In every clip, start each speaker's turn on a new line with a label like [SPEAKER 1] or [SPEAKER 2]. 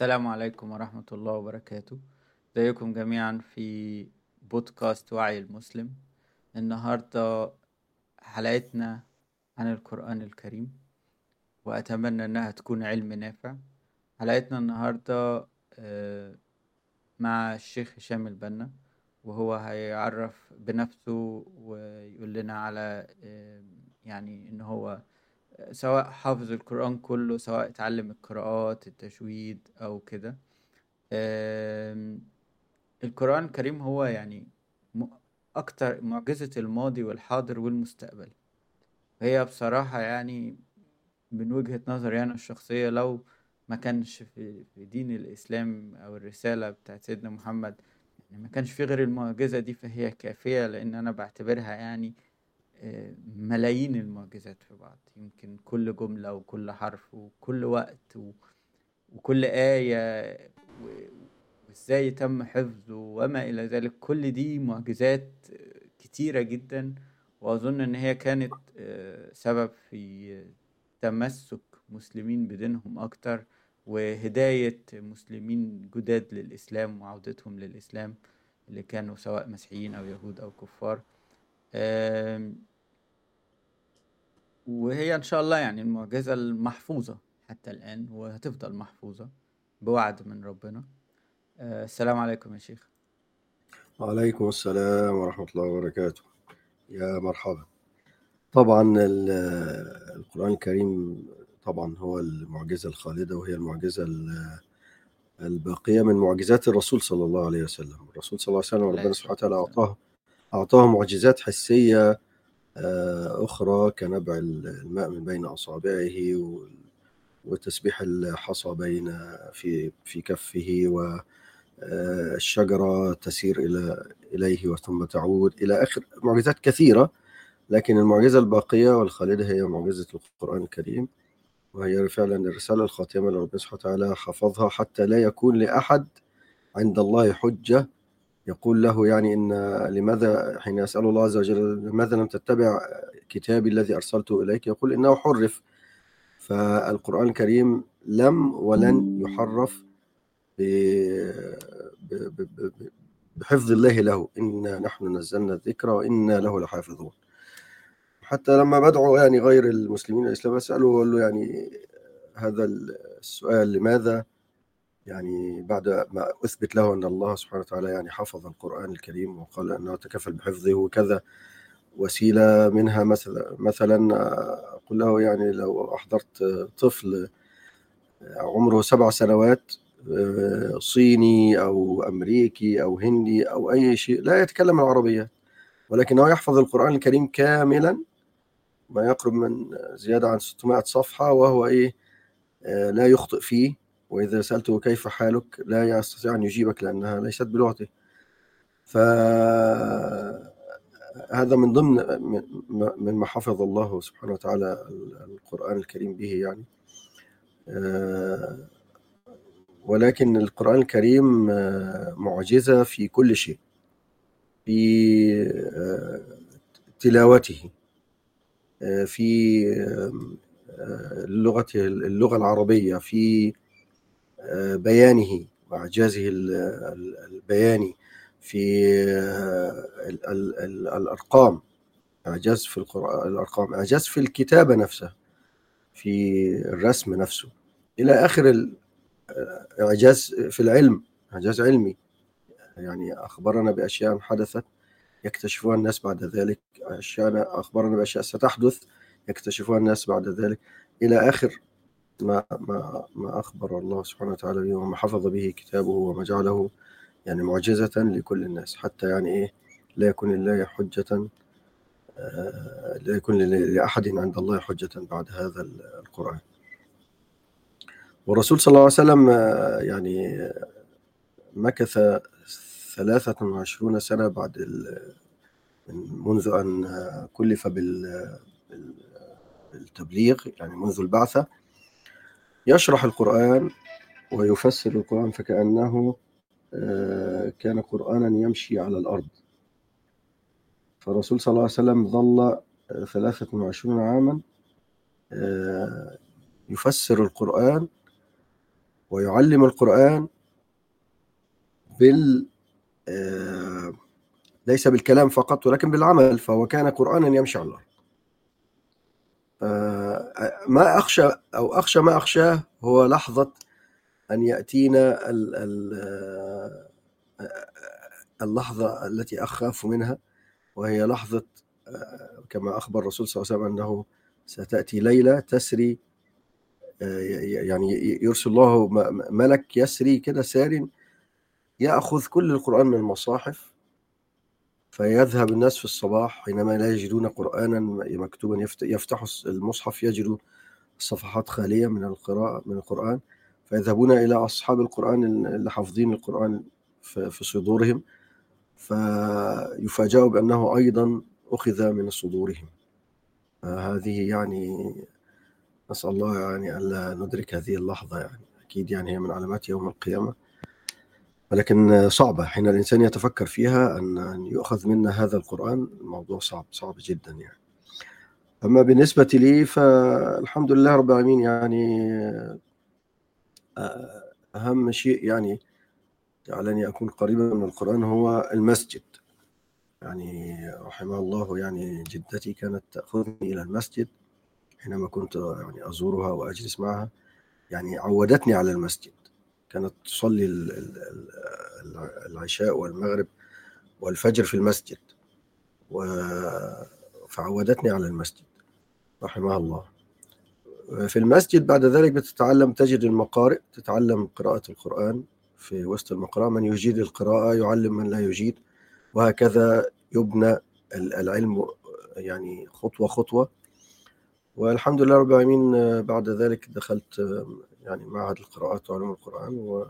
[SPEAKER 1] السلام عليكم ورحمة الله وبركاته. ازيكم جميعا في بودكاست وعي المسلم. النهاردة حلقتنا عن القرآن الكريم وأتمنى إنها تكون علم نافع. حلقتنا النهاردة آه، مع الشيخ هشام البنا وهو هيعرف بنفسه ويقول لنا على آه، يعني إن هو سواء حافظ القرآن كله سواء اتعلم القراءات التجويد أو كده. القرآن الكريم هو يعني أكتر معجزة الماضي والحاضر والمستقبل. هي بصراحة يعني من وجهة نظري أنا الشخصية لو ما كانش في, في دين الإسلام أو الرسالة بتاعت سيدنا محمد يعني ما كانش في غير المعجزة دي فهي كافية لأن أنا بعتبرها يعني ملايين المعجزات في بعض. يمكن كل جملة وكل حرف وكل وقت وكل آية وإزاي تم حفظه وما إلى ذلك. كل دي معجزات كتيرة جدا وأظن إن هي كانت آه، سبب في تمسك مسلمين بدينهم أكتر وهداية مسلمين جداد للإسلام وعودتهم للإسلام اللي كانوا سواء مسيحيين أو يهود أو كفار. وهي إن شاء الله يعني المعجزة المحفوظة حتى الآن وهتفضل محفوظة بوعد من ربنا. آه، السلام عليكم يا شيخ.
[SPEAKER 2] وعليكم السلام ورحمة الله وبركاته. يا مرحبا. طبعا القرآن الكريم طبعا هو المعجزة الخالدة وهي المعجزة الباقية من معجزات الرسول صلى الله عليه وسلم. الرسول صلى الله عليه وسلم ربنا سبحانه وتعالى أعطاه أعطاه معجزات حسية آه، أخرى كنبع الماء من بين أصابعه وتسبيح الحصى بين في في كفه والشجرة تسير إلى إليه وثم تعود إلى آخر معجزات كثيرة لكن المعجزة الباقية والخالدة هي معجزة القرآن الكريم وهي فعلا الرسالة الخاتمة اللي ربنا سبحانه وتعالى حفظها حتى لا يكون لأحد عند الله حجة يقول له يعني إن لماذا حين يسأل الله عز وجل لماذا لم تتبع كتابي الذي أرسلته إليك؟ يقول إنه حرف. فالقرآن الكريم لم ولن يحرف بحفظ الله له. إنا نحن نزلنا الذكر وإنا له لحافظون. حتى لما بدعو يعني غير المسلمين الإسلام وأقول له يعني هذا السؤال لماذا يعني بعد ما أثبت له أن الله سبحانه وتعالى يعني حفظ القرآن الكريم وقال أنه تكفل بحفظه وكذا وسيلة منها مثلا مثلا أقول له يعني لو أحضرت طفل عمره سبع سنوات صيني أو أمريكي أو هندي أو أي شيء لا يتكلم العربية ولكنه يحفظ القرآن الكريم كاملا ما يقرب من زيادة عن 600 صفحة وهو إيه لا يخطئ فيه وإذا سألته كيف حالك لا يستطيع أن يجيبك لأنها ليست بلغته فهذا من ضمن من ما حفظ الله سبحانه وتعالى القرآن الكريم به يعني. ولكن القرآن الكريم معجزة في كل شيء في تلاوته في لغته اللغة العربية في بيانه وإعجازه البياني في الأرقام. إعجاز في الأرقام. إعجاز في الكتابة نفسها في الرسم نفسه. إلى آخر إعجاز في العلم. إعجاز علمي. يعني أخبرنا بأشياء حدثت يكتشفها الناس بعد ذلك. أشياء أخبرنا بأشياء ستحدث يكتشفها الناس بعد ذلك. إلى آخر ما ما ما أخبر الله سبحانه وتعالى به وما حفظ به كتابه وما جعله يعني معجزة لكل الناس. حتى يعني إيه لا يكون لله حجة آه، لا يكون لأحد عند الله حجة بعد هذا القرآن. والرسول صلى الله عليه وسلم آه، يعني مكث ثلاثة وعشرون سنة بعد منذ أن كلف بالتبليغ يعني منذ البعثة. يشرح القرآن ويفسر القرآن فكأنه آه، كان قرآنا يمشي على الأرض. فالرسول صلى الله عليه وسلم ظل ثلاثة وعشرون عاما آه، يفسر القرآن ويعلم القرآن بال آه، ليس بالكلام فقط ولكن بالعمل فهو كان قرآنا يمشي على الأرض. آه، ما أخشى أو أخشى ما أخشاه هو لحظة أن يأتينا اللحظة التي أخاف منها وهي لحظة آه، كما أخبر الرسول صلى الله عليه وسلم أنه ستأتي ليلة تسري يعني يرسل الله ملك يسري كده سار يأخذ كل القرآن من المصاحف فيذهب الناس في الصباح حينما لا يجدون قرآنا مكتوبا يفتح المصحف يجد الصفحات خالية من القراءة من القرآن فيذهبون إلى أصحاب القرآن اللي حافظين القرآن في صدورهم فيفاجأوا بأنه أيضا أخذ من صدورهم. هذه يعني نسأل الله يعني ألا ندرك هذه اللحظة يعني. أكيد يعني هي من علامات يوم القيامة. ولكن صعبة حين الإنسان يتفكر فيها أن يؤخذ منا هذا القرآن الموضوع صعب صعب جدا يعني. أما بالنسبة لي فالحمد لله رب العالمين يعني آه، أهم شيء يعني جعلني أكون قريبا من القرآن هو المسجد. يعني رحمه الله يعني جدتي كانت تأخذني إلى المسجد حينما كنت يعني أزورها وأجلس معها يعني عودتني على المسجد. كانت تصلي العشاء والمغرب والفجر في المسجد فعودتني على المسجد رحمها الله. في المسجد بعد ذلك بتتعلم تجد المقارئ تتعلم قراءة القرآن في وسط المقراء من يجيد القراءة يعلم من لا يجيد وهكذا يبنى العلم يعني خطوة خطوة. والحمد لله رب العالمين بعد ذلك دخلت يعني معهد القراءات وعلوم القرآن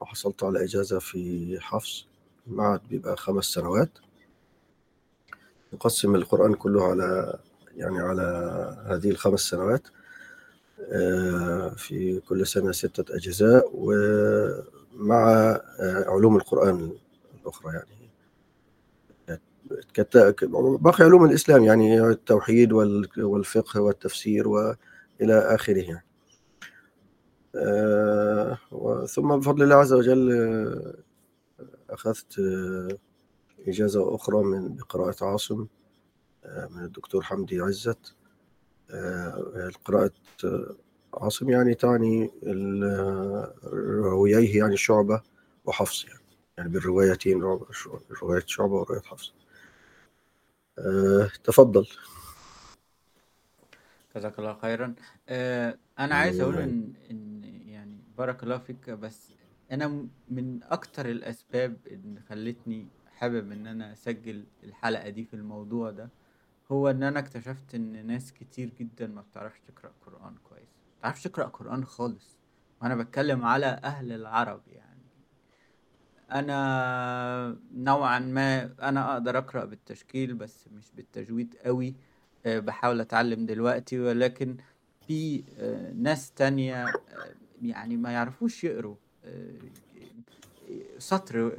[SPEAKER 2] وحصلت على إجازة في حفص المعهد بيبقى خمس سنوات. نقسم القرآن كله على يعني على هذه الخمس سنوات. آه، في كل سنة ستة أجزاء ومع آه، علوم القرآن الأخرى يعني. باقي علوم الإسلام يعني التوحيد والفقه والتفسير وإلى آخره يعني. آه، ثم بفضل الله عز وجل أخذت إجازة أخرى من بقراءة عاصم من الدكتور حمدي عزت. قراءة عاصم يعني تعني رواييه يعني شعبة وحفص يعني. يعني بالروايتين رواية شعبة ورواية حفص تفضل.
[SPEAKER 1] جزاك الله خيرا. أنا عايز إن يعني بارك الله فيك. بس أنا من أكتر الأسباب اللي خلتني حابب إن أنا أسجل الحلقة دي في الموضوع ده هو إن أنا اكتشفت إن ناس كتير جدا ما بتعرفش تقرأ قرآن كويس. ما بتعرفش تقرأ قرآن خالص. وأنا بتكلم على أهل العرب يعني. أنا نوعا ما أنا أقدر أقرأ بالتشكيل بس مش بالتجويد قوي آه، بحاول أتعلم دلوقتي ولكن في آه، ناس تانية آه، يعني ما يعرفوش يقروا سطر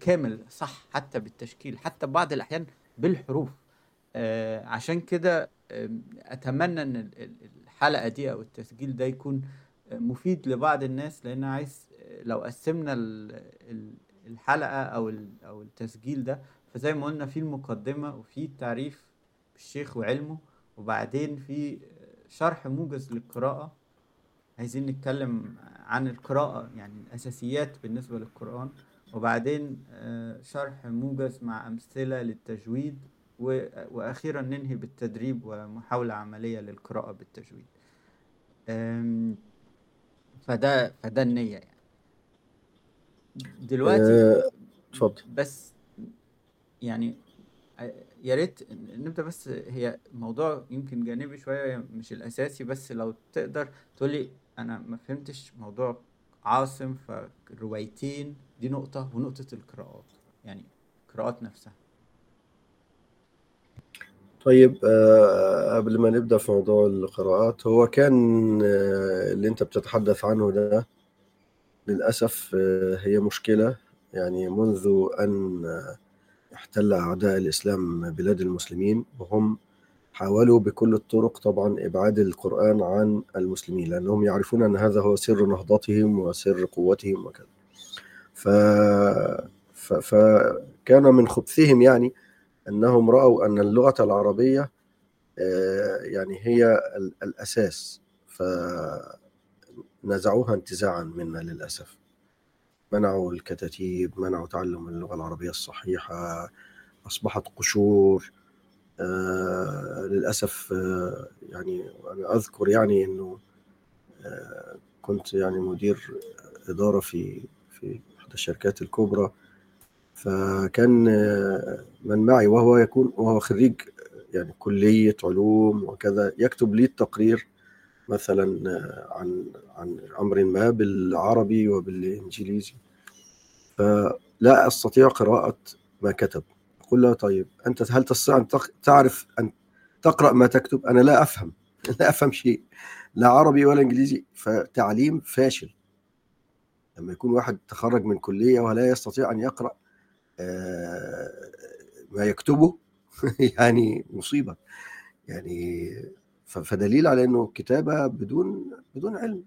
[SPEAKER 1] كامل صح حتى بالتشكيل حتى بعض الأحيان بالحروف. عشان كده أتمنى أن الحلقة دي أو التسجيل ده يكون مفيد لبعض الناس لأن عايز لو قسمنا الحلقة أو أو التسجيل ده فزي ما قلنا في المقدمة وفي تعريف بالشيخ وعلمه وبعدين في شرح موجز للقراءة عايزين نتكلم عن القراءة يعني الأساسيات بالنسبة للقرآن. وبعدين آه، شرح موجز مع أمثلة للتجويد وأخيرا ننهي بالتدريب ومحاولة عملية للقراءة بالتجويد. فده فده النية يعني. دلوقتي
[SPEAKER 2] آه، اتفضل.
[SPEAKER 1] بس يعني يا ريت نبدأ بس هي موضوع يمكن جانبي شوية مش الأساسي بس لو تقدر تقولي أنا ما فهمتش موضوع عاصم فالروايتين دي نقطة ونقطة القراءات يعني القراءات نفسها.
[SPEAKER 2] طيب آه، قبل ما نبدأ في موضوع القراءات هو كان آه، اللي أنت بتتحدث عنه ده للأسف آه، هي مشكلة. يعني منذ أن احتل أعداء الإسلام بلاد المسلمين وهم حاولوا بكل الطرق طبعا إبعاد القرآن عن المسلمين لأنهم يعرفون أن هذا هو سر نهضتهم وسر قوتهم وكذا. ف... ف... فكان من خبثهم يعني أنهم رأوا أن اللغة العربية آه، يعني هي الأساس فنزعوها انتزاعا منا للأسف. منعوا الكتاتيب منعوا تعلم اللغة العربية الصحيحة أصبحت قشور. آه للأسف آه يعني أنا أذكر يعني أنه آه كنت يعني مدير إدارة في في إحدى الشركات الكبرى. فكان من معي وهو يكون وهو خريج يعني كلية علوم وكذا يكتب لي التقرير مثلا عن عن أمر ما بالعربي وبالإنجليزي. فلا أستطيع قراءة ما كتب. أقول له طيب أنت هل تستطيع أن تعرف أن تقرأ ما تكتب؟ أنا لا أفهم لا أفهم شيء لا عربي ولا إنجليزي فتعليم فاشل. لما يكون واحد تخرج من كلية ولا يستطيع أن يقرأ آه، ما يكتبه يعني مصيبة. يعني فدليل على إنه كتابة بدون بدون علم.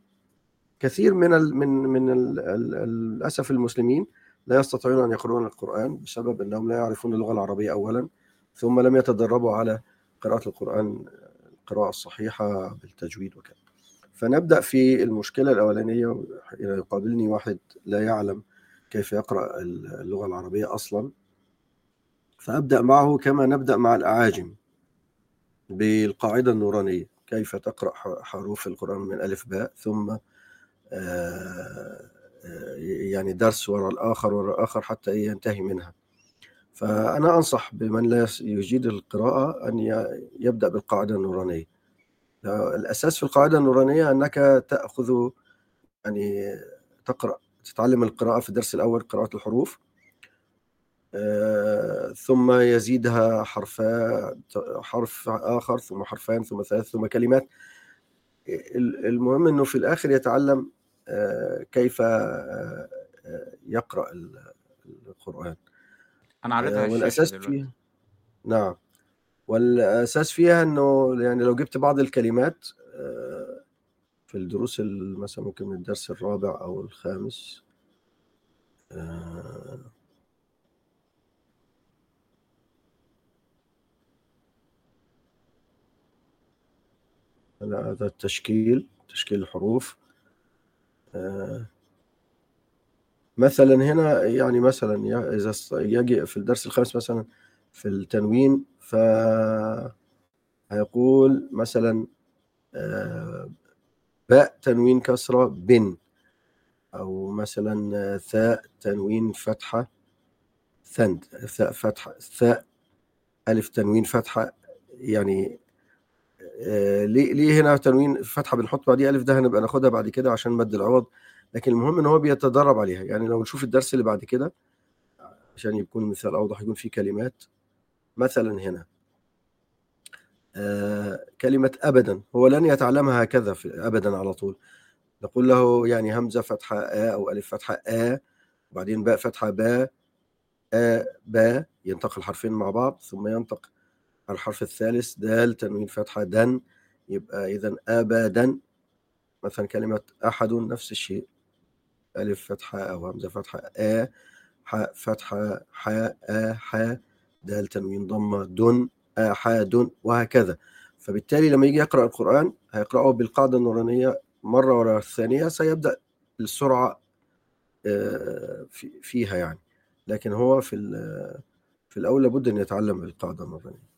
[SPEAKER 2] كثير من ال من من للأسف المسلمين لا يستطيعون أن يقرؤون القرآن بسبب أنهم لا يعرفون اللغة العربية أولا ثم لم يتدربوا على قراءة القرآن القراءة الصحيحة بالتجويد وكذا. فنبدأ في المشكلة الأولانية يقابلني واحد لا يعلم كيف يقرأ اللغة العربية أصلا. فأبدأ معه كما نبدأ مع الأعاجم بالقاعدة النورانية. كيف تقرأ حروف القرآن من ألف باء ثم آه يعني درس وراء الآخر وراء الآخر حتى ينتهي منها. فأنا أنصح بمن لا يجيد القراءة أن يبدأ بالقاعدة النورانية. الأساس في القاعدة النورانية أنك تأخذ يعني تقرأ تتعلم القراءة في الدرس الأول قراءة الحروف. آه، ثم يزيدها حرفا حرف آخر ثم حرفان ثم ثلاث ثم كلمات. المهم أنه في الآخر يتعلم كيف آه، آه، يقرأ القرآن.
[SPEAKER 1] أنا عرضها
[SPEAKER 2] والأساس فيها نعم. والأساس فيها أنه يعني لو جبت بعض الكلمات في الدروس مثلا ممكن من الدرس الرابع أو الخامس هذا التشكيل تشكيل الحروف. آه، مثلا هنا يعني مثلا إذا يجي في الدرس الخامس مثلا في التنوين ف هيقول مثلا آه، باء تنوين كسرة بن أو مثلا ثاء تنوين فتحة ثند ثاء فتحة ثاء ألف تنوين فتحة يعني آه، ليه ليه هنا تنوين فتحة بنحط بعديها ألف ده هنبقى ناخدها بعد كده عشان مد العوض. لكن المهم إن هو بيتدرب عليها. يعني لو نشوف الدرس اللي بعد كده عشان يكون مثال أوضح يكون في كلمات. مثلا هنا. آه كلمة أبدا. هو لن يتعلمها هكذا أبدا على طول. نقول له يعني همزة فتحة آ أو ألف فتحة آ وبعدين باء فتحة با آ با ينطق الحرفين مع بعض ثم ينطق الحرف الثالث دال تنوين فتحة دن يبقى إذا أبدا مثلا كلمة أحد نفس الشيء. ألف فتحة أو همزة فتحة آ. حاء فتحة حاء آ حاء. دال تنوين ضمة دن أحد وهكذا. فبالتالي لما يجي يقرأ القرآن هيقرأه بالقاعدة النورانية مرة ورا الثانية سيبدأ السرعة فيها يعني. لكن هو في في الأول لابد أن يتعلم بالقاعدة النورانية.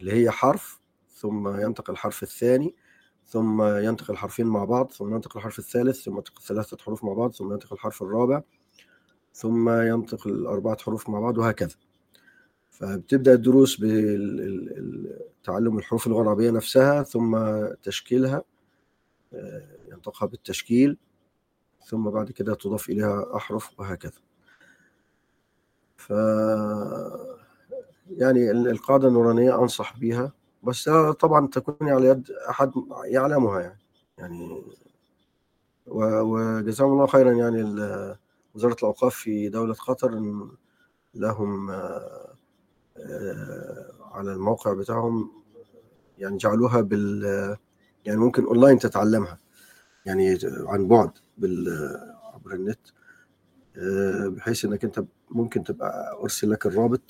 [SPEAKER 2] اللي هي حرف ثم ينطق الحرف الثاني ثم ينطق الحرفين مع بعض ثم ينطق الحرف الثالث ثم ثلاثة حروف مع بعض ثم ينطق الحرف الرابع ثم ينطق الأربعة حروف مع بعض وهكذا. فبتبدأ الدروس بتعلم الحروف اللغة العربية نفسها ثم تشكيلها آه، ينطقها بالتشكيل ثم بعد كده تضاف إليها أحرف وهكذا. ف يعني القاعدة النورانية أنصح بها بس طبعا تكون على يد أحد يعلمها يعني. يعني وجزاهم الله خيرا يعني وزارة الأوقاف في دولة قطر لهم آه، على الموقع بتاعهم يعني جعلوها بال يعني ممكن أونلاين تتعلمها. يعني عن بعد بال عبر النت آه، بحيث إنك أنت ممكن تبقى أرسل لك الرابط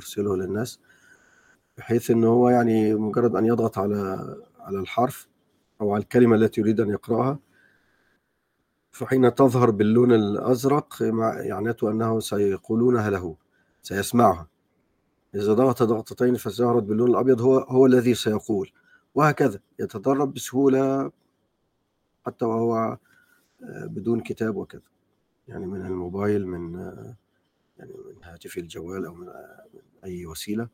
[SPEAKER 2] ترسله للناس بحيث إن هو يعني مجرد أن يضغط على على الحرف أو على الكلمة التي يريد أن يقرأها فحين تظهر باللون الأزرق يعناته أنه سيقولونها له سيسمعها. إذا ضغط ضغطتين فظهرت باللون الأبيض هو هو الذي سيقول وهكذا. يتدرب بسهولة حتى وهو آه، بدون كتاب وكذا. يعني من الموبايل من آه، يعني من هاتف الجوال أو من آه، من أي وسيلة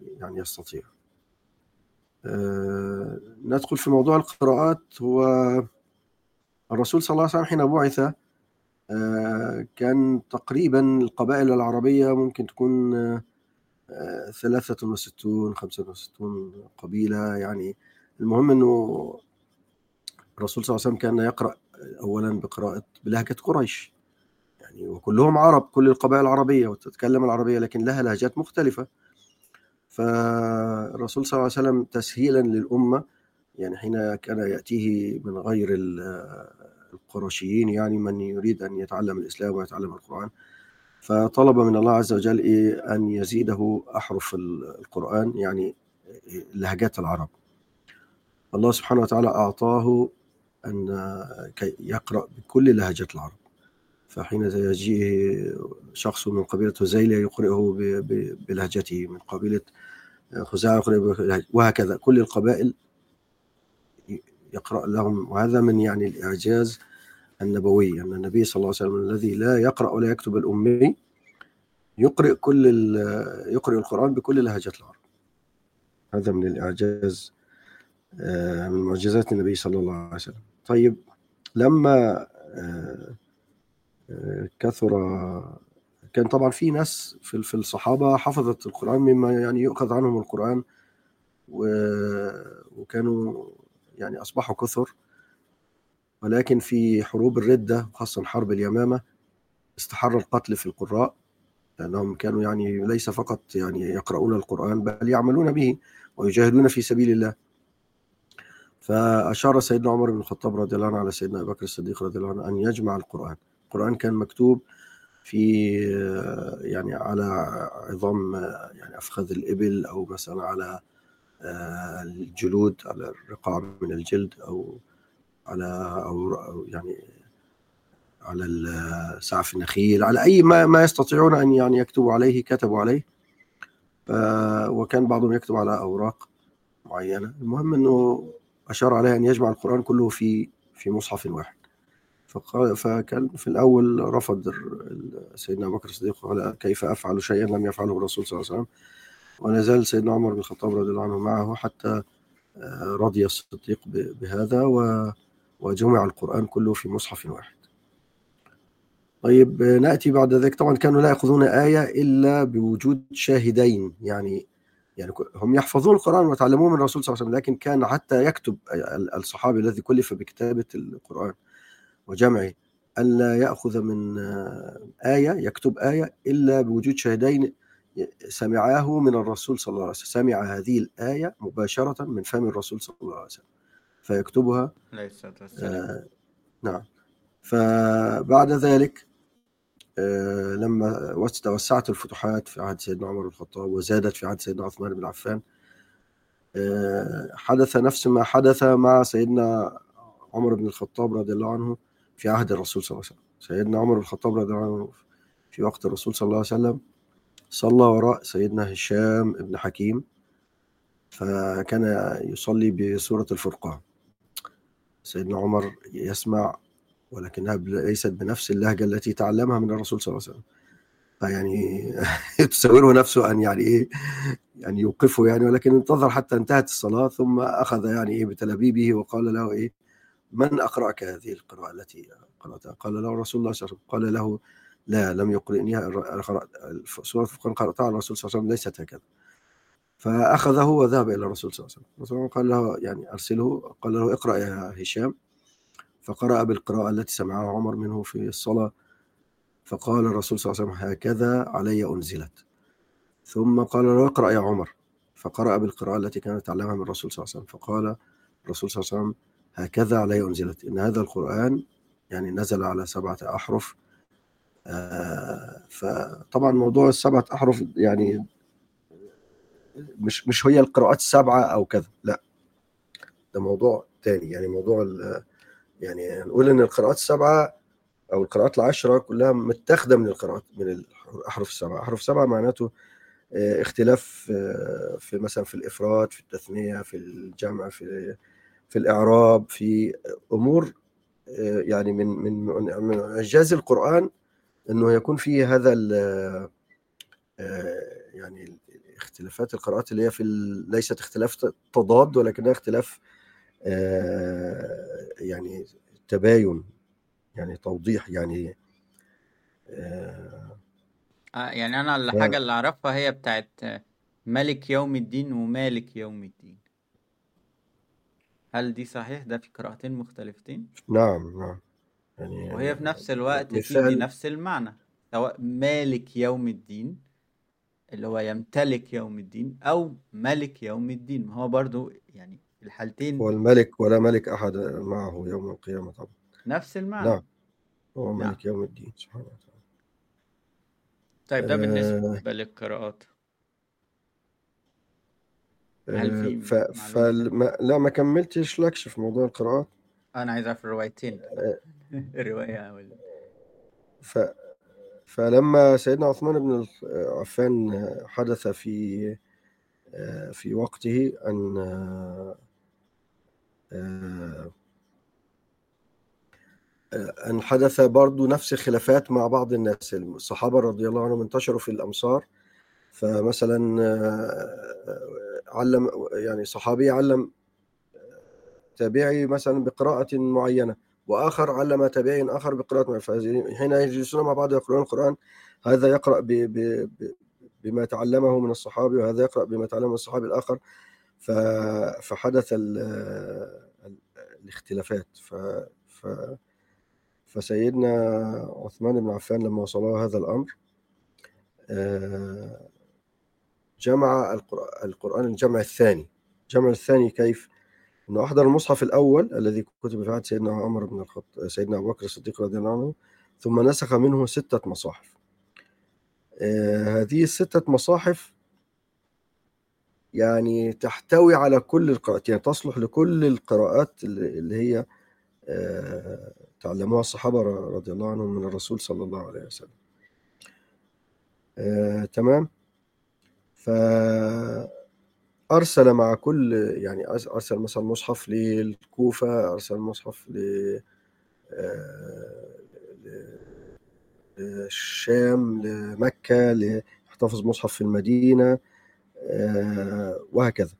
[SPEAKER 2] يعني يستطيع. آه، ندخل في موضوع القراءات. هو الرسول صلى الله عليه وسلم حين بعث آه، كان تقريبا القبائل العربية ممكن تكون آه، 63 65 قبيلة. يعني المهم إنه الرسول صلى الله عليه وسلم كان يقرأ اولا بقراءة بلهجة قريش. يعني وكلهم عرب كل القبائل العربية وتتكلم العربية لكن لها لهجات مختلفة. فالرسول صلى الله عليه وسلم تسهيلا للأمة يعني حين كان يأتيه من غير ال- القرشيين يعني من يريد أن يتعلم الإسلام ويتعلم القرآن. فطلب من الله عز وجل إيه؟ أن يزيده أحرف ال- القرآن يعني لهجات العرب. الله سبحانه وتعالى أعطاه أن يقرأ بكل لهجات العرب. فحين يجيء شخص من قبيلة هزيلة يقرئه بلهجته من قبيلة خزاعة بلهجته وهكذا. كل القبائل يقرأ لهم. وهذا من يعني الإعجاز النبوي أن النبي صلى الله عليه وسلم الذي لا يقرأ ولا يكتب الأمي يقرأ كل يقرأ القرآن بكل لهجات العرب. هذا من الإعجاز آه، من معجزات النبي صلى الله عليه وسلم. طيب لما آه، كثر كان طبعا في ناس في في الصحابة حفظت القرآن مما يعني يؤخذ عنهم القرآن و- وكانوا يعني أصبحوا كثر. ولكن في حروب الردة خاصة حرب اليمامة استحر القتل في القراء لأنهم كانوا يعني ليس فقط يعني يقرؤون القرآن بل يعملون به ويجاهدون في سبيل الله. فأشار سيدنا عمر بن الخطاب رضي الله عنه على سيدنا أبي بكر الصديق رضي الله عنه أن يجمع القرآن. القرآن كان مكتوب في يعني على عظام يعني أفخاذ الإبل أو مثلا على آه، الجلود على الرقاع من الجلد أو على أو يعني على سعف النخيل على أي ما ما يستطيعون أن يعني يكتبوا عليه كتبوا عليه. وكان بعضهم يكتب على أوراق معينة. المهم أنه أشار عليه أن يجمع القرآن كله في في مصحف واحد. فكان في الأول رفض سيدنا أبو بكر الصديق قال كيف أفعل شيئا لم يفعله الرسول صلى الله عليه وسلم؟ ولا زال سيدنا عمر بن الخطاب رضي الله عنه معه حتى آه، رضي الصديق بهذا وجمع القرآن كله في مصحف واحد. طيب نأتي بعد ذلك. طبعا كانوا لا يأخذون آية إلا بوجود شاهدين يعني يعني هم يحفظون القرآن ويتعلموه من الرسول صلى الله عليه وسلم لكن كان حتى يكتب ال- الصحابي الذي كلف بكتابة القرآن. وجمعه ألا يأخذ من آه، آية يكتب آية إلا بوجود شاهدين سمعاه من الرسول صلى الله عليه وسلم. سمع هذه الآية مباشرة من فم الرسول صلى الله عليه وسلم فيكتبها. آه نعم. فبعد ذلك آه لما وس- توسعت الفتوحات في عهد سيدنا عمر بن الخطاب وزادت في عهد سيدنا عثمان بن عفان آه حدث نفس ما حدث مع سيدنا عمر بن الخطاب رضي الله عنه في عهد الرسول صلى الله عليه وسلم. سيدنا عمر بن الخطاب رضي الله عنه في وقت الرسول صلى الله عليه وسلم صلى وراء سيدنا هشام بن حكيم فكان يصلي بسورة الفرقان. سيدنا عمر يسمع ولكنها ليست بنفس اللهجة التي تعلمها من الرسول صلى الله عليه وسلم. فيعني تصوره نفسه أن يعني إيه يعني يوقفه يعني ولكن انتظر حتى انتهت الصلاة ثم أخذ يعني إيه بتلابيبه وقال له إيه من أقرأك هذه القراءة التي قرأتها؟ قال له رسول الله صلى الله عليه وسلم. قال له لا لم يقرئنيها سورة الفرقان قرأتها الرسول صلى الله عليه وسلم ليست هكذا. فأخذه وذهب إلى الرسول صلى الله عليه وسلم. الرسول قال له يعني أرسله. قال له اقرأ يا هشام. فقرأ بالقراءة التي سمعها عمر منه في الصلاة. فقال الرسول صلى الله عليه وسلم هكذا علي أنزلت. ثم قال له اقرأ يا عمر. فقرأ بالقراءة التي كانت تعلمها من الرسول صلى الله عليه وسلم. فقال الرسول صلى الله عليه وسلم هكذا علي أنزلت إن هذا القرآن يعني نزل على سبعة أحرف آه، فطبعا موضوع السبعة أحرف يعني مش مش هي القراءات السبعة أو كذا لا. ده موضوع تاني. يعني موضوع يعني نقول إن القراءات السبعة أو القراءات العشرة كلها متاخدة من القراءات من الأحرف السبعة. أحرف سبعة معناته آه، اختلاف آه، في مثلا في الإفراد في التثنية في الجمع في في الإعراب في أمور يعني من من من إعجاز القرآن إنه يكون في هذا آه، يعني اختلافات القراءات اللي هي في ليست اختلاف تضاد ولكنها اختلاف آه، يعني تباين يعني توضيح يعني
[SPEAKER 1] آه يعني أنا الحاجة اللي أعرفها هي بتاعت ملك يوم الدين ومالك يوم الدين. هل دي صحيح؟ ده في قراءتين مختلفتين؟
[SPEAKER 2] نعم نعم.
[SPEAKER 1] يعني وهي في نفس الوقت تدي نفس المعنى سواء مالك يوم الدين اللي هو يمتلك يوم الدين أو ملك يوم الدين. ما هو برضو يعني في الحالتين
[SPEAKER 2] هو الملك ولا ملك أحد معه يوم القيامة طبعا.
[SPEAKER 1] نفس المعنى.
[SPEAKER 2] نعم هو نعم. ملك يوم الدين سبحانه وتعالى
[SPEAKER 1] طيب ده بالنسبة آه. للقراءات.
[SPEAKER 2] هل آه، في ف... فما... لا ما كملتش لكش في موضوع القراءات.
[SPEAKER 1] أنا عايز أعرف الروايتين. آه، الرواية ولا
[SPEAKER 2] ف... فلما سيدنا عثمان بن عفان حدث في في وقته أن أن حدث برضو نفس الخلافات مع بعض الناس. الصحابة رضي الله عنهم انتشروا في الأمصار. فمثلا علم يعني صحابي علم تابعي مثلا بقراءة معينة وآخر علم تابعي آخر بقراءة حين يجلسون مع بعض يقرؤون القرآن هذا يقرأ ب ب بما تعلمه من الصحابي وهذا يقرأ بما تعلمه من الصحابي الآخر. فحدث الاختلافات. ف ف فسيدنا عثمان بن عفان لما وصله هذا الأمر آه، جمع القرآن الجمع الثاني. الجمع الثاني كيف؟ إنه أحضر المصحف الأول الذي كتب في عهد سيدنا عمر بن الخطاب سيدنا أبو بكر الصديق رضي الله عنه ثم نسخ منه ستة مصاحف. آه هذه الستة مصاحف يعني تحتوي على كل القراءات يعني تصلح لكل القراءات اللي هي آه تعلموها الصحابة رضي الله عنهم من الرسول صلى الله عليه وسلم. آه تمام؟ ف أرسل مع كل يعني أرسل مثلا مصحف للكوفة أرسل مصحف آه، للشام لمكة ليحتفظ مصحف في المدينة آه، وهكذا.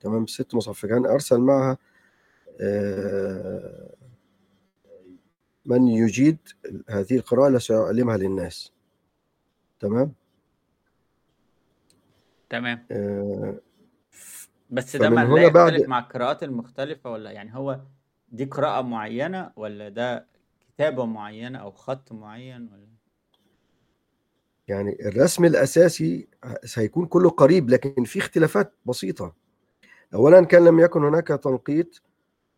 [SPEAKER 2] تمام؟ ست مصحف. فكان أرسل معها آه، من يجيد هذه القراءة لسيعلمها للناس. تمام؟
[SPEAKER 1] تمام. بس ده ما بعد مع القراءات المختلفة ولا يعني هو دي قراءة معينة ولا ده كتابة معينة أو خط معين ولا؟
[SPEAKER 2] يعني الرسم الأساسي سيكون كله قريب لكن في اختلافات بسيطة. أولا كان لم يكن هناك تنقيط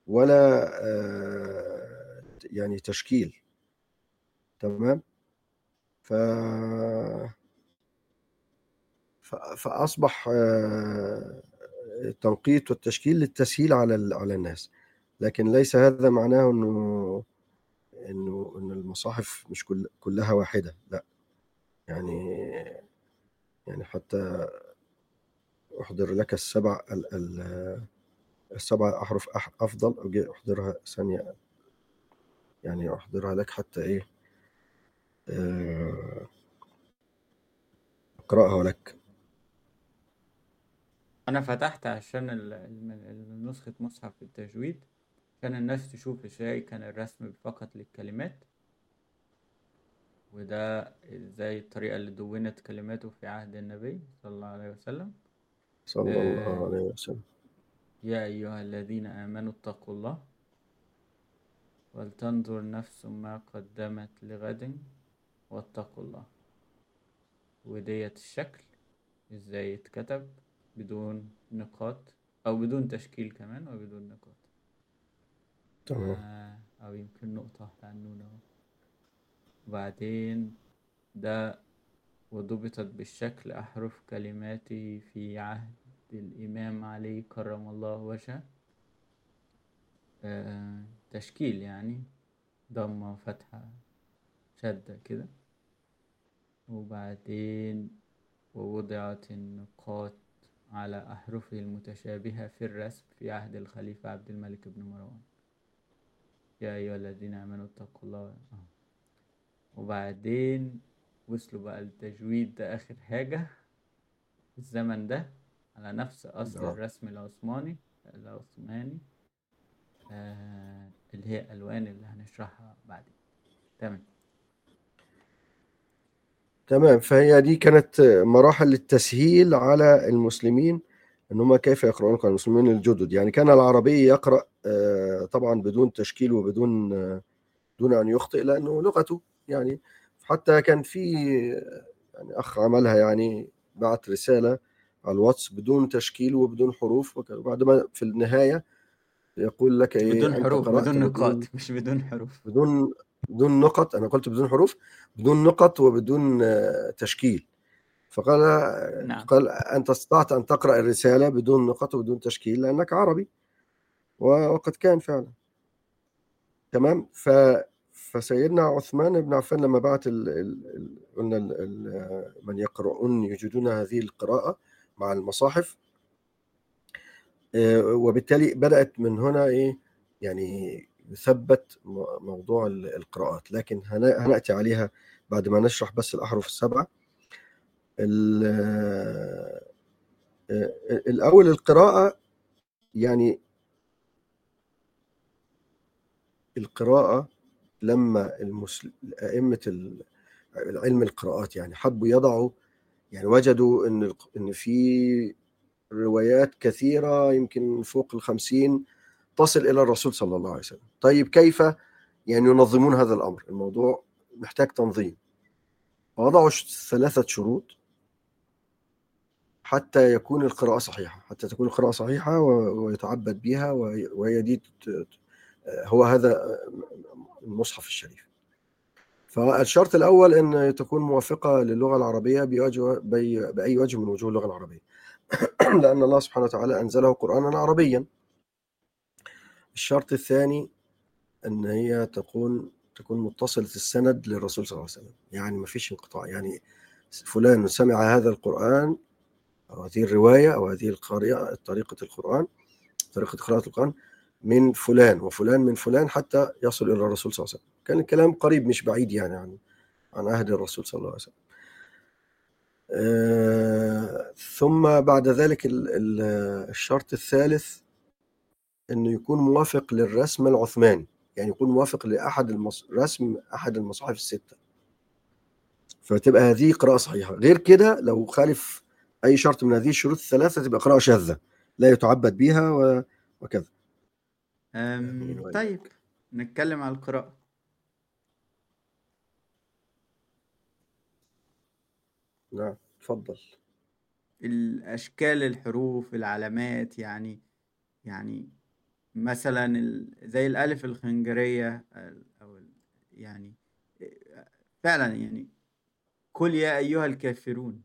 [SPEAKER 2] ولا آه، يعني تشكيل. تمام؟ ف فأصبح آه، التنقيط والتشكيل للتسهيل على على الناس. لكن ليس هذا معناه إنه إنه إن المصاحف مش كل كلها واحدة لا. يعني يعني حتى أحضر لك السبع ال ال السبع أحرف أفضل أحضرها ثانية يعني أحضرها لك حتى إيه آه، أقرأها لك.
[SPEAKER 1] أنا فتحت عشان نسخة مصحف التجويد عشان الناس تشوف إزاي كان الرسم فقط للكلمات وده إزاي الطريقة اللي دونت كلماته في عهد النبي صلى الله عليه وسلم.
[SPEAKER 2] صلى الله آه، عليه وسلم.
[SPEAKER 1] يا أيها الذين آمنوا اتقوا الله ولتنظر نفس ما قدمت لغد واتقوا الله. وديت الشكل إزاي اتكتب. بدون نقاط أو بدون تشكيل كمان وبدون نقاط.
[SPEAKER 2] تمام.
[SPEAKER 1] آه، أو يمكن نقطة واحدة عنونا أهو. وبعدين ده وضبطت بالشكل أحرف كلماتي في عهد الإمام علي كرم الله وجهه. آه، تشكيل يعني ضمة فتحة شدة كده. وبعدين ووضعت النقاط على أحرفه المتشابهة في الرسم في عهد الخليفة عبد الملك بن مروان يا أيها الذين آمنوا اتقوا الله. وبعدين وصلوا بقى التجويد ده آخر حاجة في الزمن ده على نفس أصل. الرسم العثماني العثماني آه اللي هي ألوان اللي هنشرحها بعدين تمام
[SPEAKER 2] تمام. فهي دي كانت مراحل التسهيل على المسلمين إن هم كيف يقرؤون القرآن المسلمين الجدد. يعني كان العربي يقرأ آه، طبعا بدون تشكيل وبدون آه، دون أن يخطئ لأنه لغته يعني. حتى كان في يعني أخ عملها يعني بعت رسالة على الواتس بدون تشكيل وبدون حروف. وبعد ما في النهاية يقول لك إيه
[SPEAKER 1] بدون حروف بدون نقاط مش بدون حروف.
[SPEAKER 2] بدون بدون نقط أنا قلت بدون حروف بدون نقط وبدون آه، تشكيل. فقال
[SPEAKER 1] نعم.
[SPEAKER 2] قال أنت استطعت أن تقرأ الرسالة بدون نقط وبدون تشكيل لأنك عربي. وقد كان فعلا. تمام؟ ف فسيدنا عثمان بن عفان لما بعت ال... ال... ال... قلنا ال... ال... من يقرؤون يجدون هذه القراءة مع المصاحف. آه، وبالتالي بدأت من هنا إيه يعني يثبت موضوع ال- القراءات. لكن هن- هنأتي عليها بعد ما نشرح بس الأحرف السبعة. ال- آه، الأول القراءة يعني القراءة لما المسل... أئمة علم القراءات يعني حبوا يضعوا يعني وجدوا إن إن في روايات كثيرة يمكن فوق الخمسين تصل إلى الرسول صلى الله عليه وسلم. طيب كيف يعني ينظمون هذا الأمر؟ الموضوع محتاج تنظيم. وضعوا ثلاثة شروط حتى يكون القراءة صحيحة. حتى تكون القراءة صحيحة ويتعبد بها وهي دي هو هذا المصحف الشريف. فالشرط الأول أن تكون موافقة للغة العربية بأي وجه من وجوه اللغة العربية. لأن الله سبحانه وتعالى أنزله قرآنا عربيا. الشرط الثاني أن هي تكون تكون متصلة السند للرسول صلى الله عليه وسلم. يعني ما فيش انقطاع. يعني فلان سمع هذا القرآن أو هذه الرواية أو هذه القارئة طريقة القرآن طريقة قراءة القرآن من فلان وفلان من فلان حتى يصل إلى الرسول صلى الله عليه وسلم. كان الكلام قريب مش بعيد يعني عن عن عهد الرسول صلى الله عليه وسلم. آه، ثم بعد ذلك ال- ال- الشرط الثالث إنه يكون موافق للرسم العثماني يعني يكون موافق لأحد المص... رسم أحد المصاحف الستة. فتبقى هذه قراءة صحيحة. غير كده لو خالف أي شرط من هذه الشروط الثلاثة تبقى قراءة شاذة لا يتعبد بها و... وكذا.
[SPEAKER 1] أم طيب نتكلم على القراءة.
[SPEAKER 2] نعم تفضل.
[SPEAKER 1] الأشكال الحروف العلامات يعني يعني مثلا زي الألف الخنجرية ال- أو ال- يعني فعلا يعني قل يا أيها الكافرون.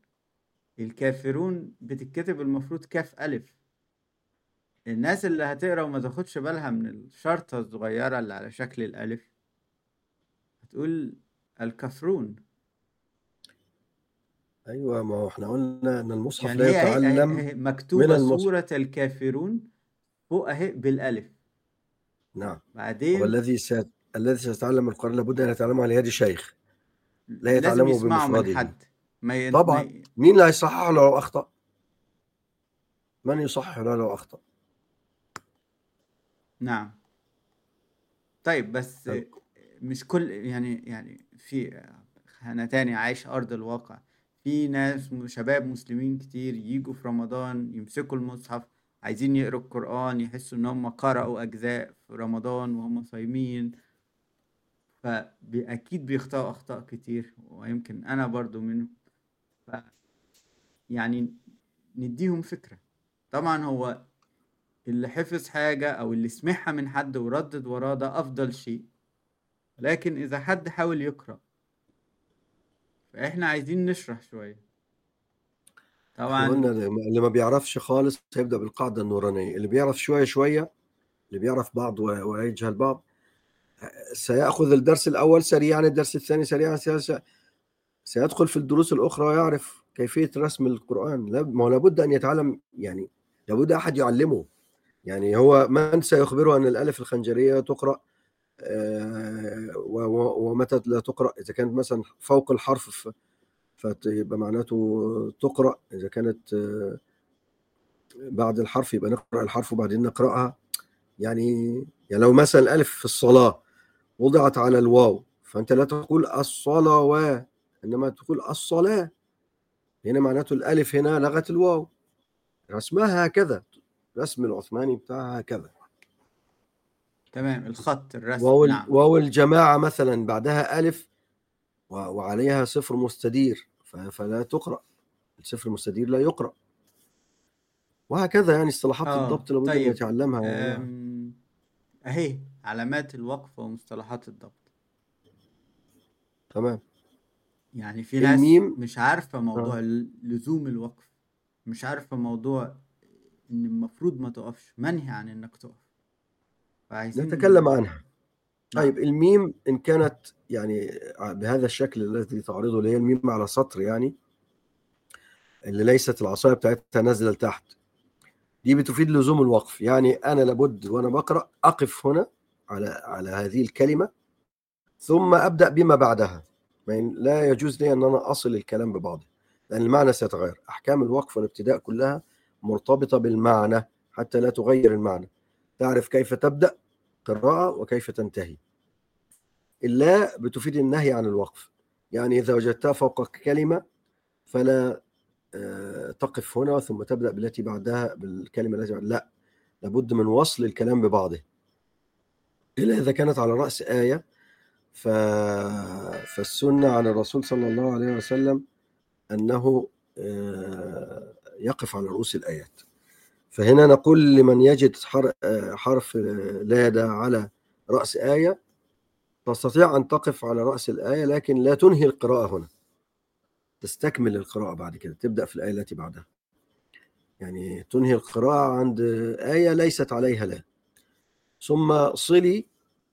[SPEAKER 1] الكافرون بتتكتب المفروض كاف ألف. الناس اللي هتقرأ وما تاخدش بالها من الشرطة الصغيرة اللي على شكل الألف هتقول الكافرون
[SPEAKER 2] أيوه ما هو إحنا قلنا إن المصحف
[SPEAKER 1] يعني
[SPEAKER 2] لا يتعلم
[SPEAKER 1] اهي
[SPEAKER 2] من المصحف.
[SPEAKER 1] سورة الكافرون فوق اهي بالألف.
[SPEAKER 2] نعم.
[SPEAKER 1] بعدين
[SPEAKER 2] والذي سيت... الذي سيتعلم القرآن لابد أن يتعلمه على يد شيخ. لا يتعلمه بمفرده.
[SPEAKER 1] حد. ما ي...
[SPEAKER 2] طبعا.
[SPEAKER 1] ما ي...
[SPEAKER 2] مين اللي هيصحح له لو أخطأ؟ من يصحح له لو أخطأ؟
[SPEAKER 1] نعم. طيب بس
[SPEAKER 2] طيب.
[SPEAKER 1] مش كل يعني يعني في أنا تاني عايش أرض الواقع. في ناس شباب مسلمين كتير يجوا في رمضان يمسكوا المصحف عايزين يقروا القرآن يحسوا إن هم قرأوا أجزاء في رمضان وهم صايمين. فأكيد بيخطئوا أخطاء كتير ويمكن أنا برضو منهم. ف يعني نديهم فكرة. طبعا هو اللي حفظ حاجة أو اللي سمعها من حد وردد وراه ده أفضل شيء. لكن إذا حد حاول يقرأ فإحنا عايزين نشرح شوية. طبعا.
[SPEAKER 2] قلنا اللي ما بيعرفش خالص هيبدأ بالقاعدة النورانية. اللي بيعرف شوية شوية اللي بيعرف بعض ويجهل بعض سيأخذ الدرس الأول سريعا الدرس الثاني سريعا سي- سيدخل في الدروس الأخرى ويعرف كيفية رسم القرآن. ما هو لابد أن يتعلم يعني لابد أحد يعلمه. يعني هو من سيخبره أن الألف الخنجرية تقرأ؟ آه، ومتى لا تقرأ؟ إذا كانت مثلا فوق الحرف فيبقى معناته تقرأ إذا كانت آه، بعد الحرف يبقى نقرأ الحرف وبعدين نقرأها. يعني يعني لو مثلا الألف في الصلاة وضعت على الواو فأنت لا تقول الصلاة و إنما تقول الصلاة. هنا معناته الألف هنا لغت الواو. رسمها هكذا رسم العثماني بتاعها هكذا.
[SPEAKER 1] تمام الخط الرسم
[SPEAKER 2] واو
[SPEAKER 1] نعم.
[SPEAKER 2] واو الجماعة مثلا بعدها ألف وعليها صفر مستدير. فلا تقرأ. الصفر المستدير لا يقرأ. وهكذا يعني اصطلاحات
[SPEAKER 1] آه
[SPEAKER 2] الضبط لابد
[SPEAKER 1] طيب.
[SPEAKER 2] يتعلمها والله.
[SPEAKER 1] أم... أهي علامات الوقف ومصطلحات الضبط.
[SPEAKER 2] تمام.
[SPEAKER 1] يعني في ناس
[SPEAKER 2] الميم.
[SPEAKER 1] مش عارفة موضوع
[SPEAKER 2] آه.
[SPEAKER 1] لزوم الوقف مش عارفة موضوع إن المفروض ما تقفش منهي عن إنك تقف.
[SPEAKER 2] نتكلم عنها. طيب الميم إن كانت يعني بهذا الشكل الذي تعرضه اللي هي الميم على سطر يعني اللي ليست العصاية بتاعتها نازلة لتحت دي بتفيد لزوم الوقف. يعني أنا لابد وأنا بقرأ أقف هنا على على هذه الكلمة ثم أبدأ بما بعدها. ين- لا يجوز لي أن أنا أصل الكلام ببعضه لأن المعنى سيتغير. أحكام الوقف والابتداء كلها مرتبطة بالمعنى حتى لا تغير المعنى. تعرف كيف تبدأ؟ قراءة وكيف تنتهي. اللا بتفيد النهي عن الوقف. يعني إذا وجدتها فوق كلمة فلا آه، تقف هنا ثم تبدأ بالتي بعدها بالكلمة التي بعدها. لا لابد من وصل الكلام ببعضه. إلا إذا كانت على رأس آية ف... فالسنة عن الرسول صلى الله عليه وسلم أنه آه، يقف على رؤوس الآيات. فهنا نقول لمن يجد آه، حرف آه، لادة على رأس آية تستطيع أن تقف على رأس الآية لكن لا تنهي القراءة هنا. تستكمل القراءة بعد كده تبدأ في الآية التي بعدها. يعني تنهي القراءة عند آية ليست عليها لا. ثم صلي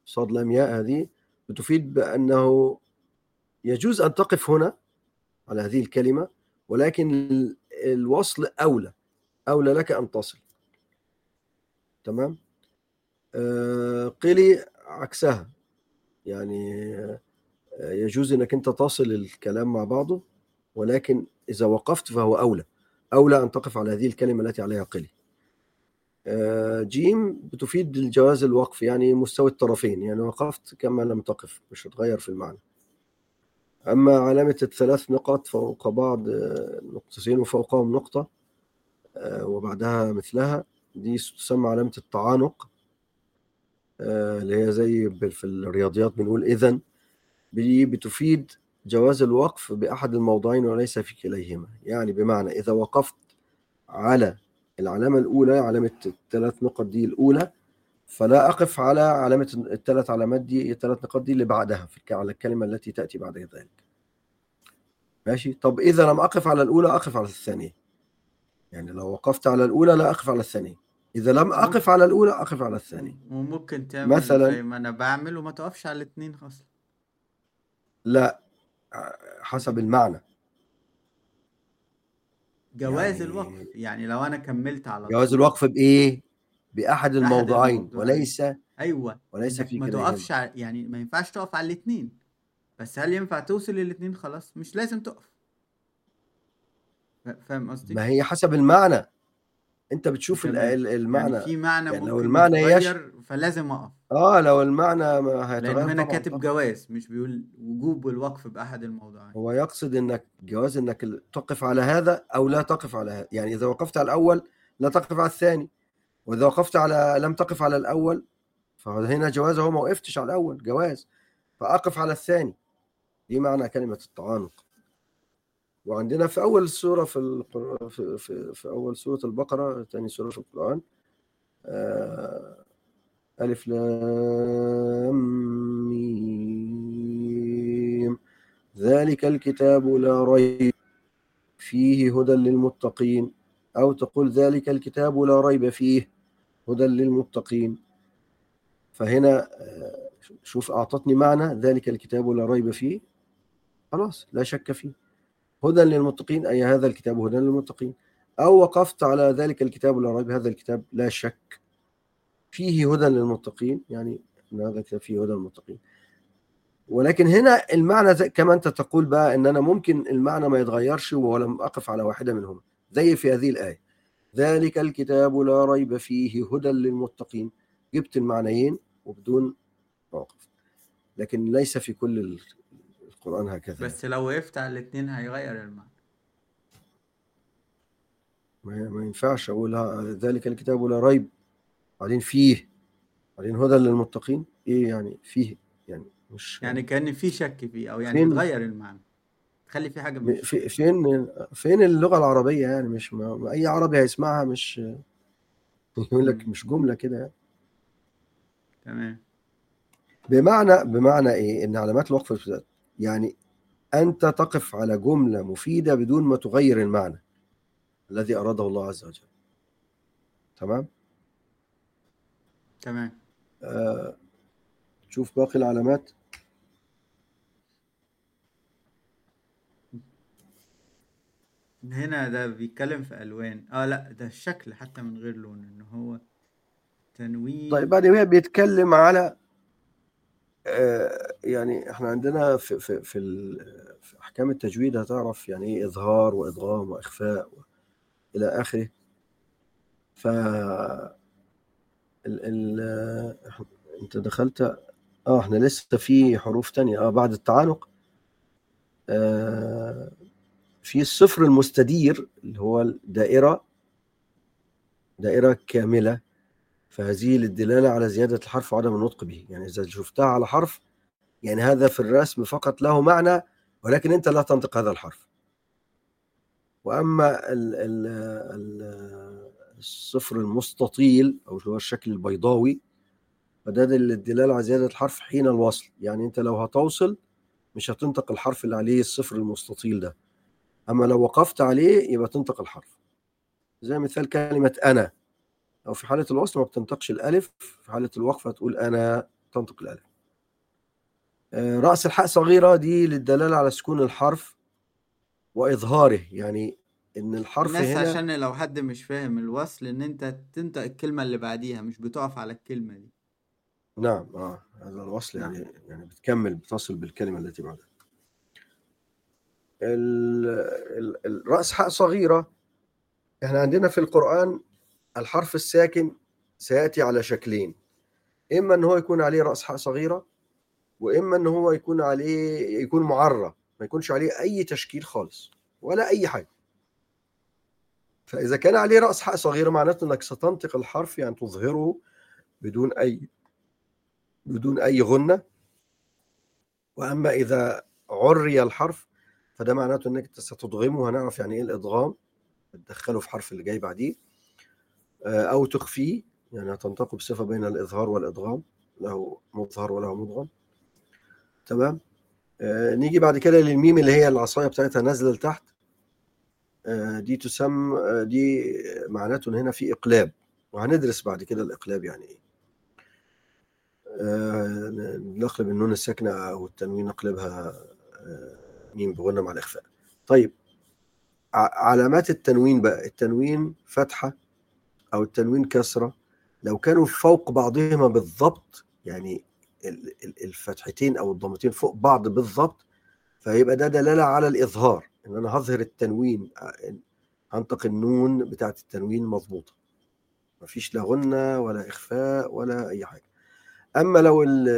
[SPEAKER 2] صاد لام ياء هذه بتفيد بأنه يجوز أن تقف هنا على هذه الكلمة ولكن ال- الوصل أولى. أولى لك أن تصل. تمام؟ آه، قلي عكسها. يعني آه، يجوز أنك أنت تصل الكلام مع بعضه ولكن إذا وقفت فهو أولى. أولى أن تقف على هذه الكلمة التي عليها قلي آه، جيم بتفيد الجواز الوقف يعني مستوى الطرفين. يعني وقفت كما لم تقف مش هتغير في المعنى. أما علامة الثلاث نقط فوق بعض نقطتين وفوقهم نقطة وبعدها مثلها. دي تسمى علامة التعانق آه، اللي هي زي في الرياضيات بنقول دي بتفيد جواز الوقف بأحد الموضعين وليس في كليهما يعني بمعنى إذا وقفت على العلامة الأولى علامة الثلاث نقط دي الأولى فلا أقف على علامة الثلاث علامات دي الثلاث نقاط دي اللي بعدها على الكلمة التي تأتي بعد ذلك. ماشي؟ طب إذا لم أقف على الأولى أقف على الثانية. يعني لو وقفت على الأولى لا أقف على الثانية. إذا لم أقف على الأولى أقف على الثانية.
[SPEAKER 1] وممكن تعمل
[SPEAKER 2] مثلاً-
[SPEAKER 1] زي ما أنا بعمل وما تقفش على الاتنين أصلا
[SPEAKER 2] لا حسب المعنى.
[SPEAKER 1] جواز
[SPEAKER 2] يعني-
[SPEAKER 1] الوقف. يعني لو أنا كملت على
[SPEAKER 2] جواز الوقف بإيه؟ بأحد الموضعين.
[SPEAKER 1] الموضعين.
[SPEAKER 2] وليس
[SPEAKER 1] أيوه.
[SPEAKER 2] وليس في
[SPEAKER 1] ما تقفش يعني ما ينفعش تقف على الاتنين بس هل ينفع توصل للاتنين خلاص. مش لازم تقف. فاهم قصدي؟
[SPEAKER 2] ما هي حسب المعنى. أنت بتشوف المعنى.
[SPEAKER 1] يعني في معنى
[SPEAKER 2] يعني لو المعنى يش-
[SPEAKER 1] يتغير فلازم أقف.
[SPEAKER 2] آه لو المعنى ما هيتغير
[SPEAKER 1] هنا
[SPEAKER 2] طبعا
[SPEAKER 1] كاتب. جواز مش بيقول وجوب الوقف بأحد الموضوعين.
[SPEAKER 2] هو يقصد انك جواز إنك تقف على هذا أو لا تقف على هذا. يعني إذا وقفت على الأول لا تقف على الثاني. وإذا وقفت على لم تقف على الأول فهنا جواز هو ما وقفتش على الأول جواز. فأقف على الثاني. دي معنى كلمة التعانق. وعندنا في أول سورة في. في, في, في أول سورة البقرة ثاني سورة في القرآن آه، ألف لام ميم ذلك الكتاب لا ريب فيه هدى للمتقين أو تقول ذلك الكتاب لا ريب فيه هدى للمتقين فهنا آه، شوف أعطتني معنى ذلك الكتاب لا ريب فيه خلاص لا شك فيه هدى للمتقين أي هذا الكتاب هدى للمتقين. أو وقفت على ذلك الكتاب لا ريب هذا الكتاب لا شك فيه هدى للمتقين. يعني هذا الكتاب فيه هدى للمتقين. ولكن هنا المعنى كما أنت تقول بقى أن أنا ممكن المعنى ما يتغيرش ولم أقف على واحدة منهم. زي في هذه الآية. ذلك الكتاب لا ريب فيه هدى للمتقين. جبت المعنيين وبدون موقف. لكن ليس في كل القرآن هكذا
[SPEAKER 1] بس لو وقفت على الاثنين هيغير المعنى.
[SPEAKER 2] ما ينفعش أقول ذلك الكتاب لا ريب. بعدين فيه. بعدين هدى للمتقين؟ إيه يعني فيه؟ يعني مش
[SPEAKER 1] يعني كأن في شك فيه أو يعني تغير المعنى. خلي في حاجة مش
[SPEAKER 2] في فين فين اللغة العربية يعني؟ مش ما أي عربي هيسمعها مش يقول لك مش جملة كده يعني.
[SPEAKER 1] تمام.
[SPEAKER 2] بمعنى بمعنى إيه؟ إن علامات الوقف يعني أنت تقف على جملة مفيدة بدون ما تغير المعنى. الذي أراده الله عز وجل. تمام؟
[SPEAKER 1] تمام.
[SPEAKER 2] آه تشوف باقي العلامات.
[SPEAKER 1] هنا ده بيتكلم في ألوان. آه لا ده الشكل حتى من غير لون إن هو تنوين.
[SPEAKER 2] طيب بعد هي بيتكلم على يعني إحنا عندنا في في في, في أحكام التجويد هتعرف يعني إيه إظهار وإدغام وإخفاء و إلى آخره. ف ال ال أنت دخلت آه إحنا لسه في حروف تانية آه بعد التعانق آه في الصفر المستدير اللي هو الدائرة دائرة كاملة. فهذه للدلالة على زيادة الحرف وعدم النطق به. يعني إذا شفتها على حرف يعني هذا في الرسم فقط له معنى ولكن أنت لا تنطق هذا الحرف. وأما ال ال ال الصفر المستطيل أو اللي هو الشكل البيضاوي فده للدلالة على زيادة الحرف حين الوصل. يعني أنت لو هتوصل مش هتنطق الحرف اللي عليه الصفر المستطيل ده. أما لو وقفت عليه يبقى تنطق الحرف. زي مثال كلمة أنا. أو في حالة الوصل ما بتنطقش الألف في حالة الوقفة تقول أنا تنطق الألف. رأس الحاء صغيرة دي للدلالة على سكون الحرف وإظهاره. يعني إن الحرف
[SPEAKER 1] الناس
[SPEAKER 2] هنا
[SPEAKER 1] عشان لو حد مش فاهم الوصل إن أنت تنطق الكلمة اللي بعديها مش بتقف على الكلمة دي.
[SPEAKER 2] نعم آه هذا الوصل يعني يعني بتكمل بتصل بالكلمة التي بعدها. الرأس حاء صغيرة إحنا عندنا في القرآن الحرف الساكن سيأتي على شكلين. إما أن هو يكون عليه رأس حاء صغيرة وإما أن هو يكون عليه يكون معرة ما يكونش عليه أي تشكيل خالص ولا أي حاجة. فإذا كان عليه رأس حاء صغيرة معناته أنك ستنطق الحرف يعني تظهره بدون أي بدون أي غنة. وأما إذا عري الحرف فده معناته إنك ستدغمه هنعرف يعني إيه الادغام تدخله في حرف اللي جاي بعديه. أو تخفيه يعني هتنطق بصفة بين الإظهار والإدغام له مظهر وله مدغم. تمام؟ آه نيجي بعد كده للميم اللي هي العصاية بتاعتها نازلة لتحت. آه دي تسمى آه دي معناته هنا في إقلاب. وهندرس بعد كده الإقلاب يعني إيه. نقلب النون الساكنة أو التنوين نقلبها ميم بغنى مع الإخفاء طيب علامات التنوين بقى. التنوين فتحة أو التنوين كسرة لو كانوا فوق بعضهما بالضبط يعني الفتحتين أو الضمتين فوق بعض بالضبط فيبقى ده دلالة على الإظهار إن أنا هظهر التنوين هنطق النون بتاعت التنوين مظبوطة. مفيش لا غنة ولا إخفاء ولا أي حاجة. أما لو ال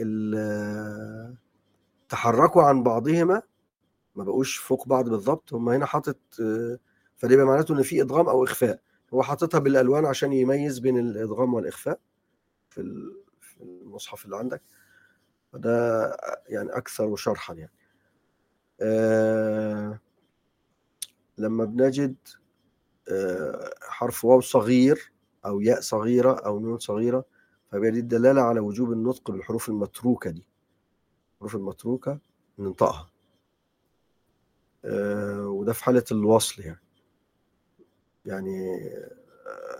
[SPEAKER 2] ال تحركوا عن بعضهما ما بقوش فوق بعض بالظبط هم هنا حاطط فده يبقى معناته إن في ادغام أو إخفاء. هو حاططها بالألوان عشان يميز بين الإدغام والإخفاء في المصحف اللي عندك. فده يعني أكثر شرحا يعني. آه لما بنجد آه حرف واو صغير أو ياء صغيرة أو نون صغيرة فبقى دي الدلالة على وجوب النطق بالحروف المتروكة دي. الحروف المتروكة ننطقها. آه وده في حالة الوصل يعني. يعني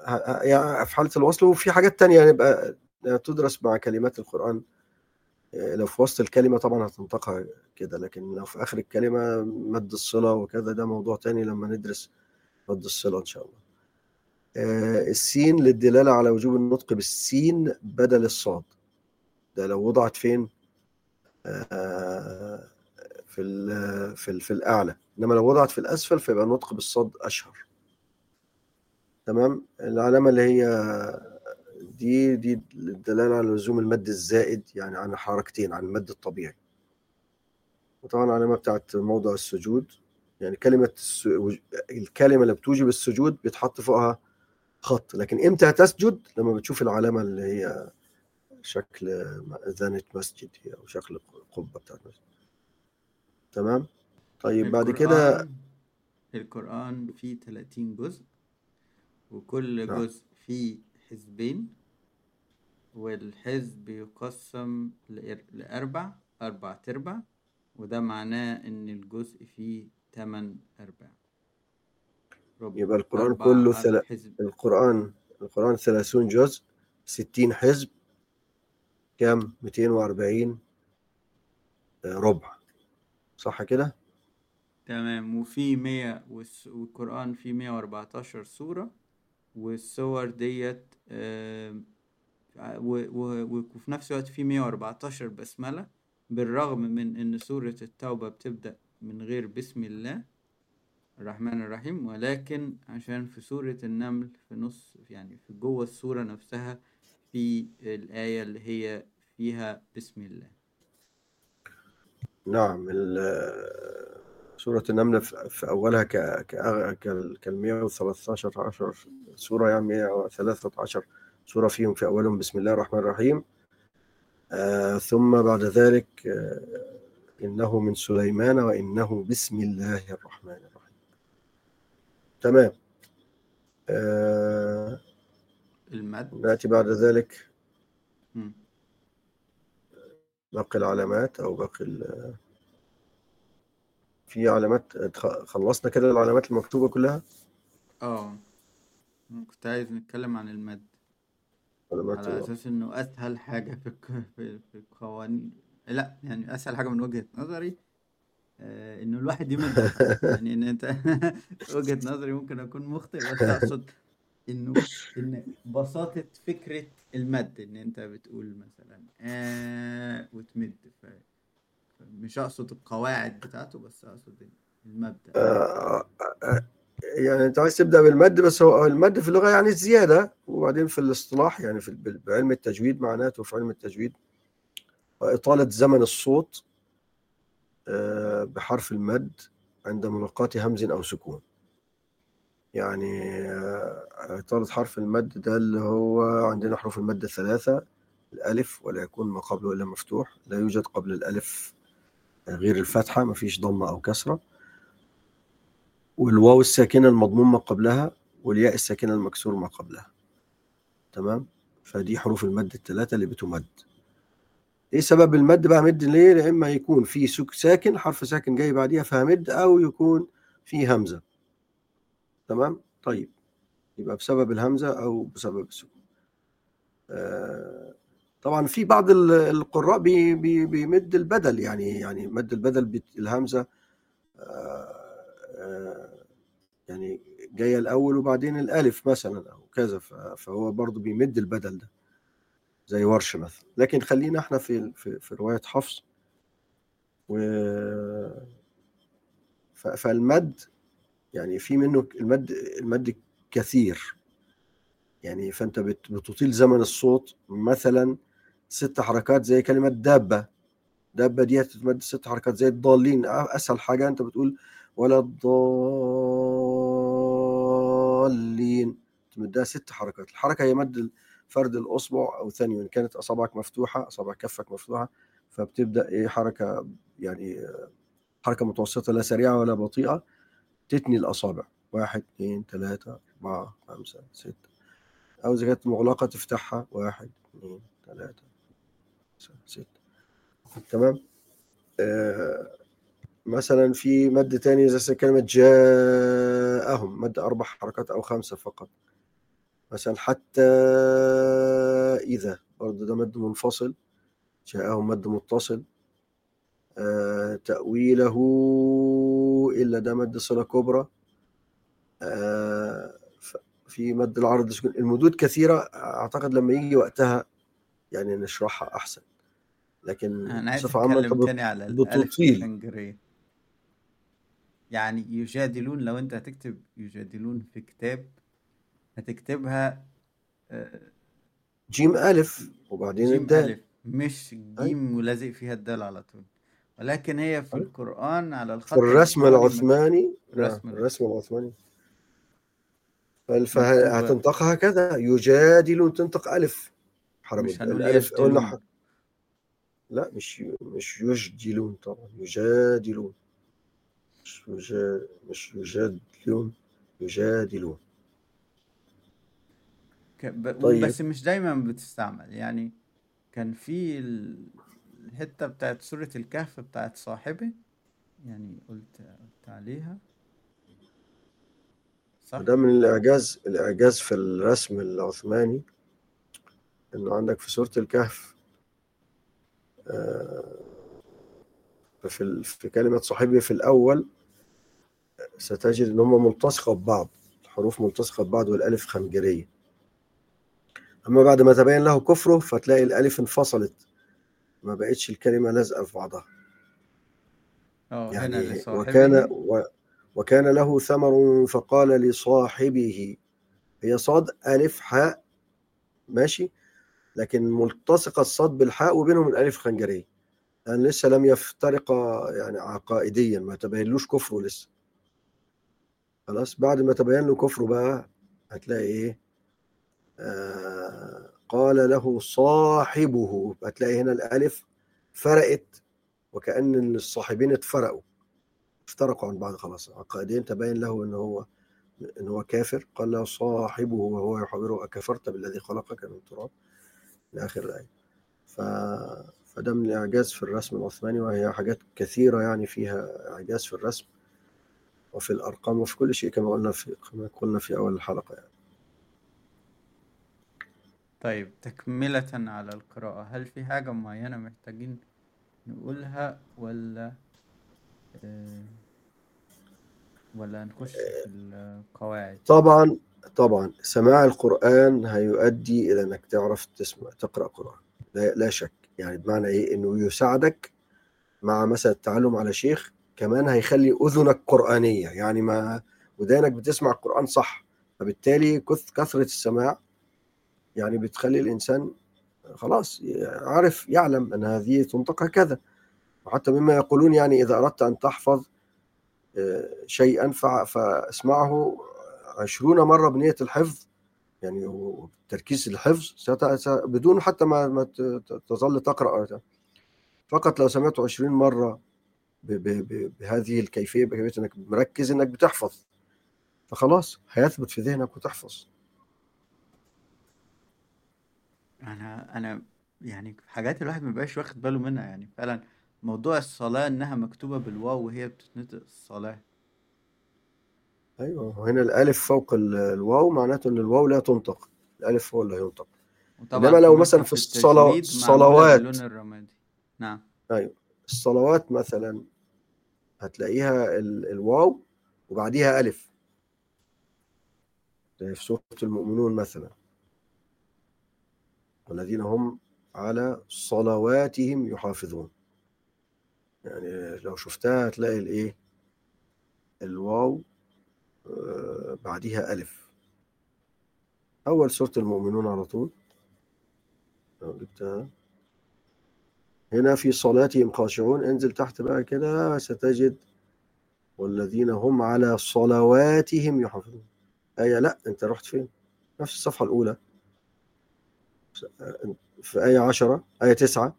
[SPEAKER 2] آه، يعني في حالة الوصل. وفي حاجات تانية يبقى تدرس مع كلمات القرآن. آه، لو في وسط الكلمة طبعا هتنطقها كده لكن لو في آخر الكلمة مد الصلة وكذا ده موضوع تاني لما ندرس مد الصلة إن شاء الله. آه، السين للدلالة على وجوب النطق بالسين بدل الصاد. ده لو وضعت فين؟ آه، في في في الأعلى. إنما لو وضعت في الأسفل فيبقى النطق بالصاد أشهر. تمام؟ العلامة اللي هي دي دي الدلالة على لزوم المد الزائد يعني عن حركتين عن المد الطبيعي. وطبعا العلامة بتاعت موضع السجود يعني كلمة الكلمة اللي بتوجب السجود بيتحط فوقها خط. لكن إمتى هتسجد؟ لما بتشوف العلامة اللي هي شكل أذانة مسجد أو شكل القبة بتاعت مسجد. تمام؟ طيب بعد كده
[SPEAKER 1] القرآن فيه 30 جزء. وكل نعم. جزء فيه حزبين والحزب يقسم لأربع أربع تربع وده معناه إن الجزء فيه تمن أرباع
[SPEAKER 2] يبقى القرآن كله ثل... القرآن القرآن ثلاثون جزء ستين حزب كام؟ 240 آه، ربع. صح كده؟
[SPEAKER 1] تمام. وفي 100 والقرآن فيه 114 سورة. والصور ديت وفي نفس الوقت في 114 بسملة بالرغم من إن سورة التوبة بتبدأ من غير بسم الله الرحمن الرحيم ولكن عشان في سورة النمل في نص يعني في جوه السورة نفسها في الآية اللي هي فيها بسم الله.
[SPEAKER 2] نعم سورة النمل في أولها كال 113 سورة يعني 113 سورة فيهم في أولهم بسم الله الرحمن الرحيم. آه ثم بعد ذلك آه إنه من سليمان وإنه بسم الله الرحمن الرحيم. تمام. آه
[SPEAKER 1] المد.
[SPEAKER 2] نأتي بعد ذلك. باقي العلامات أو باقي في علامات خلصنا كده العلامات المكتوبة كلها؟
[SPEAKER 1] آه. كنت عايز نتكلم عن المد. على أساس إنه أسهل حاجة في في القوانين. لأ يعني أسهل حاجة من وجهة نظري آه إنه الواحد يمد يعني إن أنت وجهة نظري ممكن أكون مخطئ بس أقصد إنه إن بساطة فكرة المد إن أنت بتقول مثلا آه وتمد مش أقصد القواعد بتاعته بس أقصد المبدأ. آه
[SPEAKER 2] آه يعني أنت عايز تبدأ بالمد بس هو المد في اللغة يعني الزياده وبعدين في الاصطلاح يعني في بعلم التجويد معناته في علم التجويد. إطالة زمن الصوت آه بحرف المد عند ملاقاة همز أو سكون. يعني إطالة حرف المد ده اللي هو عندنا حروف المد الثلاثة الألف ولا يكون ما قبله إلا مفتوح لا يوجد قبل الألف غير الفتحة مفيش ضمة أو كسرة. والواو الساكنة المضموم ما قبلها والياء الساكنة المكسور ما قبلها. تمام؟ فدي حروف المد الثلاثة اللي بتمد. إيه سبب المد بقى؟ مد ليه؟ يا إما يكون في سك ساكن حرف ساكن جاي بعديها فهمد أو يكون في همزة. تمام؟ طيب. يبقى بسبب الهمزة أو بسبب السكون. آه طبعا في بعض القراء بي بي بيمد البدل يعني يعني مد البدل الهمزة آه، آه، يعني جاية الأول وبعدين الألف مثلا أو كذا فهو برضه بيمد البدل ده زي ورش مثلا. لكن خلينا إحنا في في, في رواية حفص. و فالمد يعني في منه المد المد كثير. يعني فأنت بتطيل زمن الصوت مثلا ست حركات زي كلمة دابة. دابة دي تتمد ست حركات زي الضالين. أسهل حاجة أنت بتقول ولا الضالين. تمدها ست حركات. الحركة هي مد فرد الأصبع أو ثاني وإن كانت أصابعك مفتوحة أصابع كفك مفتوحة فبتبدأ إيه حركة يعني حركة متوسطة لا سريعة ولا بطيئة تتني الأصابع. واحد اثنين ثلاثة أربعة خمسة ستة. أو إذا كانت مغلقة تفتحها. واحد اثنين ثلاثة ستة تمام؟ آه مثلا في مد تاني زي كلمة جاءهم مد أربع حركات أو خمسة فقط. مثلا حتى إذا برضه ده مد منفصل جاءهم مد متصل. آه تأويله إلا ده مد صلة كبرى. آه في مد العرض المدود كثيرة أعتقد لما يجي وقتها يعني نشرحها أحسن. لكن
[SPEAKER 1] أنا عايز
[SPEAKER 2] أتكلم
[SPEAKER 1] تاني على
[SPEAKER 2] الألف
[SPEAKER 1] الخنجرية يعني يجادلون لو أنت هتكتب يجادلون في كتاب هتكتبها آه،
[SPEAKER 2] جيم ألف وبعدين
[SPEAKER 1] جيم
[SPEAKER 2] الدال.
[SPEAKER 1] ألف. مش جيم ولازق فيها الدال على طول. ولكن هي في
[SPEAKER 2] أي.
[SPEAKER 1] القرآن على
[SPEAKER 2] في
[SPEAKER 1] الخط
[SPEAKER 2] الرسم
[SPEAKER 1] العثماني؟
[SPEAKER 2] نعم
[SPEAKER 1] الرسم العثماني.
[SPEAKER 2] الرسم العثماني. فهتنطقها كذا. يجادلون تنطق ألف. حرم
[SPEAKER 1] مش
[SPEAKER 2] الد-
[SPEAKER 1] هنقول
[SPEAKER 2] الألف قلنا
[SPEAKER 1] يجدلون
[SPEAKER 2] ح- لا مش مش يجدلون طبعا يجادلون مش يجا مش يجادلون يجادلون. طيب
[SPEAKER 1] بس مش دايما بتستعمل يعني كان في ال- الحتة بتاعت سورة الكهف بتاعت صاحبي يعني قلت قلت عليها صح؟
[SPEAKER 2] وده من الإعجاز الإعجاز في الرسم العثماني إنه عندك في سورة الكهف في في كلمة صاحبي في الأول ستجد إن هم ملتصقة ببعض الحروف ملتصقة ببعض والألف خنجرية. أما بعد ما تبين له كفره فتلاقي الألف انفصلت. ما بقتش الكلمة لازقة في بعضها.
[SPEAKER 1] هنا
[SPEAKER 2] يعني وكان و وكان له ثمر فقال لصاحبه هي صاد ألف حاء ماشي؟ لكن ملتصقة الصاد بالحاء وبينهم الألف خنجرية يعني لسه لم يفترقا يعني عقائديا ما تبينلوش كفره لسه. خلاص بعد ما تبين له كفره بقى هتلاقي إيه؟ آه قال له صاحبه. هتلاقي هنا الألف فرقت وكأن الصاحبين اتفرقوا. افترقوا عن بعض خلاص. عقائديا تبين له إن هو إن هو كافر. قال له صاحبه وهو يحاوره أكفرت بالذي خلقك من تراب. إلى اخر الآية. ف... فده من الاعجاز في الرسم العثماني وهي حاجات كثيرة يعني فيها إعجاز في الرسم وفي الأرقام وفي كل شيء كما قلنا في كما قلنا في أول الحلقة يعني.
[SPEAKER 1] طيب تكملة على القراءة. هل في حاجة معينة محتاجين نقولها ولا آه، ولا نخش في القواعد؟
[SPEAKER 2] طبعا طبعا سماع القرآن هيؤدي إلى إنك تعرف تسمع تقرأ قرآن. لا, لا شك. يعني بمعنى إيه؟ إنه يساعدك مع مثلا التعلم على شيخ كمان هيخلي أذنك قرآنية. يعني ما ودانك بتسمع القران صح. فبالتالي كث- كثرة السماع يعني بتخلي الإنسان خلاص عارف يعلم أن هذه تنطق هكذا. وحتى مما يقولون يعني إذا أردت أن تحفظ آه، شيئا فاسمعه عشرون مرة بنية الحفظ يعني وتركيز الحفظ بدون حتى ما ما تظل تقرأ. فقط لو سمعته عشرين مرة ب- ب- ب- بهذه الكيفية بكيفية إنك مركز إنك بتحفظ. فخلاص هيثبت في ذهنك وتحفظ.
[SPEAKER 1] أنا أنا يعني حاجات الواحد مبقاش واخد باله منها يعني فعلا موضوع الصلاة إنها مكتوبة بالواو وهي بتتنطق الصلاة.
[SPEAKER 2] أيوه وهنا الألف فوق ال- الواو معناته إن الواو لا تنطق الألف هو اللي هينطق. إنما لو مثلا
[SPEAKER 1] في
[SPEAKER 2] الصلوات.
[SPEAKER 1] الرمادي. نعم.
[SPEAKER 2] أيوه الصلوات مثلا هتلاقيها ال- الواو وبعديها ألف. زي في سورة المؤمنون مثلا. والذين هم على صلواتهم يحافظون. يعني لو شفتها هتلاقي الإيه؟ الواو بعديها ألف. أول سورة المؤمنون على طول. لو جبتها. هنا في صلاتهم خاشعون. انزل تحت بقى كده ستجد والذين هم على صلواتهم يحافظون. آية لا أنت رحت فين؟ نفس الصفحة الأولى. في آية عشرة آية تسعة.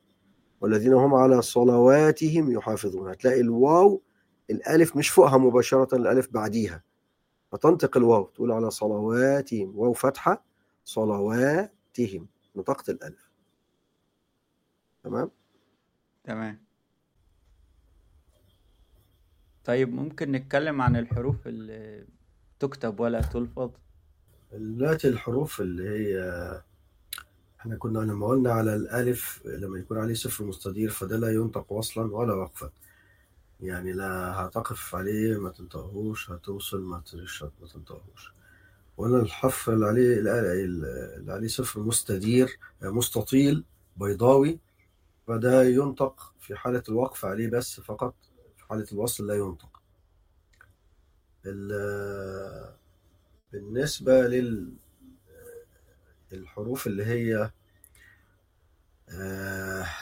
[SPEAKER 2] والذين هم على صلواتهم يحافظون. هتلاقي الواو الألف مش فوقها مباشرة الألف بعديها. فتنطق الواو تقول على صلواتهم واو فتحة صلواتهم. نطقت الألف. تمام؟
[SPEAKER 1] تمام. طيب ممكن نتكلم عن الحروف اللي تكتب ولا تلفظ؟
[SPEAKER 2] دلوقتي الحروف اللي هي إحنا كنا لما قلنا على الألف لما يكون عليه صفر مستدير فده لا ينطق وصلا ولا وقفا. يعني لا هتقف عليه ما تنطقهوش هتوصل ما ما تنطقهوش. ولا الحرف اللي عليه اللي عليه صفر مستدير مستطيل بيضاوي فده ينطق في حالة الوقف عليه بس فقط في حالة الوصل لا ينطق. بالنسبة لل الحروف اللي هي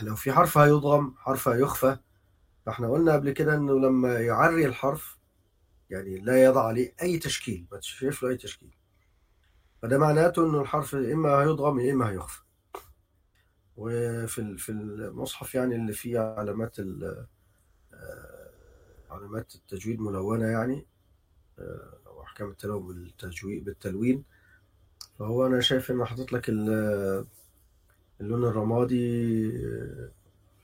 [SPEAKER 2] لو في حرف هيضغم حرف هيخفى فاحنا قلنا قبل كده إنه لما يعري الحرف يعني لا يضع عليه أي تشكيل ما تشوفش له أي تشكيل. فده معناته إنه الحرف إما هيضغم يا إما هيخفى وفي في المصحف يعني اللي فيه علامات علامات التجويد ملونة يعني أو أحكام التلون بالتجويد بالتلوين. فهو أنا شايف إنه حاطط لك اللون الرمادي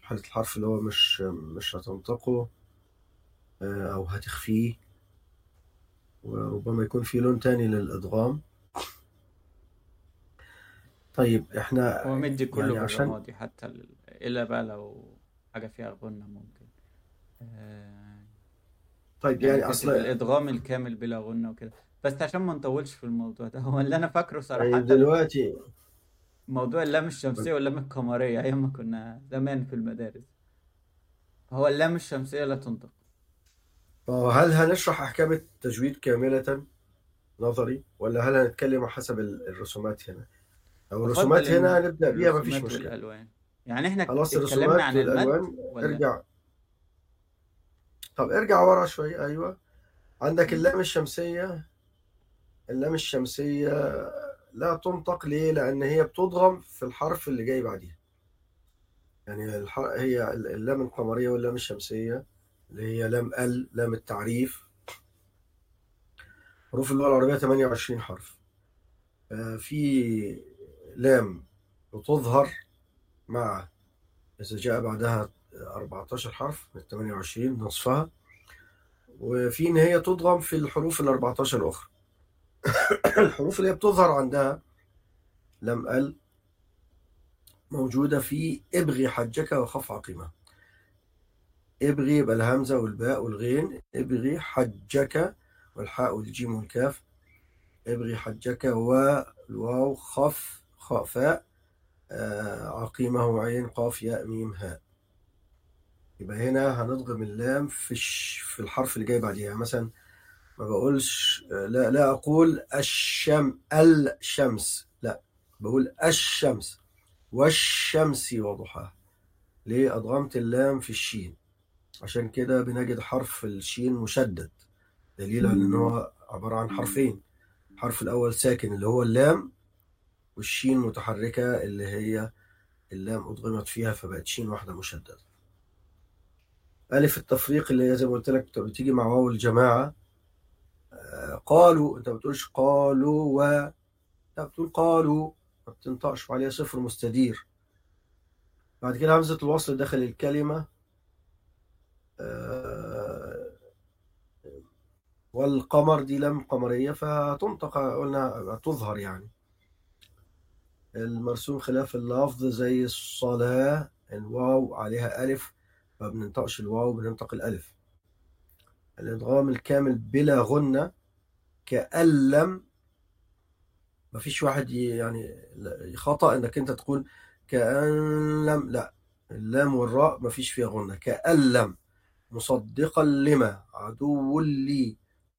[SPEAKER 2] حالة الحرف اللي هو مش مش هتنطقه أو هتخفيه. وربما يكون في لون تاني للإدغام. طيب إحنا
[SPEAKER 1] هو مدي كله
[SPEAKER 2] يعني عشان
[SPEAKER 1] بالرمادي حتى ال... إلا بقى لو حاجة فيها غنة ممكن. آه،
[SPEAKER 2] طيب
[SPEAKER 1] يعني
[SPEAKER 2] يعني أصل
[SPEAKER 1] الإدغام الكامل بلا غنة وكده. بس عشان ما نطولش في الموضوع ده هو اللي أنا فاكره صراحة.
[SPEAKER 2] طيب دلوقتي
[SPEAKER 1] موضوع اللام الشمسية واللام القمرية أيام ما كنا زمان في المدارس. هو اللام الشمسية لا تنطق.
[SPEAKER 2] آه، هل هنشرح أحكام التجويد كاملة نظري؟ ولا هل هنتكلم حسب ال- الرسومات هنا؟ أو الرسومات هنا
[SPEAKER 1] إن
[SPEAKER 2] هنبدأ بيها مفيش مشكلة.
[SPEAKER 1] والألوان. يعني إحنا
[SPEAKER 2] خلاص الرسومات
[SPEAKER 1] عن ولا
[SPEAKER 2] ارجع. طب ارجع ورا شوية أيوه. عندك. اللام الشمسية. اللام الشمسية لا تنطق ليه؟ لأن هي بتضغم في الحرف اللي جاي بعديها. يعني. هي اللام القمرية واللام الشمسية اللي هي لام ال لام التعريف. حروف اللغة العربية 28 حرف. آه، في لام بتظهر مع إذا جاء بعدها 14 حرف من 28 نصفها. وفي إن هي تضغم في الحروف ال 14 الأخرى. الحروف اللي هي بتظهر عندها لام أل موجودة في ابغي حجك وخف عقيمة. ابغي يبقى الهمزة والباء والغين. ابغي حجك والحاء والجيم والكاف. ابغي حجك والواو خف خاء فاء. آه، عقيمة عين قاف ياء ميم هاء. يبقى هنا هنضغم اللام في. في الحرف اللي جاي بعديها. يعني مثلا ما بقولش لا لا أقول الشم الشمس لا بقول الشمس والشمس وضحاها. ليه؟ أضغمت اللام في الشين. عشان كده بنجد حرف الشين مشدد. دليل على إن هو عبارة عن حرفين. الحرف الأول ساكن اللي هو اللام والشين متحركة اللي هي اللام أضغمت فيها فبقت شين واحدة مشددة. ألف التفريق اللي هي زي ما قلت لك بتيجي مع واو الجماعة. قالوا أنت ما بتقولش قالوا و لا بتقول قالوا ما بتنطقش وعليها صفر مستدير. بعد كده همزة الوصل داخل الكلمة آه، والقمر دي لام قمرية فهتنطق قلنا تظهر يعني. المرسوم خلاف اللفظ زي الصلاة الواو عليها ألف ما بننطقش الواو بننطق الألف. الإدغام الكامل بلا غنة كأن لم مفيش واحد ي- يعني خطأ إنك أنت تقول كأن لم لا اللام والراء مفيش فيها غنة كأن لم مصدقا لما عدو لي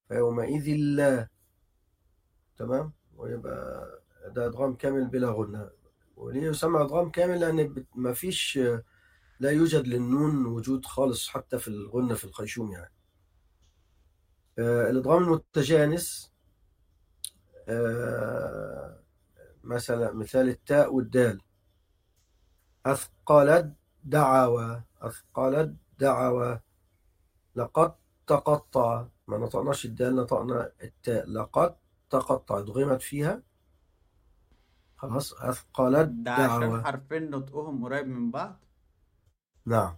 [SPEAKER 2] فيومئذ لا. تمام؟ ويبقى ده إدغام كامل بلا غنة. وليه يسمى إدغام كامل؟ لأن بت- مفيش لا يوجد للنون وجود خالص حتى في الغنة في الخيشوم يعني. الادغام المتجانس آه، مثلا مثال التاء والدال. أثقلت دعوى أثقلت دعوى. لقد تقطع. ما نطقناش الدال نطقنا التاء. لقد تقطع. ضغمت فيها. خلاص. أثقلت
[SPEAKER 1] ده عشان حرفين نطقهم قريب من بعض؟
[SPEAKER 2] نعم.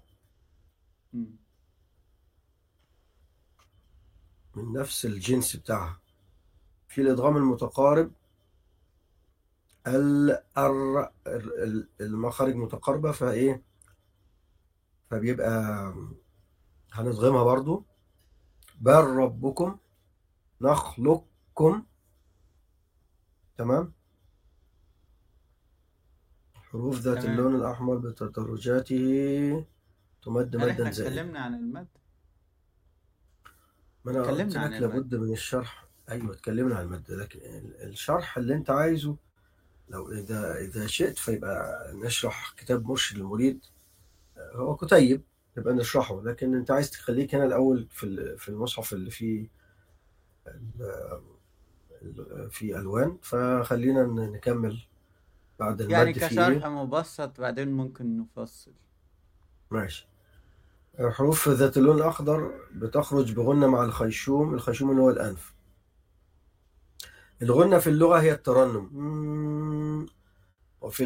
[SPEAKER 2] من نفس الجنس بتاعها. في الإدغام المتقارب ال ال ال- المخارج متقاربة فإيه فبيبقى هنضغمها برضو. بل ربكم نخلقكم. تمام؟ حروف ذات اللون الأحمر بتدرجاته تمد
[SPEAKER 1] إحنا
[SPEAKER 2] مدا زائدا.
[SPEAKER 1] اتكلمنا عن المد.
[SPEAKER 2] ما أنا قلت
[SPEAKER 1] اتكلمنا عن
[SPEAKER 2] لك
[SPEAKER 1] المد
[SPEAKER 2] لابد من الشرح. أيوة اتكلمنا عن المادة لكن ال- الشرح اللي أنت عايزه لو إذا إذا شئت فيبقى نشرح كتاب مرشد المريد هو كتيب نبقى نشرحه. لكن أنت عايز تخليك هنا الأول في في المصحف اللي فيه ال- ال- فيه ألوان. فخلينا نكمل بعد
[SPEAKER 1] يعني
[SPEAKER 2] المد
[SPEAKER 1] كشرح
[SPEAKER 2] إيه.
[SPEAKER 1] مبسط بعدين ممكن نفصل.
[SPEAKER 2] ماشي. حروف ذات اللون الأخضر بتخرج بغنة مع الخيشوم الخيشوم اللي هو الأنف. الغنة في اللغة هي الترنم. وفي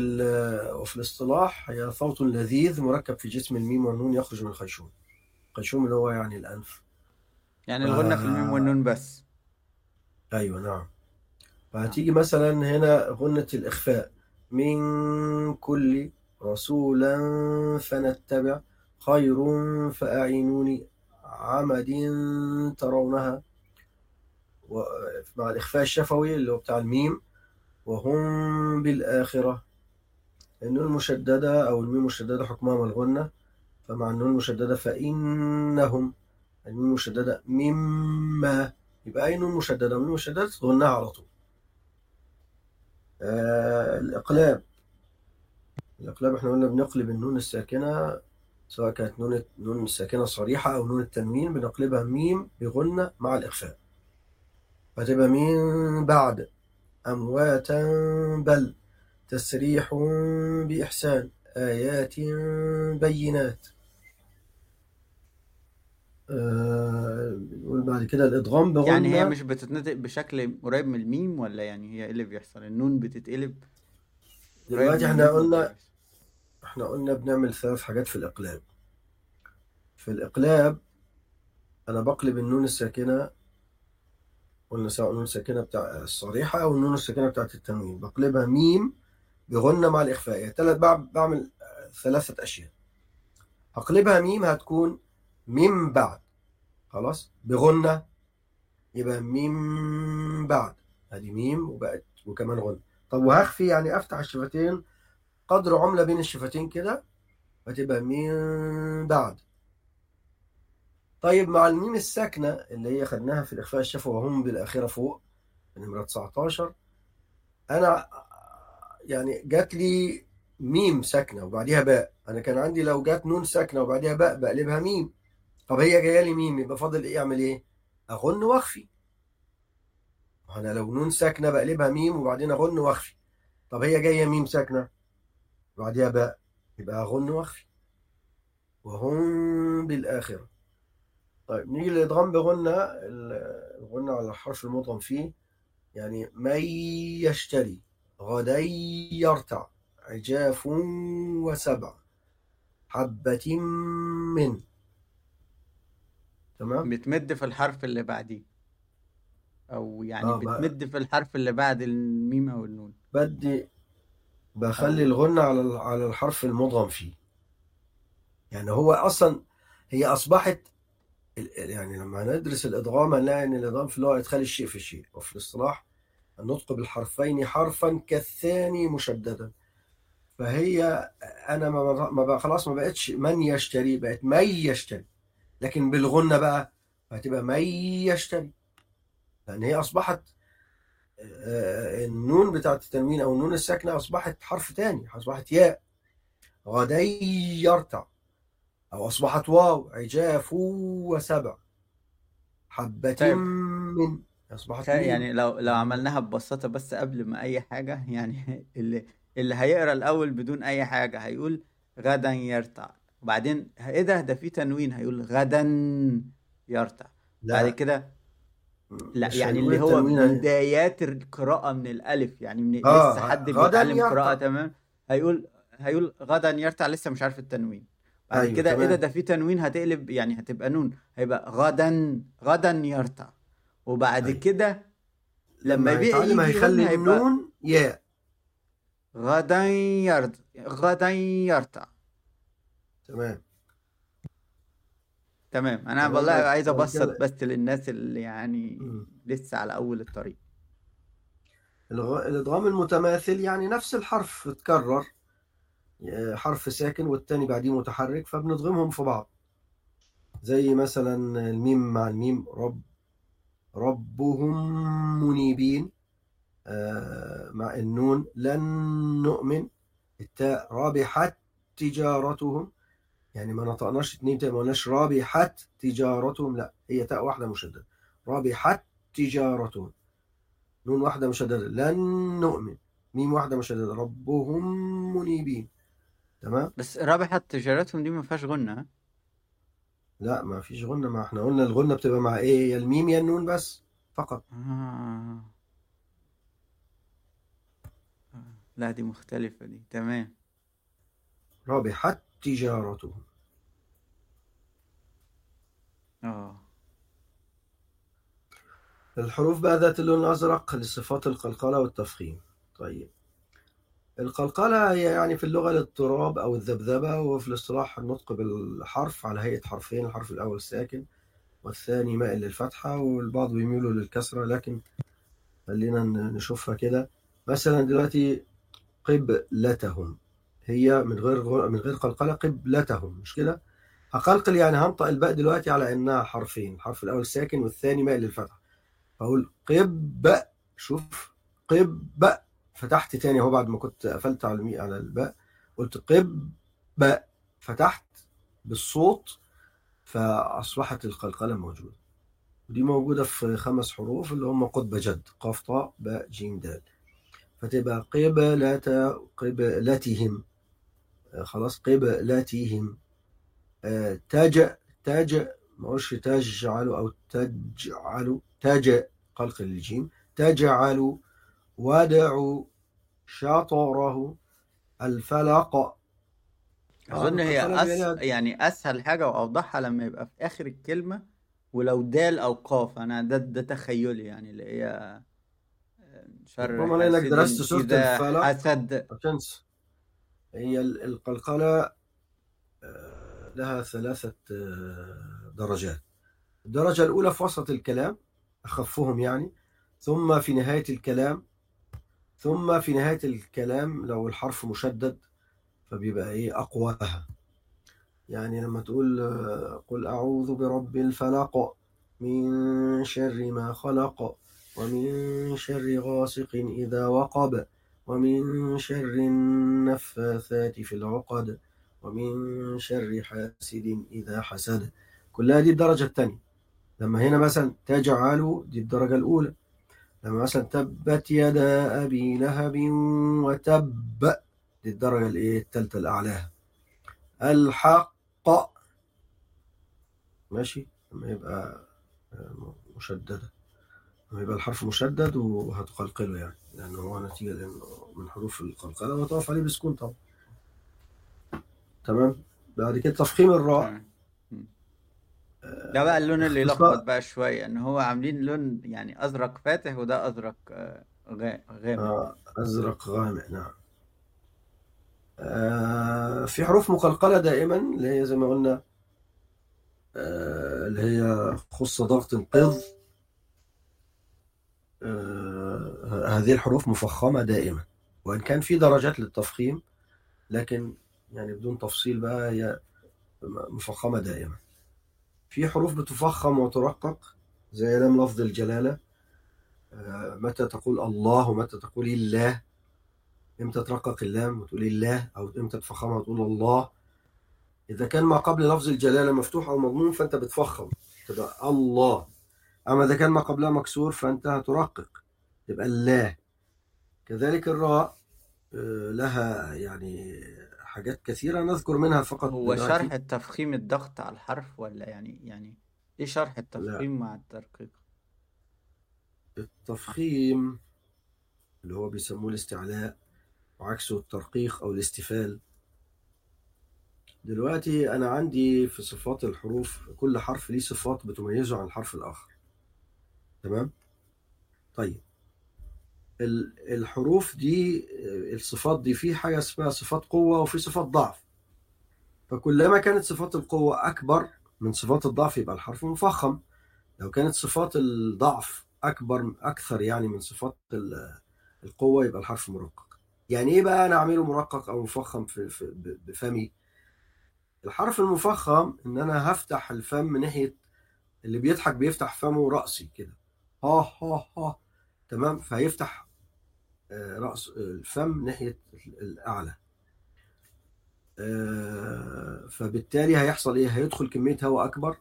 [SPEAKER 2] وفي الاصطلاح هي صوت لذيذ مركب في جسم الميم والنون يخرج من الخيشوم. الخيشوم اللي هو يعني الأنف.
[SPEAKER 1] يعني الغنة في الميم
[SPEAKER 2] آه
[SPEAKER 1] والنون بس.
[SPEAKER 2] أيوة نعم
[SPEAKER 1] نعم.
[SPEAKER 2] فهتيجي مثلا هنا غنة الإخفاء. من كل رسولا فنتبع خير فأعينوني عمد ترونها. مع الإخفاء الشفوي اللي هو بتاع الميم وهم بالآخرة. النون المشددة أو الميم المشددة حكمها من الغنة فمع النون المشددة فإنهم الميم المشددة مما. يبقى أي نون مشددة ميم مشددة تغنها على طول. آه الإقلاب. الإقلاب إحنا قلنا بنقلب النون الساكنة سواء كانت نون نون الساكنة صريحة أو نون التنوين بنقلبها ميم بغنة مع الإخفاء. فتبقى من بعد. أمواتا بل. تسريح بإحسان. آيات بينات. آه بنقول بعد كده الإدغام
[SPEAKER 1] يعني هي
[SPEAKER 2] بغنة
[SPEAKER 1] مش بتتنطق بشكل قريب من الميم ولا يعني هي إيه اللي بيحصل؟ النون بتتقلب
[SPEAKER 2] دلوقتي
[SPEAKER 1] إحنا
[SPEAKER 2] قلنا إحنا قلنا بنعمل ثلاث حاجات في الإقلاب. في الإقلاب أنا بقلب النون الساكنة قلنا سواء النون الساكنة بتاع الصريحة أو النون الساكنة بتاعت التنوين. بقلبها ميم بغنة مع الإخفاء. يعني تلات بعمل ثلاثة أشياء. هقلبها ميم هتكون من بعد. خلاص؟ بغنة يبقى ميم بعد. ادي ميم وبقت وكمان غنة طب وهخفي يعني أفتح الشفتين قدر عملة بين الشفتين كده فتبقى من بعد؟ طيب مع الميم الساكنة اللي هي خدناها في الإخفاء الشفوي وهم بالآخرة فوق نمرة 19 أنا يعني جات لي ميم ساكنة وبعديها باء. أنا كان عندي لو جات نون ساكنة وبعديها باء بقلبها ميم. طب هي جاية لي ميم يبقى فاضل إيه أعمل إيه؟ أغن وأخفي. أنا لو نون ساكنة بقلبها ميم وبعدين أغن وأخفي. طب هي جاية ميم ساكنة؟ وبعديها باء يبقى أغن وأخفي وهم بالآخرة. طيب نيجي للإدغام بغنة الغنة على الحرف المدغم فيه. يعني من يشتري غدا يرتع. عجاف وسبع. حبة من. تمام؟
[SPEAKER 1] بتمد في الحرف اللي بعديه. أو يعني
[SPEAKER 2] بقى
[SPEAKER 1] بتمد في الحرف اللي بعد الميم أو النون.
[SPEAKER 2] بدي بخلي الغنة على على الحرف المدغم فيه. يعني هو أصلا هي أصبحت يعني لما ندرس الإدغام هنلاقي إن الإدغام في اللغة إدخال الشيء في الشيء وفي الاصطلاح النطق بالحرفين حرفا كالثاني مشددا. فهي أنا ما ما بقى خلاص ما بقتش من يشتري بقت من يشتري. لكن بالغنة بقى هتبقى من يشتري. لأن هي أصبحت النون بتاعت التنوين أو النون الساكنة أصبحت حرف تاني أصبحت ياء. غدا يرتع. أو أصبحت واو عجاف وسبع. حبة
[SPEAKER 1] طيب.
[SPEAKER 2] من. أصبحت
[SPEAKER 1] تا-
[SPEAKER 2] ميم.
[SPEAKER 1] يعني لو لو عملناها ببساطة بس قبل ما أي حاجة يعني اللي اللي هيقرأ الأول بدون أي حاجة هيقول غدا يرتع. وبعدين إيه ده؟ ده في تنوين هيقول غدا يرتع. بعد
[SPEAKER 2] لا
[SPEAKER 1] كده لا يعني اللي هو بدايات القراءة من الألف. يعني من
[SPEAKER 2] آه
[SPEAKER 1] لسه حد بيتعلم قراءة
[SPEAKER 2] يرتع
[SPEAKER 1] تمام؟ هيقول هيقول غدا يرتع لسه مش عارف التنوين. بعد
[SPEAKER 2] أيوه
[SPEAKER 1] كده إيه ده؟ ده في تنوين هتقلب يعني هتبقى نون. هيبقى غدا غدا يرتع. وبعد
[SPEAKER 2] أيوه.
[SPEAKER 1] كده لما
[SPEAKER 2] لما هيخلي
[SPEAKER 1] هيبقى
[SPEAKER 2] النون ياء.
[SPEAKER 1] غدا يرتع. غدا يرتع.
[SPEAKER 2] تمام.
[SPEAKER 1] تمام. أنا
[SPEAKER 2] بقول
[SPEAKER 1] والله عايز
[SPEAKER 2] أبسط
[SPEAKER 1] بس للناس اللي يعني. لسه على أول الطريق.
[SPEAKER 2] الإدغام المتماثل يعني نفس الحرف اتكرر آه، حرف ساكن والتاني بعديه متحرك فبندغمهم في بعض. زي مثلا الميم مع الميم رب ربهم منيبين آه، مع النون لن نؤمن التاء رابحت تجارتهم. يعني ما نطقناش اتنين ما قلناش رابحت تجارتهم لا هي تاء واحدة مشددة. رابحت تجارتهم. نون واحدة مشددة. لن نؤمن. ميم واحدة مشددة. ربهم منيبين. تمام؟
[SPEAKER 1] بس رابحة تجارتهم دي ما فيهاش غنة ها؟
[SPEAKER 2] لا ما فيش غنة ما إحنا قلنا الغنة بتبقى مع إيه؟ يا الميم يا النون بس فقط.
[SPEAKER 1] آه. آه. لا دي مختلفة دي. تمام.
[SPEAKER 2] رابحت تجارتهم.
[SPEAKER 1] آه.
[SPEAKER 2] الحروف بقى ذات اللون الأزرق لصفات القلقلة والتفخيم. طيب. القلقلة هي يعني في اللغة الاضطراب أو الذبذبة وفي الاصطلاح النطق بالحرف على هيئة حرفين الحرف الأول ساكن والثاني مائل للفتحة والبعض بيميلوا للكسرة لكن خلينا نشوفها كده. مثلا دلوقتي قبلتهم. هي من غير من غير قلقلة قبلتهم مش كده؟ هقلقل يعني هنطق الباء دلوقتي على إنها حرفين. الحرف الأول ساكن والثاني مائل للفتحة. فأقول قب شوف. قب فتحت تاني أهو بعد ما كنت قفلت على على الباء. قلت قب فتحت بالصوت فأصبحت القلقلة موجودة. ودي موجودة في خمس حروف اللي هم قطب جد. قاف طاء باء جيم دال. فتبقى قبلة قبلتهم. خلاص قبلتهم. آه، تج تج ما اقولش تجعل أو تجعل تج قلقل الجيم تجعل ودعوا شطره الفلق.
[SPEAKER 1] أظن هي
[SPEAKER 2] القلقلة
[SPEAKER 1] أس... يعني أسهل حاجة وأوضحها لما يبقى في آخر الكلمة ولو دال أو قاف. أنا ده ده تخيلي يعني اللي هي شر
[SPEAKER 2] ربما لأنك درست سورة الفلق.
[SPEAKER 1] حسد
[SPEAKER 2] هي ال- القلقلة آه، لها ثلاثة آه، درجات. الدرجة الأولى في وسط الكلام أخفهم يعني ثم في نهاية الكلام ثم في نهاية الكلام لو الحرف مشدد فبيبقى إيه؟ أقواها. يعني لما تقول آه، قل أعوذ برب الفلق من شر ما خلق ومن شر غاسق إذا وقب. ومن شر النفاثات في العقد ومن شر حاسد إذا حسد. كلها دي الدرجة الثانية. لما هنا مثلا تجعل دي الدرجة الأولى. لما مثلا تبت يدا أبي لهب وتب. دي الدرجة الإيه؟ الثالثة الأعلاها الحق. ماشي؟ لما يبقى آه، مشددة. لما يبقى الحرف مشدد وهتقلقله يعني لأنه هو نتيجة لأنه من حروف القلقلة وتقف عليه بسكون طبعا. تمام؟ بعد كده تفخيم الراء.
[SPEAKER 1] مم. ده بقى اللون اللي يلخبط بقى شوية إن هو عاملين لون يعني أزرق فاتح وده أزرق آه، غا- غامق.
[SPEAKER 2] آه، أزرق غامق نعم. آه، في حروف مقلقلة دائما اللي هي زي ما قلنا آه، اللي هي خص ضغط قض آه، هذه الحروف مفخمة دائما وإن كان في درجات للتفخيم لكن يعني بدون تفصيل بقى هي مفخمة دائما. في حروف بتفخم وترقق زي لام لفظ الجلالة آه، متى تقول الله ومتى تقول الله إمتى ترقق اللام وتقول الله أو إمتى تفخمها وتقول الله. إذا كان ما قبل لفظ الجلالة مفتوح أو مضموم فأنت بتفخم تبقى الله. أما إذا كان ما قبلها مكسور فأنت هترقق. تبقى الله كذلك الراء آه، لها يعني حاجات كثيرة نذكر منها فقط
[SPEAKER 1] هو
[SPEAKER 2] دلوقتي.
[SPEAKER 1] شرح التفخيم الضغط على الحرف ولا يعني يعني إيه شرح
[SPEAKER 2] لا.
[SPEAKER 1] التفخيم مع الترقيق؟
[SPEAKER 2] التفخيم اللي هو بيسموه الاستعلاء وعكسه الترقيق أو الاستفال. دلوقتي أنا عندي في صفات الحروف كل حرف ليه صفات بتميزه عن الحرف الآخر. تمام؟ طيب. ال- الحروف دي الصفات دي في حاجة اسمها صفات قوة وفي صفات ضعف. فكلما كانت صفات القوة أكبر من صفات الضعف يبقى الحرف مفخم. لو كانت صفات الضعف أكبر أكثر يعني من صفات ال- القوة يبقى الحرف مرقق. يعني إيه بقى أنا أعمله مرقق أو مفخم في في بفمي؟ الحرف المفخم إن أنا هفتح الفم من ناحية اللي بيضحك بيفتح فمه رأسي كده. ها ها ها. تمام؟ فهيفتح آه، رأس الفم ناحية الأعلى. آه، فبالتالي هيحصل إيه؟ هيدخل كمية هواء أكبر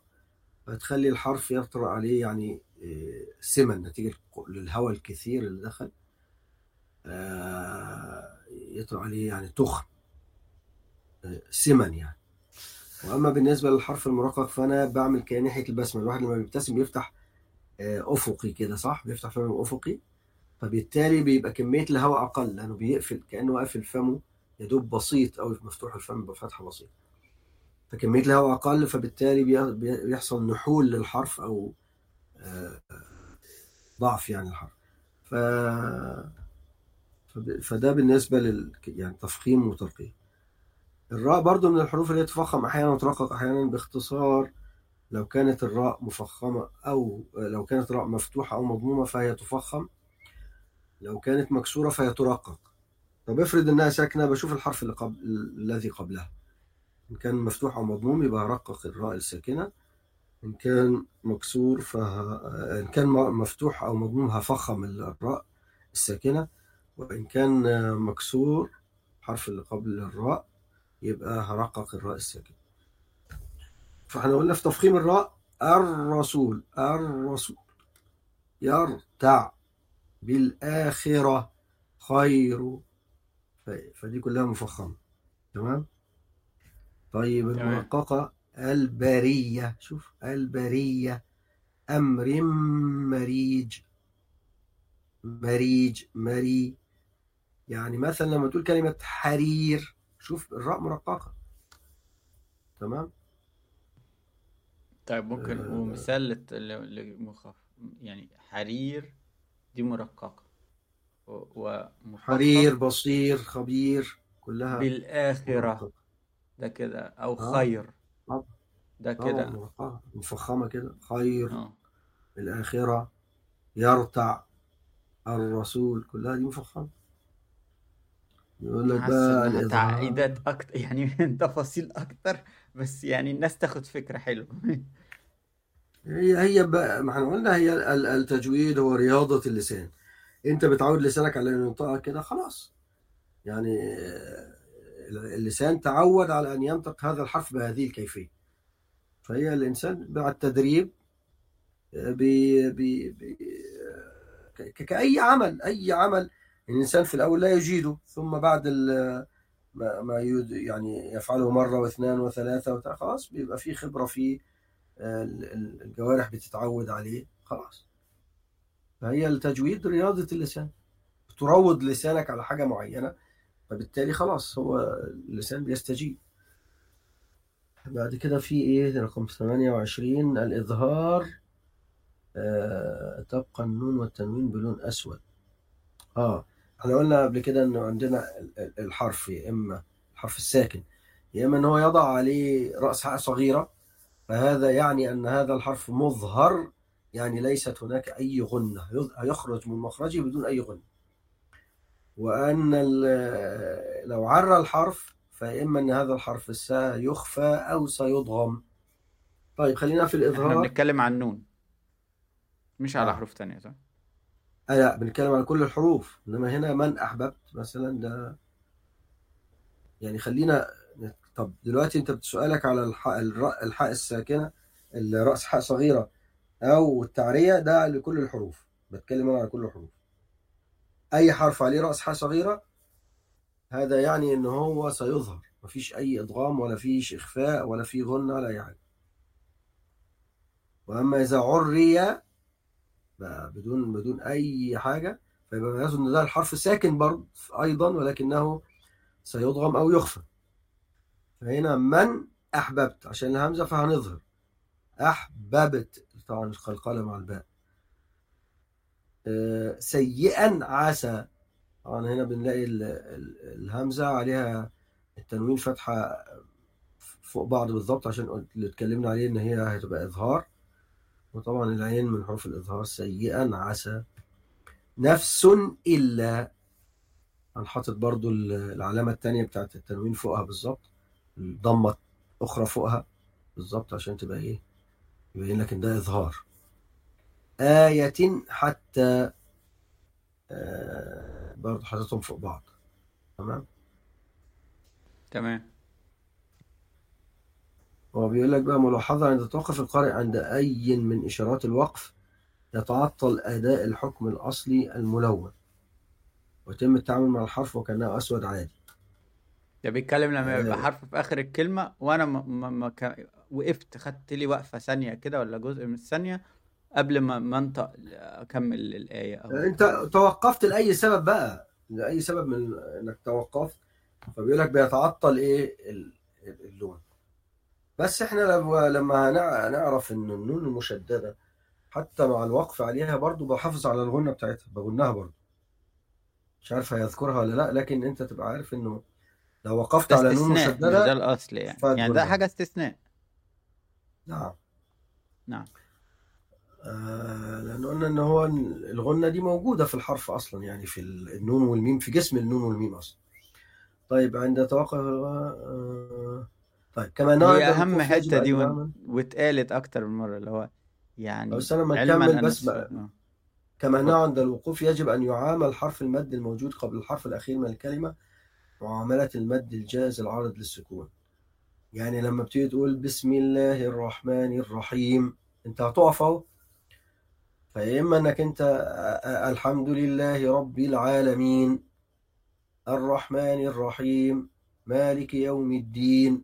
[SPEAKER 2] هتخلي الحرف يطرأ عليه يعني آه، سمن نتيجة للهواء الكثير اللي دخل. يطرأ عليه يعني تخن سمن يعني. وأما بالنسبة للحرف المرقق فأنا بعمل كناحيه البسمة. الواحد لما بيبتسم بيفتح أفقي كده صح؟ بيفتح فمه أفقي. فبالتالي بيبقى كمية الهواء أقل لأنه بيقفل كأنه قافل فمه يا دوب بسيط أو مفتوح الفم بفتحة بسيط فكمية الهواء أقل فبالتالي بي- بي- بيحصل نحول للحرف أو آه، ضعف يعني الحرف. ف فده بالنسبة لل يعني تفخيم وترقيق الراء برضو من الحروف اللي تفخم أحيانا وترقق أحيانا باختصار لو كانت الراء مفخمة أو لو كانت راء مفتوحة أو مضمومة فهي تفخم لو كانت مكسورة فهي ترقق. طب افرض إنها ساكنة بشوف الحرف اللي قبل الذي قبلها. إن كان مفتوح أو مضموم يبقى هرقق الراء الساكنة. إن كان مكسور فه... إن كان مفتوح أو مضموم هفخم الراء الساكنة. وإن كان مكسور الحرف اللي قبل الراء يبقى هرقق الراء الساكنة. فاحنا قلنا في تفخيم الراء الرسول الرسول. يرتع. بالآخرة خير. ف- فدي كلها مفخمة. تمام؟ طيب المرققة البرية. شوف البرية. أمر مريج. مريج مري. يعني مثلا لما تقول كلمة حرير شوف الراء مرققة. تمام؟
[SPEAKER 1] طيب ممكن
[SPEAKER 2] آه،
[SPEAKER 1] ومثال لمخف يعني حرير دي مرققة و-
[SPEAKER 2] حرير بصير خبير كلها
[SPEAKER 1] بالآخرة. ده كده. أو
[SPEAKER 2] آه.
[SPEAKER 1] خير.
[SPEAKER 2] طبعا
[SPEAKER 1] ده
[SPEAKER 2] طبعا
[SPEAKER 1] كده.
[SPEAKER 2] مفخمة كده. خير.
[SPEAKER 1] آه.
[SPEAKER 2] الآخرة يرتع الرسول. كلها دي مفخمة. يقول لك بقى
[SPEAKER 1] تعقيدات أكتر يعني تفاصيل أكتر بس يعني الناس تاخد فكرة حلوة.
[SPEAKER 2] هي هي ما إحنا قلنا هي ال- التجويد هو رياضة اللسان. انت بتعود لسانك على إنه ينطقها كده خلاص. يعني آه، اللسان تعود على أن ينطق هذا الحرف بهذه الكيفية. فهي الإنسان مع التدريب آه، بي بي بي آه، ك- كأي عمل أي عمل الإنسان في الأول لا يجيده. ثم بعد ما يعني يفعله مرة واثنان وثلاثة وت- خلاص بيبقى في خبرة في ال- ال- الجوارح بتتعود عليه خلاص. فهي التجويد رياضة اللسان. تروض لسانك على حاجة معينة فبالتالي خلاص هو اللسان بيستجيب. بعد كده في إيه؟ رقم 28 الإظهار آه تبقى النون والتنوين بلون أسود. آه إحنا قلنا قبل كده إنه عندنا ال- ال- الحرف يا إما الحرف الساكن يا إما إن هو يضع عليه رأس حاء صغيرة. فهذا يعني أن هذا الحرف مظهر يعني ليست هناك أي غنة يخرج من مخرجه بدون أي غنة. ال- لو عرى الحرف فإما أن هذا الحرف سيخفى أو سيضغم. طيب خلينا في
[SPEAKER 1] إحنا
[SPEAKER 2] الاظهار
[SPEAKER 1] بنتكلم عن نون مش على
[SPEAKER 2] آه.
[SPEAKER 1] حروف تانية صح؟
[SPEAKER 2] آه لا بنتكلم على كل الحروف. إنما هنا من أحببت مثلا ده يعني خلينا طب دلوقتي انت بتسألك على الحاء الحاء الساكنة الرأس حاء صغيرة أو التعرية ده لكل الحروف. بتكلم أنا على كل الحروف. أي حرف عليه رأس حاء صغيرة هذا يعني إن هو سيظهر. مفيش أي ادغام ولا فيش إخفاء ولا في غنة ولا أي حاجة. وأما إذا عري بقى بدون بدون أي حاجة فيبقى إن ده الحرف ساكن برضه أيضا ولكنه سيضغم أو يخفى. فهنا من أحببت عشان الهمزة فهنظهر. أحببت طبعا القلقلة مع الباء. آه، سيئا عسى. طبعا هنا بنلاقي ال- ال- الهمزة عليها التنوين فتحة فوق بعض بالظبط عشان اللي اتكلمنا عليه إن هي هتبقى إظهار. وطبعا العين من حروف الإظهار. سيئا عسى. نفس إلا. أنا حاطط برضو ال- العلامة الثانية بتاعت التنوين فوقها بالظبط الضمه أخرى فوقها. بالظبط عشان تبقى إيه يبين لك إن ده إظهار. آية حتى آه برضه حاططهم فوق بعض. تمام؟
[SPEAKER 1] تمام.
[SPEAKER 2] هو بيقول لك بقى ملاحظة عند توقف القارئ عند أي من إشارات الوقف يتعطل أداء الحكم الأصلي الملون ويتم التعامل مع الحرف وكأنه أسود عادي.
[SPEAKER 1] ده بيتكلم لما يبقى
[SPEAKER 2] آه.
[SPEAKER 1] حرف في آخر الكلمة وأنا ما ما ما وقفت خدت لي وقفة ثانية كده ولا جزء من الثانية قبل ما ما أنطق أكمل الآية أو
[SPEAKER 2] أنت توقفت لأي سبب بقى؟ لأي سبب من إنك توقفت؟ فبيقول لك بيتعطل إيه؟ ال- اللون. بس إحنا لما لما هنع- هنعرف إن النون المشددة حتى مع الوقف عليها برضو بحافظ على الغنة بتاعتها بغنها برضو. مش عارف هيذكرها ولا لأ لكن أنت تبقى عارف إنه لو وقفت على نون
[SPEAKER 1] استثناء مش ده الأصل يعني. يعني ده. حاجة استثناء.
[SPEAKER 2] نعم.
[SPEAKER 1] نعم.
[SPEAKER 2] آه لأن قلنا إن هو الغنة دي موجودة في الحرف أصلا يعني في النون والميم في جسم النون والميم أصلا. طيب عند توقف آه طيب كما نوع
[SPEAKER 1] هي حتة
[SPEAKER 2] أن
[SPEAKER 1] دي واتقالت أكتر من مرة اللي هو يعني
[SPEAKER 2] بس نكمل
[SPEAKER 1] أن
[SPEAKER 2] بس بقى.
[SPEAKER 1] آه.
[SPEAKER 2] كما نوع عند الوقوف يجب أن يعامل حرف المد الموجود قبل الحرف الأخير من الكلمة معاملة المد الجائز العارض للسكون. يعني لما بتيجي تقول بسم الله الرحمن الرحيم انت هتقف اهو. فيا إما إنك أنت الحمد لله رب العالمين الرحمن الرحيم مالك يوم الدين.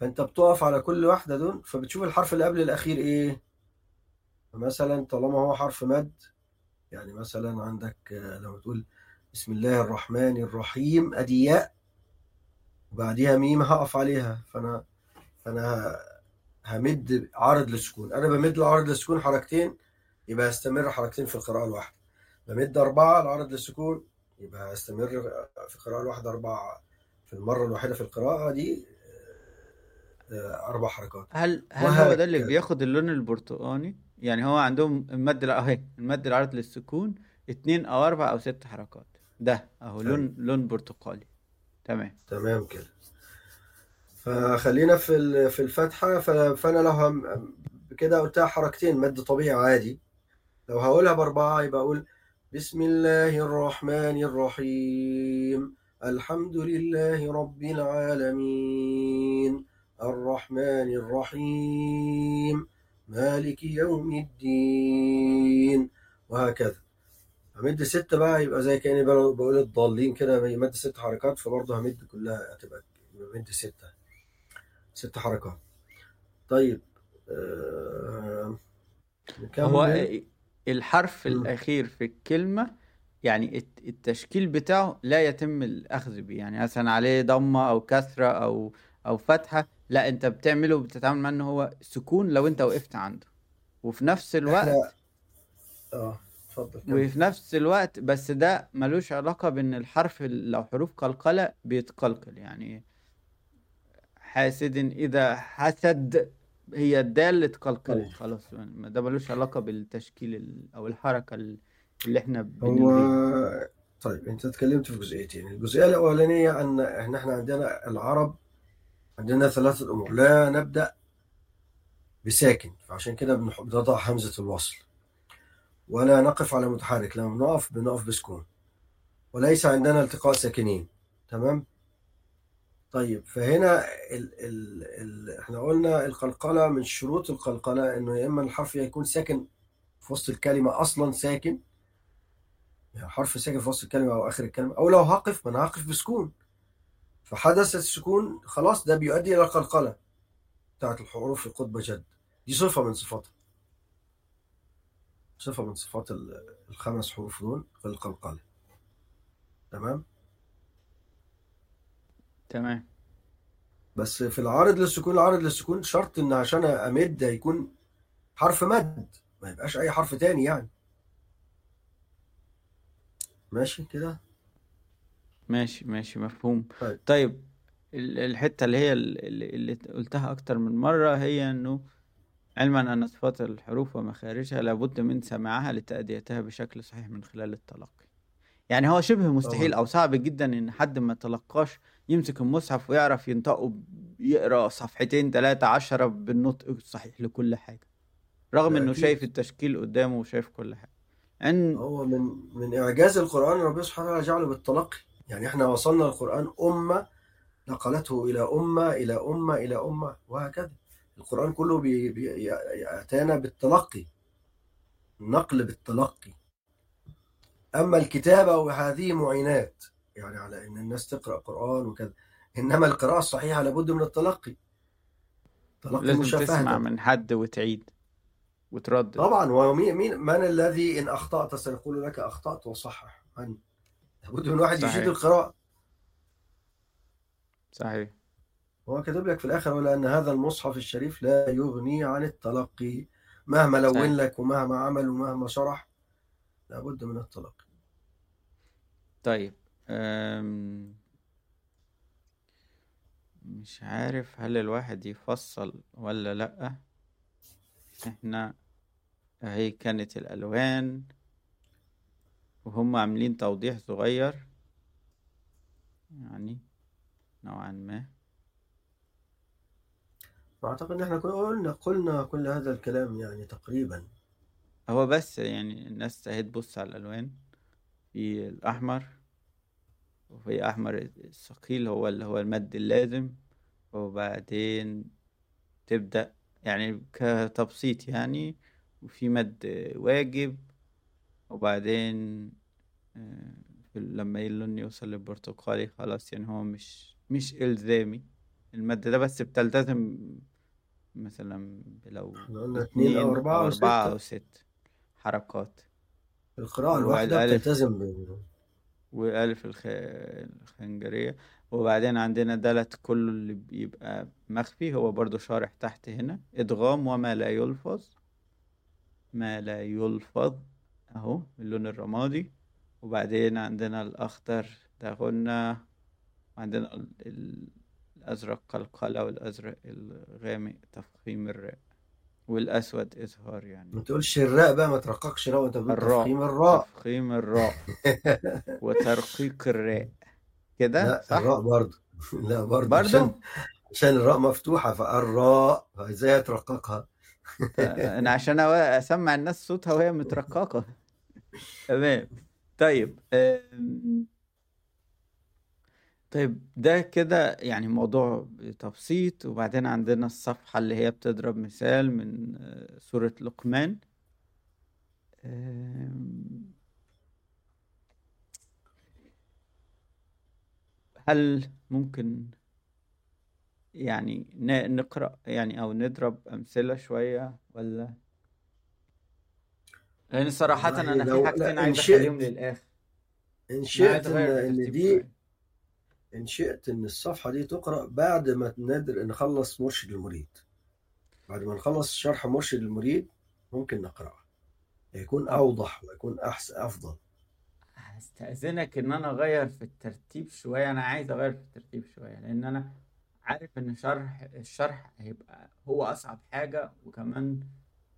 [SPEAKER 2] فأنت بتقف على كل واحدة دول فبتشوف الحرف اللي قبل الأخير إيه؟ مثلا طالما هو حرف مد يعني مثلا عندك لما تقول بسم الله الرحمن الرحيم ادي ياء وبعديها ميم هقف عليها فانا فانا همد عرض للسكون أنا بمد العرض للسكون حركتين يبقى هستمر حركتين في القراءه الواحده بمد اربعه العرض للسكون يبقى هستمر في القراءه الواحده اربعه في المره الواحده في القراءه دي أربع حركات
[SPEAKER 1] هل هل هو ده اللي بياخد اللون البرتقاني؟ يعني هو عندهم المد أهي المد العرض للسكون اتنين أو أربع أو ست حركات. ده.
[SPEAKER 2] أهو
[SPEAKER 1] لون لون برتقالي. تمام.
[SPEAKER 2] تمام كده. فخلينا في في الفتحه فأنا لو هم كده قلتها حركتين مد طبيعي عادي. لو هقولها بأربعة يبقى أقول بسم الله الرحمن الرحيم. الحمد لله رب العالمين. الرحمن الرحيم. مالك يوم الدين. وهكذا. همد ستة بقى يبقى زي كأني بقول الضالين كده بيمد ست حركات فبرضه همد كلها هتبقى بمد ستة. ست حركات. طيب آه
[SPEAKER 1] هو الحرف
[SPEAKER 2] مم.
[SPEAKER 1] الأخير في الكلمة يعني الت- التشكيل بتاعه لا يتم الأخذ به يعني مثلا عليه ضمة أو كسرة أو أو فتحة لا أنت بتعمله بتتعامل معاه إن هو سكون لو أنت وقفت عنده. وفي نفس الوقت
[SPEAKER 2] آه. اتفضل
[SPEAKER 1] وفي نفس الوقت بس ده ملوش علاقة بإن الحرف ال- لو حروف قلقلة بيتقلقل. يعني حاسد إذا حسد هي الدال اتقلقلت
[SPEAKER 2] طيب.
[SPEAKER 1] خلاص. ده ملوش علاقة بالتشكيل ال- أو الحركة ال- اللي إحنا
[SPEAKER 2] هو
[SPEAKER 1] بنلغيها
[SPEAKER 2] طيب أنت اتكلمت في جزئيتين. الجزئية الأولانية أن إحنا عندنا العرب عندنا ثلاثة أمور. لا نبدأ بساكن فعشان كده بنضع همزه الوصل. ولا نقف على متحرك لما بنقف بنقف بسكون. وليس عندنا التقاء ساكنين. تمام؟ طيب فهنا ال ال ال إحنا قلنا القلقلة من شروط القلقلة إنه يا إما الحرف يكون ساكن في وسط الكلمة أصلا ساكن يعني حرف ساكن في وسط الكلمة أو آخر الكلمة أو لو هقف ما أنا هقف بسكون. فحدث السكون خلاص ده بيؤدي إلى القلقلة بتاعت الحروف القطب جد. دي صفة من صفاتها. صفة من صفات الخمس حروف دول في القلقلة. تمام؟
[SPEAKER 1] تمام.
[SPEAKER 2] بس في العارض للسكون العارض للسكون شرط إن عشان أمد يكون حرف مد ما يبقاش أي حرف تاني يعني. ماشي كده؟
[SPEAKER 1] ماشي ماشي مفهوم.
[SPEAKER 2] طيب.
[SPEAKER 1] طيب ال- الحتة اللي هي اللي, قلتها أكتر من مرة هي إنه علما أن صفات الحروف ومخارجها لابد من سماعها لتأديتها بشكل صحيح من خلال التلقي. يعني هو شبه مستحيل أو صعب جدا إن حد ما تلقاش يمسك المصحف ويعرف ينطقه يقرأ صفحتين تلاتة عشرة بالنطق الصحيح لكل حاجة. رغم إنه شايف التشكيل قدامه وشايف كل حاجة. إن
[SPEAKER 2] هو من من إعجاز القرآن ربنا سبحانه وتعالى جعله بالتلقي. يعني إحنا وصلنا القرآن أمة نقلته إلى أمة إلى أمة إلى أمة وهكذا. القرآن كله بي بي اتانا بالتلقي النقل بالتلقي. أما الكتابه وهذه معينات يعني على إن الناس تقرأ قرآن وكذا إنما القراءة الصحيحة لابد من التلقي. تلقي
[SPEAKER 1] لازم تسمع من حد وتعيد وتردد
[SPEAKER 2] طبعا ومين مين من الذي إن أخطأت سيقول لك أخطأت وصحح؟ من؟ لابد من واحد يجيد
[SPEAKER 1] صحيح.
[SPEAKER 2] القراءة.
[SPEAKER 1] صحيح.
[SPEAKER 2] هو كاتب لك في الآخر ولا ان هذا المصحف الشريف لا يغني عن التلقي. مهما لون لك ومهما عمل ومهما شرح لابد من التلقي.
[SPEAKER 1] طيب أم... مش عارف هل الواحد يفصل ولا لأ. إحنا أهي كانت الألوان. وهم عاملين توضيح صغير. يعني نوعا ما.
[SPEAKER 2] أعتقد إن إحنا قلنا قلنا كل هذا الكلام يعني تقريبا.
[SPEAKER 1] هو بس يعني الناس اهي تبص على الألوان. في الأحمر وفي أحمر الثقيل هو اللي هو المد اللازم. وبعدين تبدأ يعني كتبسيط يعني وفي مد واجب. وبعدين آه، لما اللون يوصل للبرتقالي خلاص يعني هو مش مش إلزامي. المد ده بس بتلتزم مثلا لو
[SPEAKER 2] إحنا قلنا اتنين
[SPEAKER 1] أو
[SPEAKER 2] أربعة أو
[SPEAKER 1] أربعة أو
[SPEAKER 2] ستة
[SPEAKER 1] ست حركات.
[SPEAKER 2] القراءة الواحدة بتلتزم ب-
[SPEAKER 1] وألف الخ... الخنجرية. وبعدين عندنا دلت كله اللي بيبقى مخفي هو برضو شارح تحت هنا. إدغام وما لا يلفظ. ما لا يلفظ أهو اللون الرمادي. وبعدين عندنا الأخضر ده غنى وعندنا ال- ال- الأزرق قلقلة والأزرق الغامق تفخيم الراء والأسود إظهار يعني.
[SPEAKER 2] ما تقولش الراء بقى ما ترققش راء وانت بتقول
[SPEAKER 1] الراء
[SPEAKER 2] تفخيم الراء.
[SPEAKER 1] تفخيم الراء وترقيق الراء. كده؟
[SPEAKER 2] لا
[SPEAKER 1] صح؟
[SPEAKER 2] الراء برضه. لا برضه. عشان
[SPEAKER 1] برضو
[SPEAKER 2] عشان الراء مفتوحة فالراء فإزاي هترققها؟
[SPEAKER 1] أنا عشان أو- أسمع الناس صوتها وهي مترققة. تمام. طيب أم، طيب ده كده يعني موضوع تبسيط وبعدين عندنا الصفحة اللي هي بتضرب مثال من آه، سورة لقمان. هل ممكن يعني نقرأ يعني أو نضرب أمثلة شوية ولا؟ لأن صراحة
[SPEAKER 2] والله
[SPEAKER 1] أنا في حاجتين عايز أخليهم للآخر.
[SPEAKER 2] إن شئت إن دي إن شئت إن الصفحة دي تقرأ بعد ما ندر نخلص مرشد المريد. بعد ما نخلص شرح مرشد المريد ممكن نقرأها يكون
[SPEAKER 1] طب
[SPEAKER 2] أوضح ويكون أحسن أفضل.
[SPEAKER 1] هستأذنك إن أنا أغير في الترتيب شوية. أنا عايز أغير في الترتيب شوية لأن أنا عارف إن شرح الشرح هيبقى هو أصعب حاجة. وكمان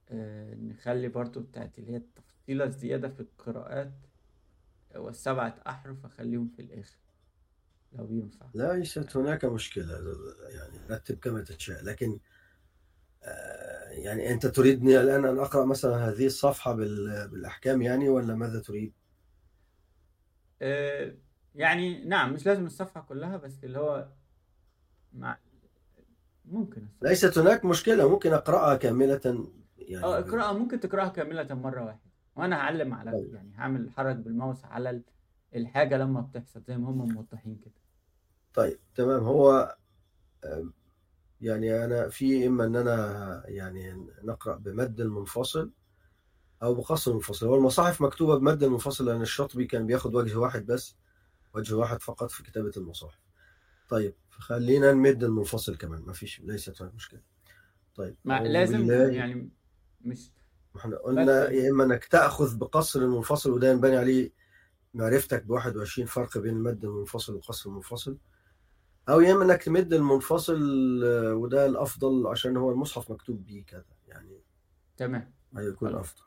[SPEAKER 1] آه، نخلي برضو بتاعت اللي هي التفصيلة الزيادة في القراءات والسبعة أحرف أخليهم في الآخر. لو ينفع.
[SPEAKER 2] ليست هناك مشكلة. يعني رتب كما تشاء. لكن آه، يعني أنت تريدني الآن أن أقرأ مثلا هذه الصفحة بال- بالأحكام يعني ولا ماذا تريد؟
[SPEAKER 1] آه، يعني نعم مش لازم الصفحة كلها بس اللي هو مع ممكن الصفحة.
[SPEAKER 2] ليست هناك مشكلة. ممكن أقرأها كاملة
[SPEAKER 1] آه
[SPEAKER 2] يعني. ب-
[SPEAKER 1] اقرأها ممكن تقرأها كاملة مرة واحدة. وأنا هعلم على
[SPEAKER 2] طيب.
[SPEAKER 1] يعني هعمل حرك بالماوس على ال- الحاجة لما بتحصل زي ما هم موضحين كده.
[SPEAKER 2] طيب تمام. هو يعني أنا في إما أن أنا يعني نقرأ بمد منفصل أو بقصر منفصل. هو المصاحف مكتوبة بمد المنفصل لأن الشاطبي كان بياخد وجه واحد بس وجه واحد فقط في كتابة المصاحف. طيب خلينا نمد المنفصل كمان ما فيش ليست هناك مشكلة. طيب
[SPEAKER 1] ما لازم يعني مش
[SPEAKER 2] إحنا قلنا يا إما إنك تأخذ بقصر المنفصل وده ينبني عليه معرفتك ب 21 فرق بين المد المنفصل والقصر المنفصل. أو يا إما إنك تمد المنفصل آه، وده الأفضل عشان هو المصحف مكتوب بيه كذا يعني
[SPEAKER 1] تمام.
[SPEAKER 2] هيكون. أفضل.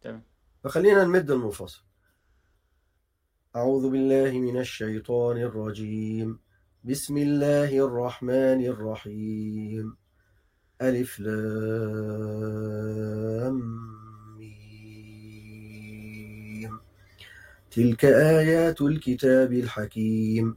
[SPEAKER 1] تمام.
[SPEAKER 2] فخلينا نمد المنفصل. أعوذ بالله من الشيطان الرجيم. بسم الله الرحمن الرحيم. ألف لام ميم. تلك آيات الكتاب الحكيم.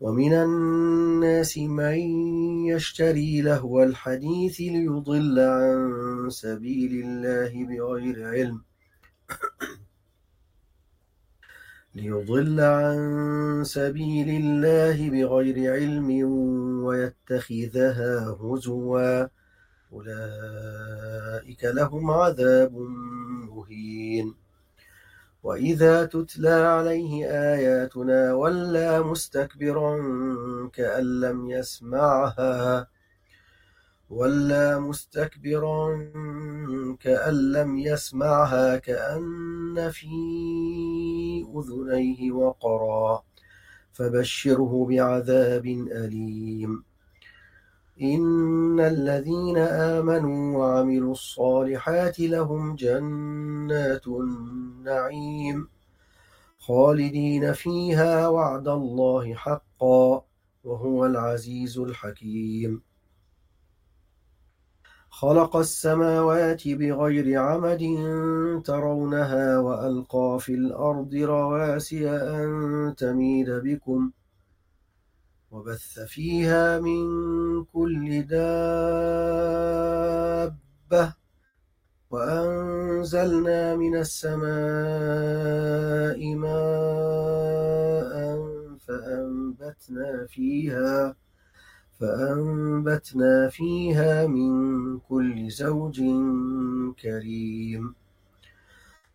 [SPEAKER 2] ومن الناس من يشتري لهو الحديث ليضل عن سبيل الله بغير علم. ليضل عن سبيل الله بغير علم ويتخذها هزوا. أولئك لهم عذاب مهين. وإذا تتلى عليه آياتنا ولى مستكبرا كأن لم يسمعها ولى مستكبرا كأن لم يسمعها كأن في أذنيه وقرا فبشره بعذاب أليم إن الذين آمنوا وعملوا الصالحات لهم جنات النعيم خالدين فيها وعد الله حقا وهو العزيز الحكيم. خلق السماوات بغير عمد ترونها وألقى في الأرض رواسي أن تميد بكم وبث فيها من كل دابة وأنزلنا من السماء ماء فأنبتنا فيها فأنبتنا فيها من كل زوج كريم.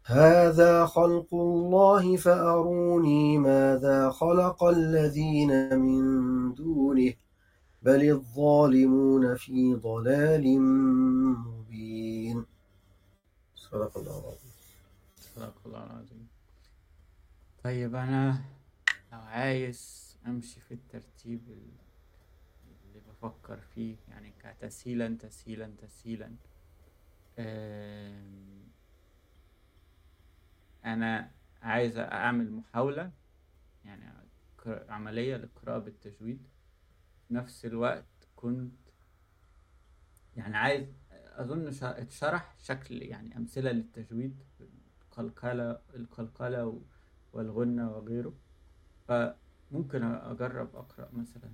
[SPEAKER 2] هذا خلق الله فأروني ماذا خلق الذين من دونه بل الظالمون في ضلال مبين. صدق الله العظيم.
[SPEAKER 1] صدق الله العظيم. طيب أنا لو عايز أمشي في الترتيب ال- اللي بفكر فيه يعني كتسهيلا تسهيلا تسهيلا آم، أنا عايز أعمل محاولة يعني عملية للقراءة بالتجويد. في نفس الوقت كنت يعني عايز شا- اتشرح شكل يعني أمثلة للتجويد القلقلة القلقلة والغنة وغيره. فممكن أجرب أقرأ مثلا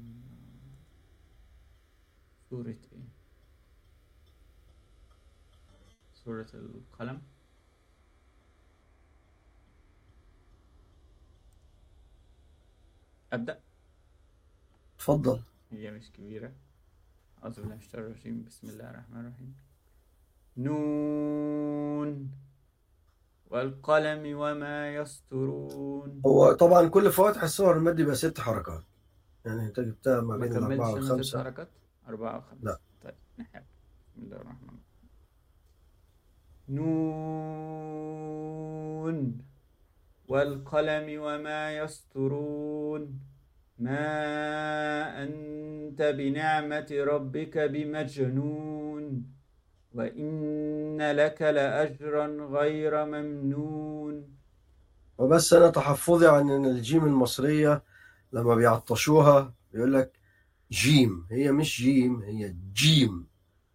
[SPEAKER 1] سورة إيه؟ سورة القلم. أبدأ؟
[SPEAKER 2] تفضل.
[SPEAKER 1] هي مش كبيرة. أعوذ بالله من الشيطان الرجيم. بسم الله الرحمن الرحيم. نون والقلم وما يسطرون.
[SPEAKER 2] هو طبعا كل فواتح الصور المد يبقى ست حركات. يعني انت جبتها ما بين الأربعة
[SPEAKER 1] أنا ست
[SPEAKER 2] والخمسة
[SPEAKER 1] حركات؟ أربعة وخمسة.
[SPEAKER 2] لا.
[SPEAKER 1] طيب نحاول بسم الله الرحمن الرحيم. نون والقلم وما يسطرون ما أنت بنعمة ربك بمجنون. وإن لك لأجرا غير ممنون.
[SPEAKER 2] وبس أنا تحفظي عن إن الجيم المصرية لما بيعطشوها بيقول لك جيم. هي مش جيم هي جيم.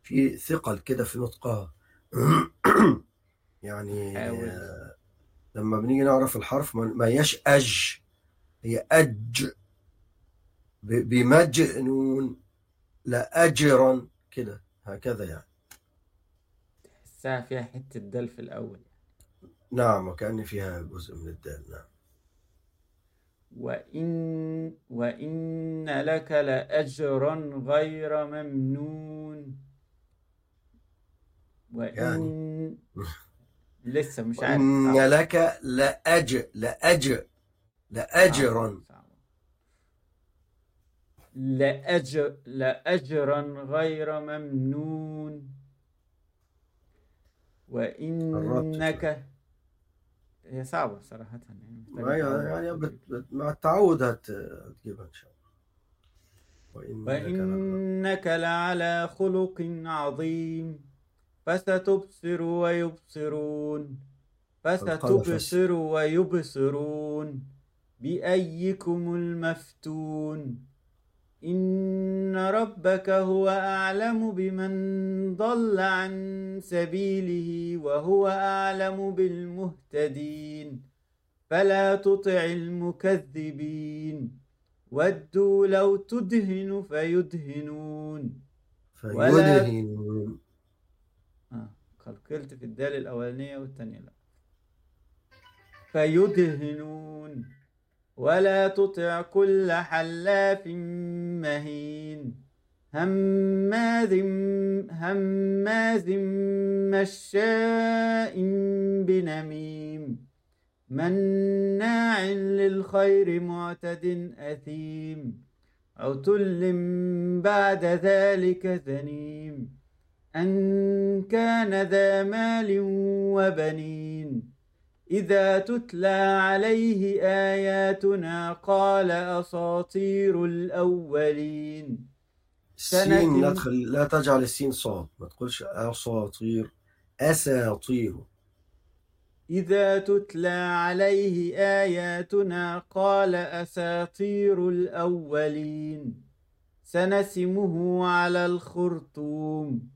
[SPEAKER 2] في ثقل كده في نطقها. يعني لما بنيجي نعرف الحرف ما هياش أج. هي أج. بمجنون. لأجرا كده. هكذا يعني.
[SPEAKER 1] تحسها فيها حتة دال في الأول.
[SPEAKER 2] نعم وكأن فيها جزء من الدال. نعم.
[SPEAKER 1] وإن وإن لك لأجرا غير ممنون. وإن لسه مش عارف صعب.
[SPEAKER 2] لك لأج لأجرا
[SPEAKER 1] صعب- صعب. لأجر لأجرا غير ممنون وإنك هي صعبة صراحة يعني.
[SPEAKER 2] يعني بت- مع التعود هت- هتجيبها إن شاء الله.
[SPEAKER 1] وإنك لعلى خلق عظيم فستبصر ويبصرون. فستبصر ويبصرون. بأيكم المفتون. إن ربك هو أعلم بمن ضل عن سبيله وهو أعلم بالمهتدين. فلا تطع المكذبين. ودوا لو تدهن فيدهنون. ولا- قلقلت في الدال الأولانية والثانية لا. فيدهنون ولا تطع كل حلاف مهين. هماذ هماز مشاء بنميم. مناع للخير معتد أثيم. عتل بعد ذلك ذنيم. أن كان ذا مال وبنين. إذا تتلى عليه آياتنا قال أساطير الأولين.
[SPEAKER 2] السين لا تخلي لا تجعل السين صاد ما تقولش أساطير أساطير.
[SPEAKER 1] إذا تتلى عليه آياتنا قال أساطير الأولين. سنسمه على الخرطوم.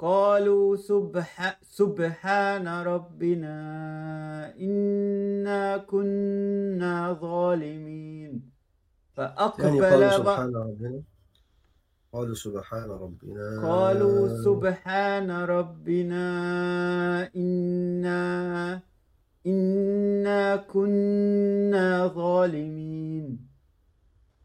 [SPEAKER 1] قالوا سبح سبحان ربنا إنا كنا ظالمين. فأقبل
[SPEAKER 2] قالوا سبحان ربنا. قالوا سبحان ربنا.
[SPEAKER 1] قالوا سبحان ربنا إنا إنا كنا ظالمين.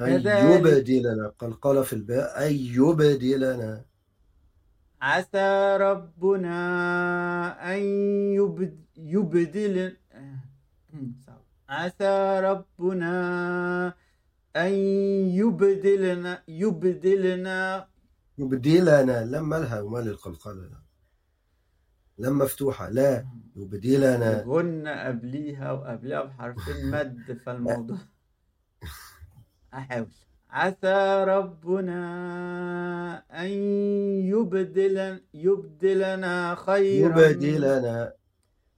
[SPEAKER 2] أن يبدلنا قال قال في الباء أن يبدلنا
[SPEAKER 1] عسى ربنا أن يبد يبدل. عسى ربنا أن يبدلنا يبدلنا.
[SPEAKER 2] يبدلنا لما لها وما للقلقلة. لم مفتوحة لا. يبدلنا
[SPEAKER 1] غنى قبليها وقبلها بحرفين مد فالموضوع أحاول. عسى ربنا أن يبدل يبدلنا خيرا.
[SPEAKER 2] يبدلنا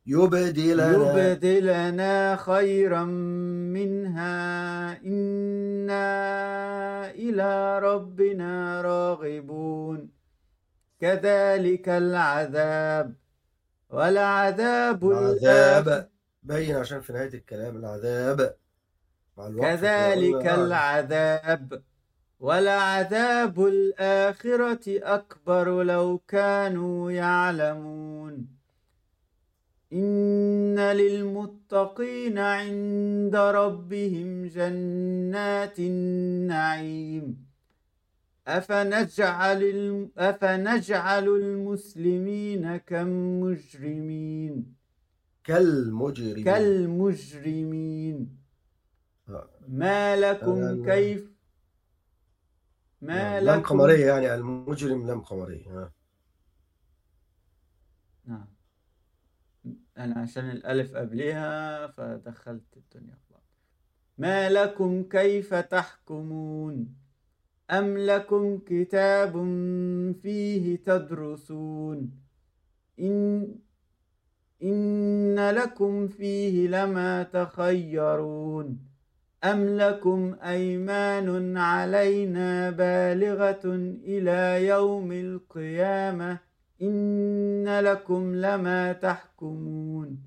[SPEAKER 2] يبدلنا.
[SPEAKER 1] يبدلنا خيرا منها. إنا إلى ربنا راغبون. كذلك العذاب. الآخرة
[SPEAKER 2] العذاب. بين عشان في نهاية الكلام. العذاب.
[SPEAKER 1] كذلك العذاب ولعذاب الآخرة أكبر لو كانوا يعلمون. إن للمتقين عند ربهم جنات النعيم. أفنجعل, الم... أفنجعل المسلمين
[SPEAKER 2] كالمجرمين.
[SPEAKER 1] كالمجرمين.
[SPEAKER 2] آه.
[SPEAKER 1] ما لكم
[SPEAKER 2] آه،
[SPEAKER 1] كيف ما
[SPEAKER 2] لم
[SPEAKER 1] لكم
[SPEAKER 2] قمرية يعني المجرم لم قمرية آه.
[SPEAKER 1] نعم. أنا عشان الألف قبلها فدخلت الدنيا بعض. ما لكم كيف تحكمون؟ أم لكم كتاب فيه تدرسون؟ إن إن لكم فيه لما تخيرون. أم لكم أيمان علينا بالغة إلى يوم القيامة إن لكم لما تحكمون.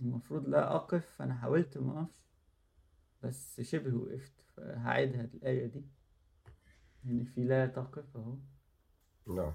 [SPEAKER 1] المفروض لا أقف فأنا حاولت ما أقفش بس شبه وقفت فهعيدها الآية دي. يعني في لا تقف أهو.
[SPEAKER 2] نعم.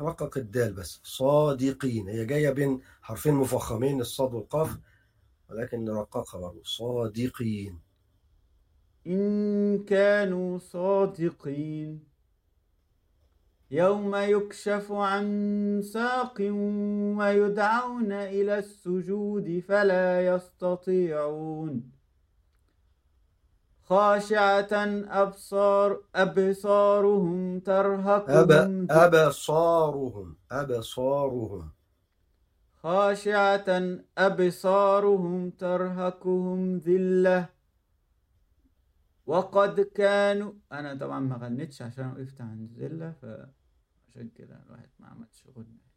[SPEAKER 2] رقق الدال بس. صادقين. هي جاية بين حرفين مفخمين الصاد والقاف ولكن نرققها برضه صادقين.
[SPEAKER 1] إن كانوا صادقين. يوم يكشف عن ساق ويدعون إلى السجود فلا يستطيعون. خاشعة أبصار أبصارهم ترهقهم
[SPEAKER 2] أب أبصارهم أبصارهم.
[SPEAKER 1] خاشعة أبصارهم ترهقهم ذلة. وقد كانوا أنا طبعا ما غنيتش عشان وقفت عند ذلة فعشان كده الواحد ما عملش غنى.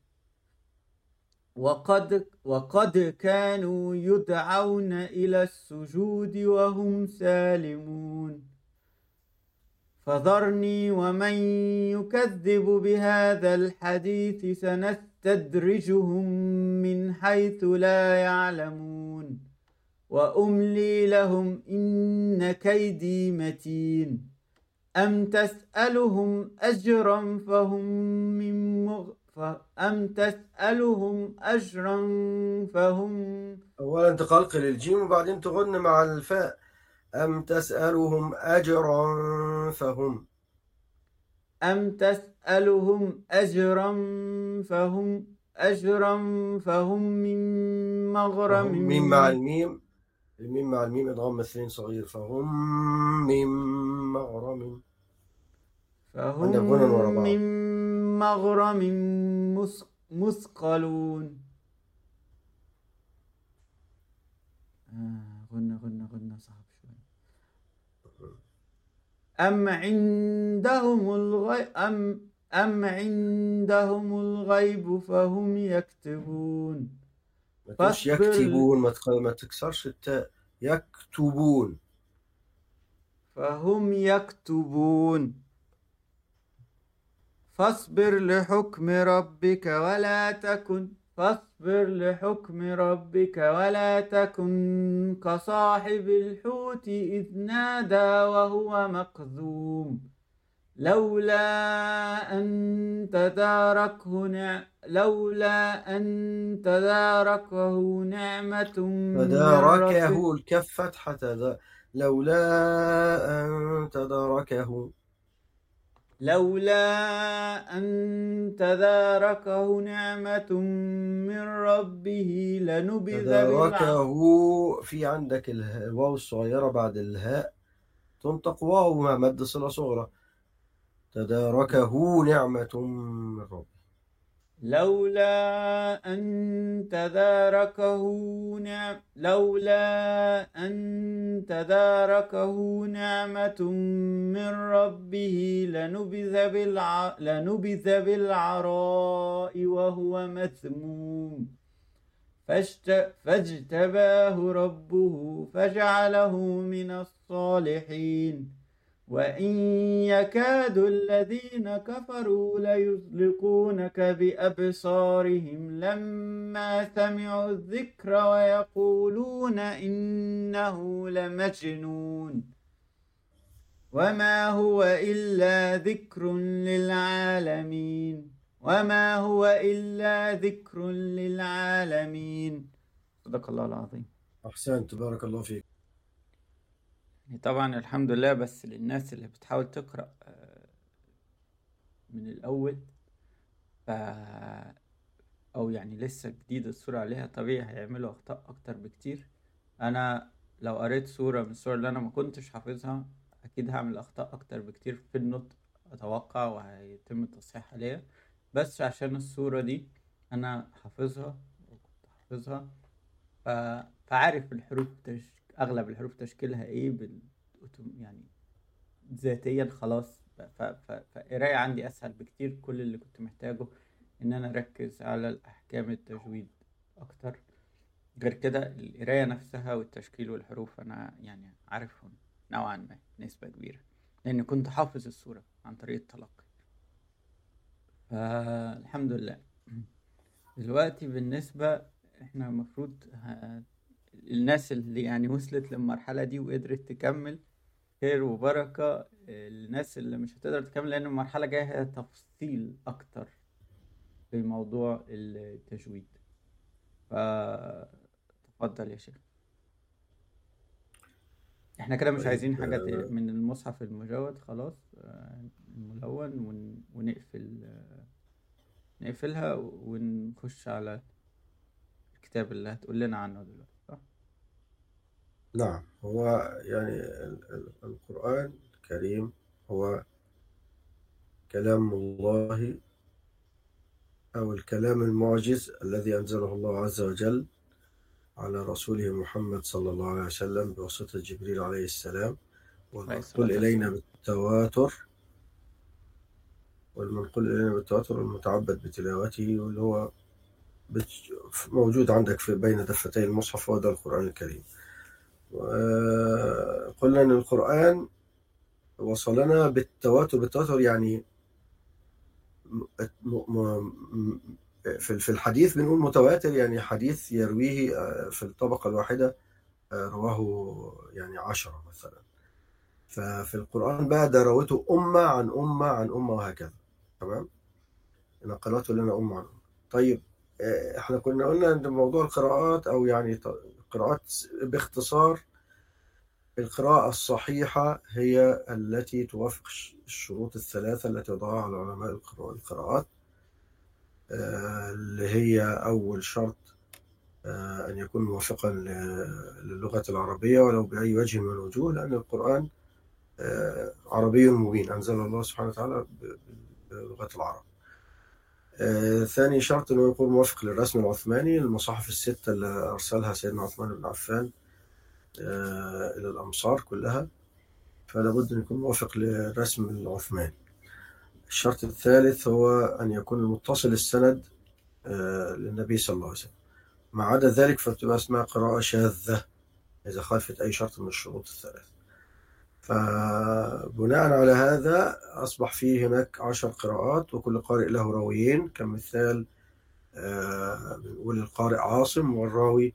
[SPEAKER 1] وقد وقد كانوا يدعون إلى السجود وهم سالمون. فذرني ومن يكذب بهذا الحديث سنستدرجهم من حيث لا يعلمون. وأملي لهم إن كيدي متين. أم تسألهم أجرا فهم من مغ... أم تسألهم أجرا فهم
[SPEAKER 2] أولا تقلقل الجيم وبعدين تغن مع الفاء. أم تسألهم أجرا فهم.
[SPEAKER 1] أم تسألهم أجرا فهم أجرا فهم من مغرم.
[SPEAKER 2] ميم مع الميم. الميم مع الميم إدغام مثلين صغير. فهم من مغرم.
[SPEAKER 1] فهم. من مغرم مثقلون. آه غنى غنى غنى صعب شوي. أم عندهم الغيب أم أم عندهم الغيب فهم يكتبون.
[SPEAKER 2] ما تقولش. يكتبون ما ما تكسرش التاء يكتبون.
[SPEAKER 1] فهم يكتبون. فاصبر لحكم ربك ولا تكن فاصبر لحكم ربك ولا تكن كصاحب الحوت إذ نادى وهو مكذوم لولا أن تداركه نع... لولا أن تداركه نعمة
[SPEAKER 2] تداركه الكف فتحة لولا أن تداركه
[SPEAKER 1] لولا أن تداركه نعمة من ربه لنبذ.
[SPEAKER 2] تداركه في عندك الواو الصغيرة بعد الهاء تنطق واو مع مد صلة صغرى تداركه نعمة من ربه
[SPEAKER 1] لولا أن تداركه نعم لولا أن تداركه نعمة من ربه لنبذ بالع... لنبذ بالعراء وهو فاجت... فاجتباه ربه فجعله من الصالحين. وإن يكاد الذين كفروا ليزلقونك بأبصارهم لما سمعوا الذكر ويقولون إنه لمجنون. وما هو إلا ذكر للعالمين. وما هو إلا ذكر للعالمين. صدق الله العظيم.
[SPEAKER 2] أحسنت بارك الله فيك.
[SPEAKER 1] طبعا الحمد لله بس للناس اللي بتحاول تقرأ آه، من الأول ف أو يعني لسه جديد الصورة عليها طبيعي هيعملوا أخطاء أكتر بكتير. أنا لو قريت صورة من الصور اللي أنا ما كنتش حافظها أكيد هعمل أخطاء أكتر بكتير في النطق أتوقع وهيتم تصحيح عليها. بس عشان الصورة دي أنا حافظها وكنت حافظها ف... فعارف الحروف تش... أغلب الحروف تشكيلها إيه بال... يعني ذاتيا خلاص. ف... ف... ف... فقراية عندي أسهل بكتير. كل اللي كنت محتاجه إن أنا أركز على الأحكام التجويد أكتر. غير كده القراية نفسها والتشكيل والحروف أنا يعني عارفهم نوعا ما نسبة كبيرة لأن كنت حافظ الصورة عن طريق التلقي فالحمد لله. دلوقتي بالنسبة إحنا المفروض. الناس اللي يعني وصلت للمرحلة دي وقدرت تكمل خير وبركة الناس اللي مش هتقدر تكمل لأن المرحلة جاية هي تفصيل أكتر في موضوع التجويد فتفضل يا شيخ. إحنا كده مش
[SPEAKER 2] طيب
[SPEAKER 1] عايزين حاجة
[SPEAKER 2] آه،
[SPEAKER 1] من المصحف المجود خلاص آه، الملون ون- ونقفل نقفلها ونخش على الكتاب اللي هتقول لنا عنه دلوقتي؟
[SPEAKER 2] نعم هو يعني ال- ال- القرآن الكريم هو كلام الله أو الكلام المعجز الذي أنزله الله عز وجل على رسوله محمد صلى الله عليه وسلم بواسطة جبريل عليه السلام والمنقول إلينا بالتواتر والمنقول إلينا بالتواتر والمتعبد بتلاوته واللي هو موجود عندك في بين دفتي المصحف وهذا القرآن الكريم. وقلنا أن القرآن وصلنا بالتواتر بالتواتر يعني في الحديث بنقول متواتر يعني حديث يرويه آه، في الطبقة الواحدة آه، رواه يعني عشرة مثلا. ففي القرآن بقى ده روته أمة عن أمة عن أمة وهكذا. تمام؟ نقلته لنا أمة عن أمة. طيب آه، إحنا كنا قلنا إن موضوع القراءات أو يعني ط- قراءات باختصار القراءة الصحيحة هي التي توافق الش- الشروط الثلاثة التي وضعها علماء القراء- القراءات. آه، اللي هي أول شرط آه، أن يكون موافقا للغة العربية ولو بأي وجه من الوجوه لأن القرآن آه، عربي مبين أنزل الله سبحانه وتعالى بلغة العرب. آه، ثاني شرط أنه يكون موافق للرسم العثماني المصاحف الستة اللي أرسلها سيدنا عثمان بن عفان آه، إلى الأمصار كلها. فلا بد أن يكون موافق للرسم العثماني. الشرط الثالث هو أن يكون المتصل السند آه، للنبي صلى الله عليه وسلم. ما عدا ذلك فبتبقى اسمها قراءة شاذة إذا خالفت أي شرط من الشروط الثلاث فبناء على هذا أصبح فيه هناك عشر قراءات وكل قارئ له راويين كمثال آه، بنقول القارئ عاصم والراوي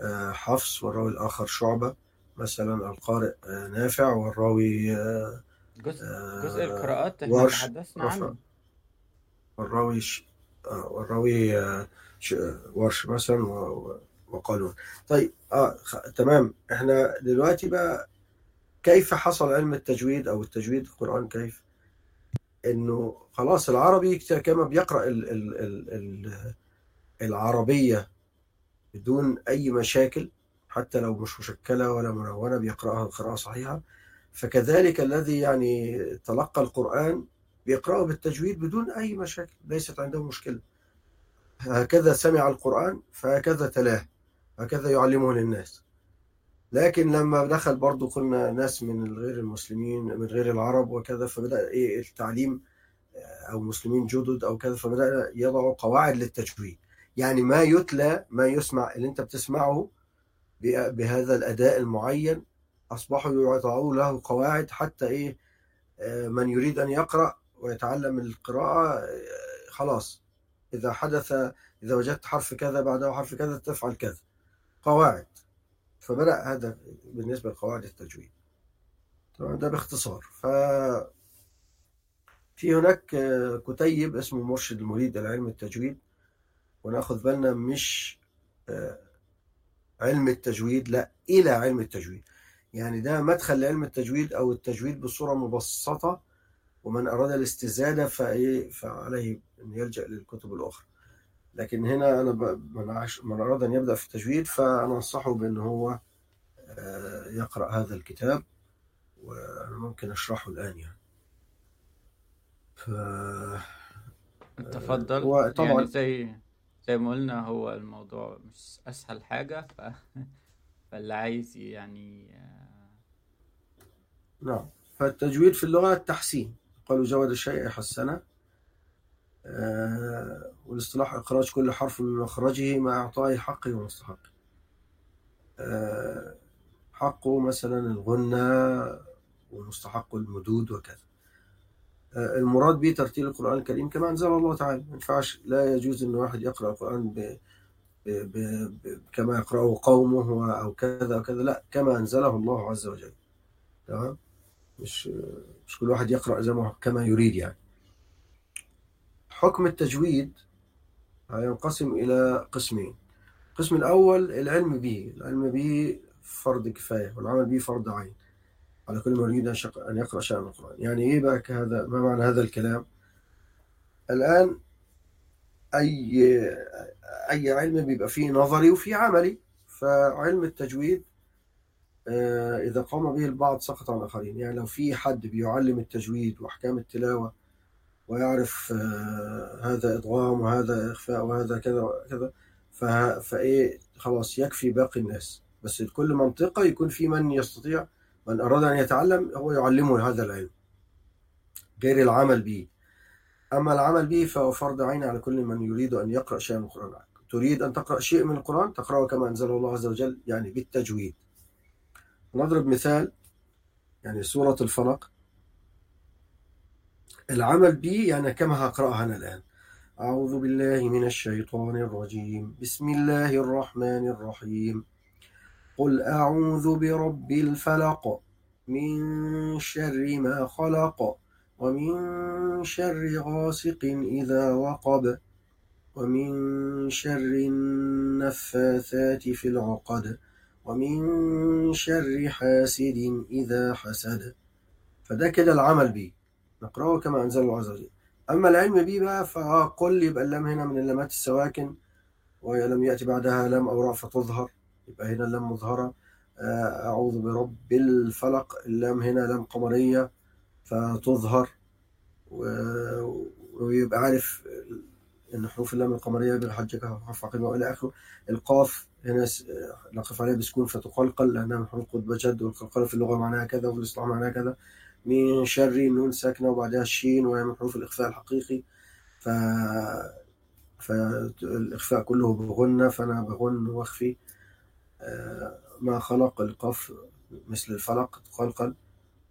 [SPEAKER 2] آه، حفص والراوي الآخر شعبة مثلا القارئ آه، نافع والراوي آه،
[SPEAKER 1] جزء جزء
[SPEAKER 2] آه،
[SPEAKER 1] القراءات
[SPEAKER 2] إحنا
[SPEAKER 1] تحدثنا عنه.
[SPEAKER 2] والراوي ش... آه، والراوي آه، ش... ورش مثلا و... و- وقالون طيب آه خ... تمام. إحنا دلوقتي بقى كيف حصل علم التجويد أو التجويد في القرآن؟ كيف؟ إنه خلاص العربي كما بيقرأ ال... ال... ال... ال... العربية بدون أي مشاكل حتى لو مش مشكلة ولا منونة بيقرأها قراءة صحيحة. فكذلك الذي يعني تلقى القرآن بيقرأه بالتجويد بدون أي مشاكل ليست عنده مشكلة. هكذا سمع القرآن فهكذا تلاه هكذا يعلمه للناس. لكن لما دخل برضو قلنا ناس من غير المسلمين من غير العرب وكذا فبدأ إيه التعليم أو مسلمين جدد أو كذا فبدأ يضعوا قواعد للتجويد. يعني ما يتلى ما يسمع اللي أنت بتسمعه بهذا الأداء المعين. أصبحوا يضعوا له قواعد حتى إيه آه، من يريد أن يقرأ ويتعلم القراءة آه، خلاص. إذا حدث إذا وجدت حرف كذا بعده حرف كذا تفعل كذا. قواعد. فبدأ هذا بالنسبة لقواعد التجويد. تمام ده باختصار. ف في هناك آه، كتيب اسمه مرشد المريد العلم التجويد وناخذ بالنا مش آه، علم التجويد لا إلى علم التجويد. يعني ده مدخل لعلم التجويد أو التجويد بصورة مبسطة ومن أراد الاستزادة فعليه أن يلجأ للكتب الأخرى. لكن هنا أنا ب... من, أراد أن يبدأ في التجويد فأنا أنصحه بأن هو آه، يقرأ هذا الكتاب وأنا ممكن أشرحه الآن يعني. ف...
[SPEAKER 1] تفضل.
[SPEAKER 2] هو
[SPEAKER 1] يعني
[SPEAKER 2] طبعا
[SPEAKER 1] زي زي ما قلنا هو الموضوع مش أسهل حاجة ف... فاللي عايز يعني آه،
[SPEAKER 2] نعم. فالتجويد في اللغة التحسين. قالوا جود الشيء حسنه. والاصطلاح إخراج كل حرف من مخرجه مع إعطائه حقه ومستحقه آه، حقه مثلا الغنى ومستحق المدود وكذا. آه، المراد به ترتيل القرآن الكريم كما أنزل الله تعالى. ما ينفعش لا يجوز أن واحد يقرأ القرآن. ب... ب... ب... كما يقرأه قومه أو كذا وكذا لا كما أنزله الله عز وجل. تمام؟ مش مش كل واحد يقرأ زي ما كما يريد يعني. حكم التجويد هينقسم إلى قسمين. القسم الأول العلم به العلم به فرض كفاية والعمل به فرض عين. على كل من يريد أن يقرأ شيئا من القرآن. يعني إيه بقى هذا ما معنى هذا الكلام؟ الآن أي أي علم بيبقى فيه نظري وفيه عملي فعلم التجويد آه، إذا قام به البعض سقط عن الآخرين. يعني لو في حد بيعلم التجويد وأحكام التلاوة ويعرف آه، هذا إدغام وهذا إخفاء وهذا كذا وكذا. فإيه خلاص يكفي باقي الناس. بس كل منطقة يكون في من يستطيع من أراد أن يتعلم هو يعلمه هذا العلم. غير العمل به. أما العمل به فهو فرض عين على كل من يريد أن يقرأ شيئا من القرآن. تريد أن تقرأ شيء من القرآن؟ تقرأه كما أنزله الله عز وجل يعني بالتجويد. نضرب مثال يعني سورة الفلق. العمل به يعني كما هقرأها أنا الآن؟ أعوذ بالله من الشيطان الرجيم. بسم الله الرحمن الرحيم. قل أعوذ برب الفلق. من شر ما خلق. ومن شر غاسق إذا وقب. ومن شر النفاثات في العقد. ومن شر حاسد إذا حسد. فده كده العمل به نقرأه كما أنزل الله عز وجل أما العلم به بقى فقل يبقى اللام هنا من اللامات السواكن ولم يأتي بعدها لام أو راء فتظهر يبقى هنا اللام مظهرة. آه، أعوذ برب الفلق اللام هنا لام قمرية فتظهر ويبقى عارف إن حروف اللام القمرية بالحجة حرف عقيمة وإلى آخره. القاف هنا نقف عليها بسكون فتقلقل لأنها من حروف قطب جد والقلقلة في اللغة معناها كذا وفي الإصطلاح معناها كذا. من شر النون ساكنة وبعدها الشين وهي من حروف الإخفاء الحقيقي. ف فالإخفاء كله بغنة فأنا بغن وأخفي. آه، ما خلق القف مثل الفلق تقلقل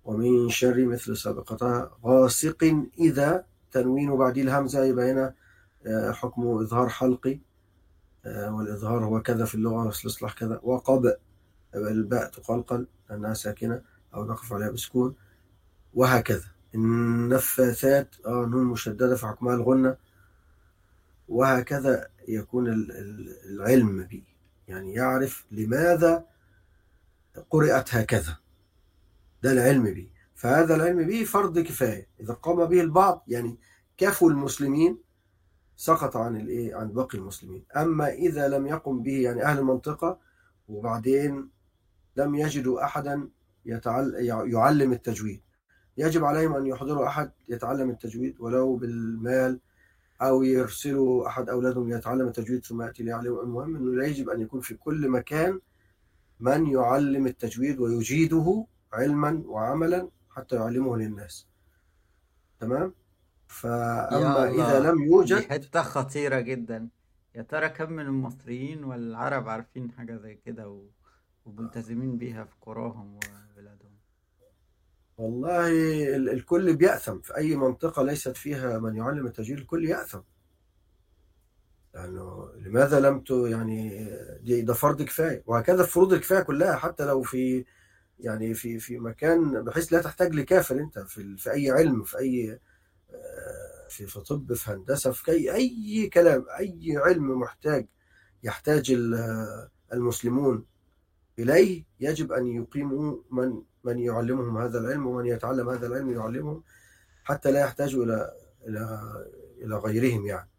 [SPEAKER 2] ومن شر مثل سابقتها غاسق إذا تنوين بعد الهمزة يبقى هنا آه، حكمه إظهار حلقي. آه، والإظهار هو كذا في اللغة والإصلاح كذا. وقب الباء تقلقل لأنها ساكنة أو نقف عليها بسكون. وهكذا. النفاثات آه نون مشددة في حكمها الغنة وهكذا يكون ال- ال- العلم به. يعني يعرف لماذا قرأت هكذا. ده العلم به. فهذا العلم به فرض كفاية. إذا قام به البعض يعني كفوا المسلمين سقط عن الايه عن باقي المسلمين. أما إذا لم يقم به يعني أهل المنطقة وبعدين لم يجدوا احدا يتعل... يعلم التجويد. يجب عليهم أن يحضروا أحد يتعلم التجويد ولو بالمال أو يرسلوا أحد أولادهم يتعلم التجويد ثم يأتي ليعلم المهم إنه لا يجب أن يكون في كل مكان من يعلم التجويد ويجيده علما وعملا حتى يعلمه للناس. تمام؟ إذا
[SPEAKER 1] الله
[SPEAKER 2] لم
[SPEAKER 1] دي
[SPEAKER 2] يوجد
[SPEAKER 1] حتة خطيرة جدا. يا ترى كم من المصريين والعرب عارفين حاجة زي كده و... وملتزمين بيها في قراهم وبلادهم
[SPEAKER 2] والله ال- الكل بيأثم. في أي منطقة ليست فيها من يعلم التجويد الكل يأثم. لأنه لماذا لم يعني دي ده فرض كفاية. وهكذا فروض الكفاية كلها حتى لو في يعني في في مكان بحيث لا تحتاج لكافر أنت في في أي علم في أي آه، في في طب في هندسة في أي كلام أي علم محتاج يحتاج ال- المسلمون إليه يجب أن يقيموا من من يعلمهم هذا العلم ومن يتعلم هذا العلم يعلمهم حتى لا يحتاجوا إلى إلى إلى غيرهم يعني.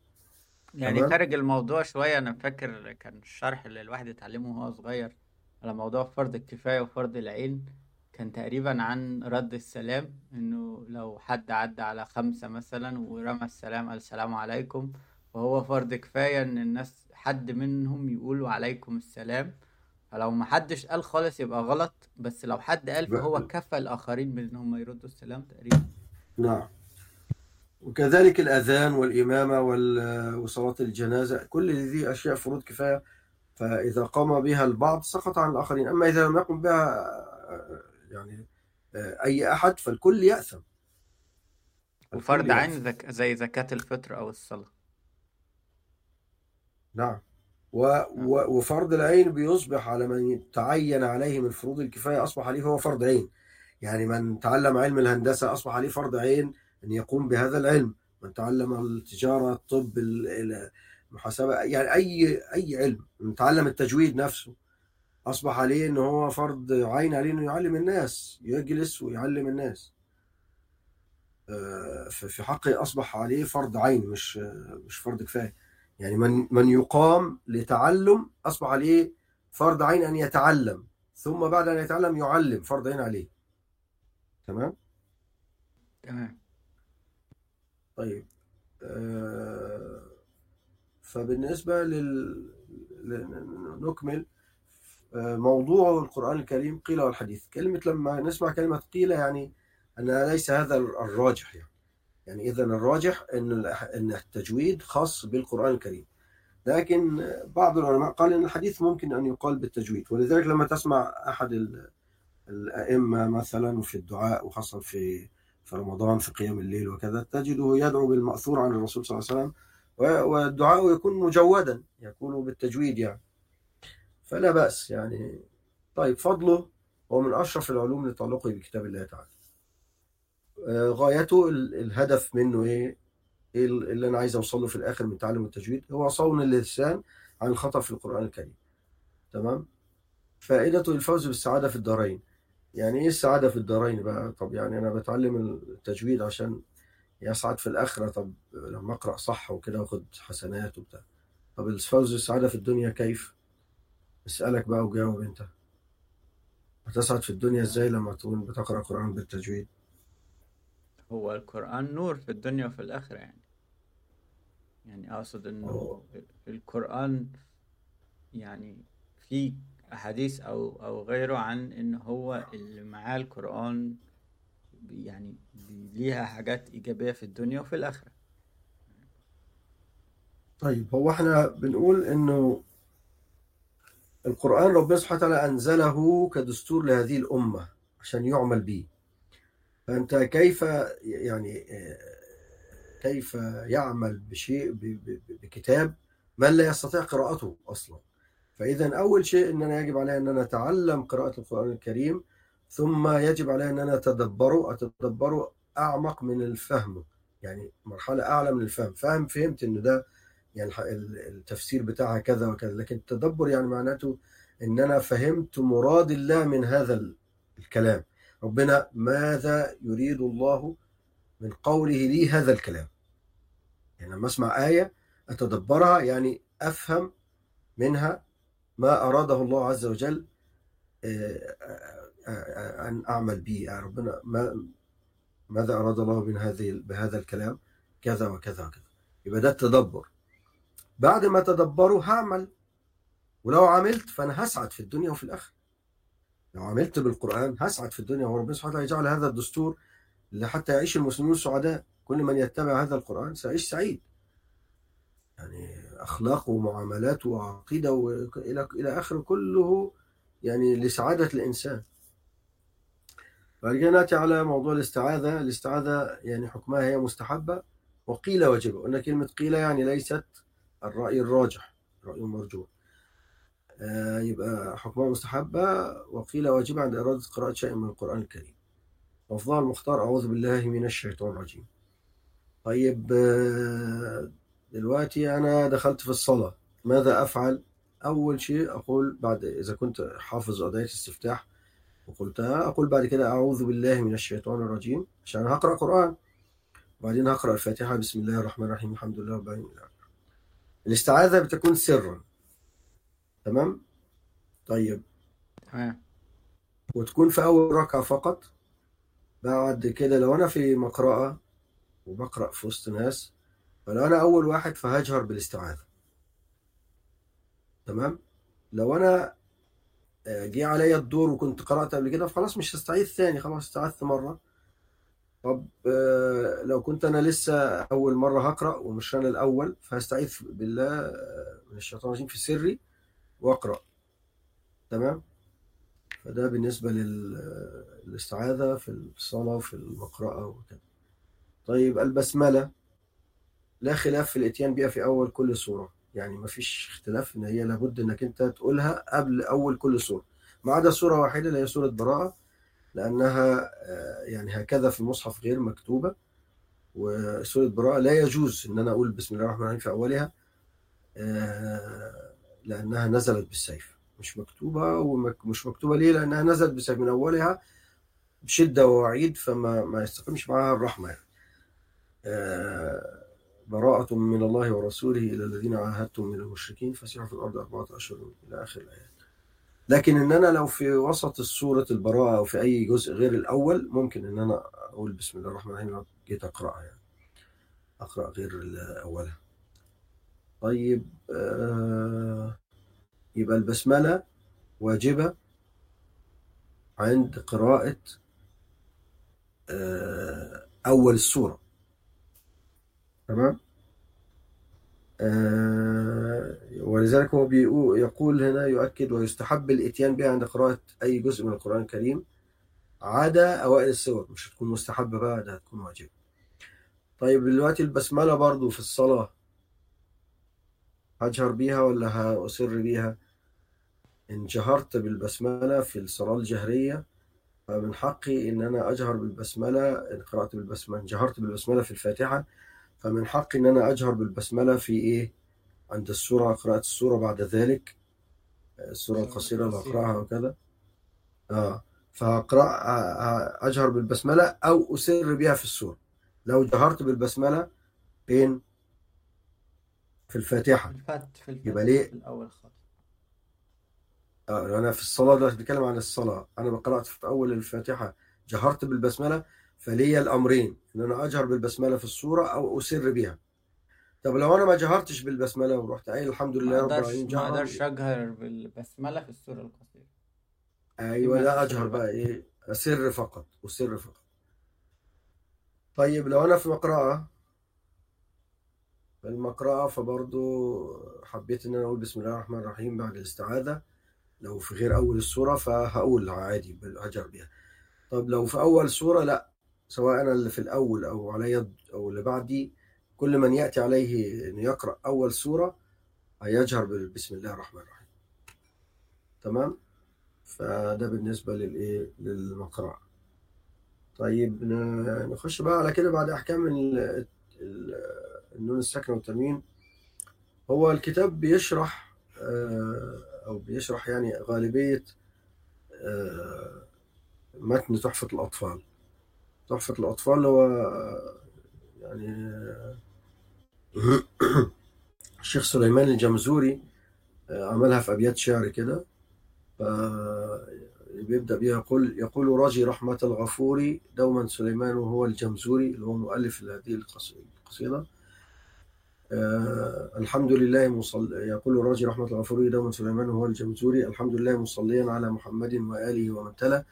[SPEAKER 1] يعني خارج الموضوع شوية أنا فاكر كان الشرح اللي الواحد اتعلمه وهو صغير على موضوع فرض الكفاية وفرض العين كان تقريبا عن رد السلام إنه لو حد عدى على خمسة مثلا ورمى السلام قال السلام عليكم فهو فرض كفاية إن الناس حد منهم يقول وعليكم السلام. فلو ما حدش قال خالص يبقى غلط بس لو حد قال فهو كفى الآخرين بإن هم يردوا السلام تقريبا.
[SPEAKER 2] نعم. وكذلك الأذان والإمامة وال- وصلاة الجنازة كل هذه أشياء فروض كفاية. فإذا قام بها البعض سقط عن الآخرين. أما إذا لم يقم بها يعني أي أحد فالكل يأثم.
[SPEAKER 1] وفرض عين زك... زي زكاة الفطر أو الصلاة.
[SPEAKER 2] نعم. وفرض العين بيصبح على من تعين عليه من فروض الكفاية أصبح عليه هو فرض عين. يعني من تعلم علم الهندسة أصبح عليه فرض عين أن يقوم بهذا العلم. من تعلم التجارة الطب ال- ال- المحاسبة يعني أي أي علم. من تعلم التجويد نفسه أصبح عليه أنه هو فرض عين عليه أنه يعلم الناس يجلس ويعلم الناس. آه، ففي حقه أصبح عليه فرض عين مش مش فرض كفاية. يعني من من يقام لتعلم أصبح عليه فرض عين أن يتعلم ثم بعد أن يتعلم يعلم فرض عين عليه. تمام؟
[SPEAKER 1] تمام.
[SPEAKER 2] طيب. آه، فبالنسبة لل نكمل. موضوع القرآن الكريم قيل والحديث. كلمة لما نسمع كلمة قيل يعني أن ليس هذا الراجح يعني. يعني إذا الراجح أن أن التجويد خاص بالقرآن الكريم. لكن بعض العلماء قال أن الحديث ممكن أن يقال بالتجويد ولذلك لما تسمع أحد ال- الأئمة مثلا في الدعاء وخاصة في في رمضان في قيام الليل وكذا تجده يدعو بالمأثور عن الرسول صلى الله عليه وسلم والدعاء يكون مجودا يكون بالتجويد يعني. فلا بأس يعني. طيب فضله هو من أشرف العلوم لتعلقه بكتاب الله تعالى. غايته ال- الهدف منه إيه؟ إيه اللي أنا عايز أوصله في الآخر من تعلم التجويد؟ هو صون اللسان عن الخطأ في القرآن الكريم. تمام؟ فائدته الفوز بالسعادة في الدارين. يعني إيه السعادة في الدارين بقى؟ طب يعني أنا بتعلم التجويد عشان يسعد في الآخرة. طب لما أقرأ صح وكده وأخد حسنات وبتاع. طب الفوز بالسعادة في الدنيا كيف؟ اسألك بقى وجاوب أنت. هتسعد في الدنيا إزاي لما تكون بتقرأ قرآن بالتجويد؟
[SPEAKER 1] هو القرآن نور في الدنيا وفي الآخرة يعني. يعني أقصد إنه القرآن يعني في أحاديث أو أو غيره عن إن هو اللي معاه القرآن يعني ليها حاجات إيجابية في الدنيا وفي الآخرة.
[SPEAKER 2] طيب هو إحنا بنقول إنه القرآن ربنا سبحانه وتعالى أنزله كدستور لهذه الأمة عشان يعمل به فأنت كيف يعني آه، كيف يعمل بشيء بكتاب من لا يستطيع قراءته أصلا؟ فإذا أول شيء أن أنا يجب علي أن أنا أتعلم قراءة القرآن الكريم ثم يجب علي أن أنا اتدبره اتدبره أعمق من الفهم يعني مرحلة أعلى من الفهم. فهم فهمت إنه ده يعني التفسير بتاعها كذا وكذا لكن التدبر يعني معناته ان أنا فهمت مراد الله من هذا ال- الكلام. ربنا ماذا يريد الله من قوله لي هذا الكلام؟ يعني لما أسمع آية أتدبرها يعني أفهم منها ما أراده الله عز وجل آه، آه، آه، أن أعمل به. يعني ربنا ما ماذا أراد الله من هذه بهذا الكلام؟ كذا وكذا وكذا. يبقى ده التدبر. بعد ما تدبره هعمل. ولو عملت فأنا هسعد في الدنيا وفي الآخرة. لو عملت بالقرآن هسعد في الدنيا وربنا سبحانه وتعالى يجعل هذا الدستور حتى يعيش المسلمون سعداء كل من يتبع هذا القرآن سيعيش سعيد. يعني اخلاق ومعاملات وعقيدة وإلى إلى اخره كله يعني لسعادة الإنسان. بعد نأتي على موضوع الاستعاذة. الاستعاذة يعني حكمها هي مستحبة. وقيل واجبه قلنا كلمة قيل يعني ليست الرأي الراجح الرأي المرجوح. يبقى حكمها مستحبة. وقيل واجبة عند إرادة قراءة شيء من القرآن الكريم. وأفضل المختار أعوذ بالله من الشيطان الرجيم. طيب آه، دلوقتي أنا دخلت في الصلاة. ماذا أفعل؟ أول شيء أقول بعد إذا كنت حافظ أداة استفتاح وقلتها أقول بعد كده أعوذ بالله من الشيطان الرجيم عشان هقرأ قرآن. وبعدين هقرأ الفاتحة. بسم الله الرحمن الرحيم. الحمد لله رب العالمين. الاستعاذة بتكون سرا. تمام؟ طيب.
[SPEAKER 1] تمام.
[SPEAKER 2] وتكون في أول ركعة فقط. بعد كده لو أنا في مقرأة وبقرأ في وسط ناس فلو أنا أول واحد فهجهر بالاستعاذة. تمام؟ لو أنا آه، جه عليا الدور وكنت قرأت قبل كده فخلاص مش هستعيذ ثاني خلاص استعذت مرة. طب آه، لو كنت أنا لسه أول مرة هقرأ ومش أنا الأول فهستعيذ بالله آه، من الشيطان الرجيم في سري. وأقرأ. تمام؟ فده بالنسبة لل- للاستعاذة في الصلاة وفي المقرأة وكده. طيب البسملة. لا خلاف في الإتيان بها في أول كل سورة. يعني ما فيش اختلاف إن هي لابد إنك أنت تقولها قبل أول كل سورة. ما عدا سورة واحدة اللي هي سورة براءة لأنها آه، يعني هكذا في المصحف غير مكتوبة. وسورة براءة لا يجوز إن أنا أقول بسم الله الرحمن الرحيم في أولها. آه، لأنها نزلت بالسيف. مش مكتوبة ومش مكتوبة ليه؟ لأنها نزلت بالسيف من أولها بشدة ووعيد فما ما يستقيمش معاها الرحمة يعني. آه، براءة من الله ورسوله إلى الذين عاهدتم من المشركين فسيحوا في الأرض أربعة أشهر إلى آخر الآيات. لكن إن أنا لو في وسط السورة البراءة أو في أي جزء غير الأول ممكن إن أنا أقول بسم الله الرحمن الرحيم لو جيت أقرأها يعني. أقرأ غير أولها طيب آه، يبقى البسملة واجبة عند قراءة آه، أول السورة. تمام؟ آه، ولذلك هو يقول هنا يؤكد ويستحب الإتيان بها عند قراءة أي جزء من القرآن الكريم عدا أوائل السور. مش هتكون مستحبة بقى ده هتكون واجبة. طيب دلوقتي البسملة برضو في الصلاة هجهر بيها ولا هأسر بيها؟ إن جهرت بالبسملة في الصلاة الجهرية فمن حقي إن أنا أجهر بالبسملة إن قرأت بالبسملة إن جهرت بالبسملة في الفاتحة فمن حقي إن أنا أجهر بالبسملة في إيه؟ عند السورة قراءة السورة بعد ذلك السورة القصيرة اللي أقرأها وكذا. آه فهقرأ آه، أجهر بالبسملة أو أسر بها في السورة لو جهرت بالبسملة فين في الفاتحة.
[SPEAKER 1] الفت في الفت
[SPEAKER 2] يبقى ليه؟
[SPEAKER 1] في الأول خالص
[SPEAKER 2] آه، أنا في الصلاة دلوقتي بتكلم عن الصلاة أنا قرأت في أول الفاتحة جهرت بالبسملة فليا الأمرين إن أنا أجهر بالبسملة في السورة أو أسر بها طب لو أنا ما جهرتش بالبسملة ورحت قايل الحمد لله رب العالمين
[SPEAKER 1] ما أقدرش أجهر بالبسملة في السورة القصيرة. إما
[SPEAKER 2] لا أجهر
[SPEAKER 1] بقى.
[SPEAKER 2] إيه أسر فقط أسر فقط. طيب لو أنا في مقرأة المقرأة فبرضو حبيت إن أنا أقول بسم الله الرحمن الرحيم بعد الاستعاذة. لو في غير أول السورة فهقول عادي هجر بيها. طب لو في أول سورة لا سواء أنا اللي في الأول أو علي أو اللي بعدي كل من يأتي عليه إنه يقرأ أول سورة هيجهر بسم الله الرحمن الرحيم. تمام؟ فده بالنسبة للإيه للمقرأة. طيب نخش بقى على كده بعد أحكام النون الساكنة والتنوين هو الكتاب بيشرح آه، أو بيشرح يعني غالبية آه، متن تحفة الأطفال. تحفة الأطفال هو آه، يعني الشيخ سليمان الجمزوري عملها في أبيات شعر كده. بيبدأ بيها يقول يقول راجي رحمة الغفور دوما سليمان وهو الجمزوري اللي هو مؤلف هذه القص- القصيدة. آه الحمد لله مصل... يقول راجي رحمة الغفور دوما سليمان وهو الجمزوري الحمد لله مصليا على محمد وآله ومن تلا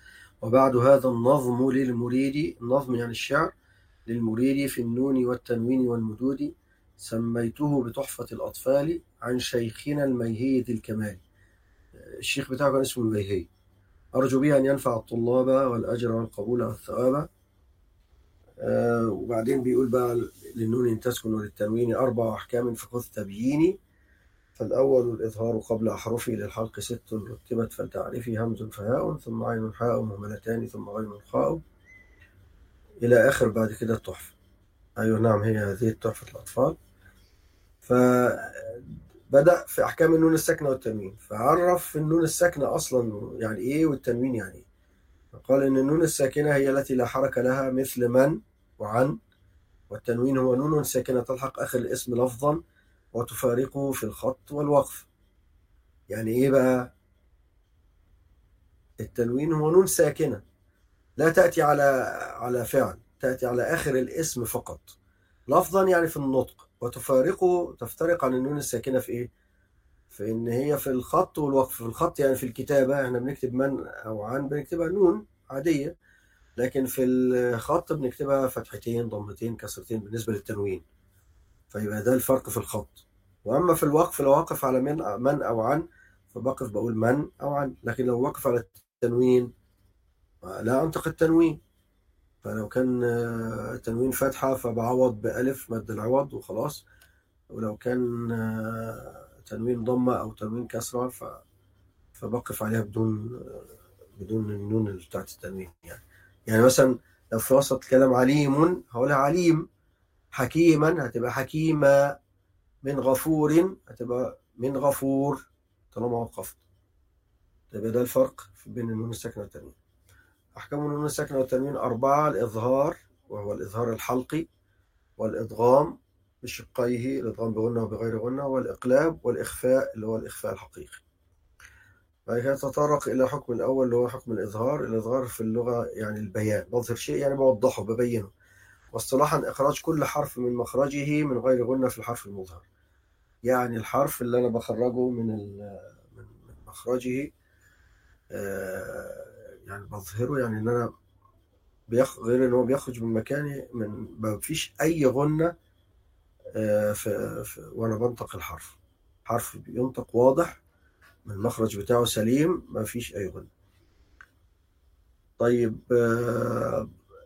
[SPEAKER 2] وبعد هذا النظم للمريد النظم يعني الشعر للمريد في النون والتنوين والمدود سميته بتحفة الأطفال عن شيخنا الميهي ذي الكمال. الشيخ بتاعه كان اسمه الميهي أرجو به أن ينفع الطلاب والأجر والقبول والثواب. وبعدين بيقول بقى للنون تسكن وللتنوين أربع أحكام فخذ تبييني. فالأول الإظهار قبل أحرفه للحلق ست رتبت فلتعرفي همز فهاء ثم عين حاء مهملتان ثم غين خاء. إلى آخر بعد كده التحفة أيوة نعم هي هذه تحفة الأطفال. فبدأ في أحكام النون الساكنة والتنوين. فعرف النون الساكنة أصلا يعني إيه والتنوين يعني إيه. قال إن النون الساكنة هي التي لا حركة لها مثل من وعن والتنوين هو نون ساكنة تلحق آخر الاسم لفظا وتفارقه في الخط والوقف. يعني إيه بقى؟ التنوين هو نون ساكنة لا تأتي على على فعل تأتي على آخر الاسم فقط. لفظا يعني في النطق وتفارقه تفترق عن النون الساكنة في إيه؟ في إن هي في الخط والوقف. في الخط يعني في الكتابة إحنا بنكتب من أو عن بنكتبها نون. عادية لكن في الخط بنكتبها فتحتين ضمتين كسرتين بالنسبة للتنوين. فيبقى ده الفرق في الخط. وأما في الوقف لو وقف على من من أو عن فبقف بقول من أو عن. لكن لو وقف على التنوين لا أنطق التنوين. فلو كان تنوين فتحة فبعوض بألف مد العوض وخلاص. ولو كان تنوين ضمة أو تنوين كسرة ف... فبقف عليها بدون بدون النون بتاعت التنوين يعني. يعني مثلا لو في وسط الكلام عليم هقولها عليم حكيما هتبقى حكيمة من غفور هتبقى من غفور طالما وقفت. يبقى ده الفرق بين النون الساكنة والتنوين. أحكام النون الساكنة والتنوين أربعة الإظهار وهو الإظهار الحلقي والإدغام بشقيه الإدغام بغنة وبغير غنة والإقلاب والإخفاء اللي هو الإخفاء الحقيقي. بعد كده تطرق إلى حكم الأول اللي هو حكم الإظهار. الإظهار في اللغة يعني البيان بظهر شيء يعني بوضحه ببينه. واصطلاحا إخراج كل حرف من مخرجه من غير غنة في الحرف المظهر. يعني الحرف اللي أنا بخرجه من من مخرجه يعني بظهره يعني إن أنا بيخ... غير إن هو بيخرج من مكانه من ما فيش أي غنة في... في... وأنا بنطق الحرف. حرف بينطق واضح المخرج بتاعه سليم ما فيش أي غنة طيب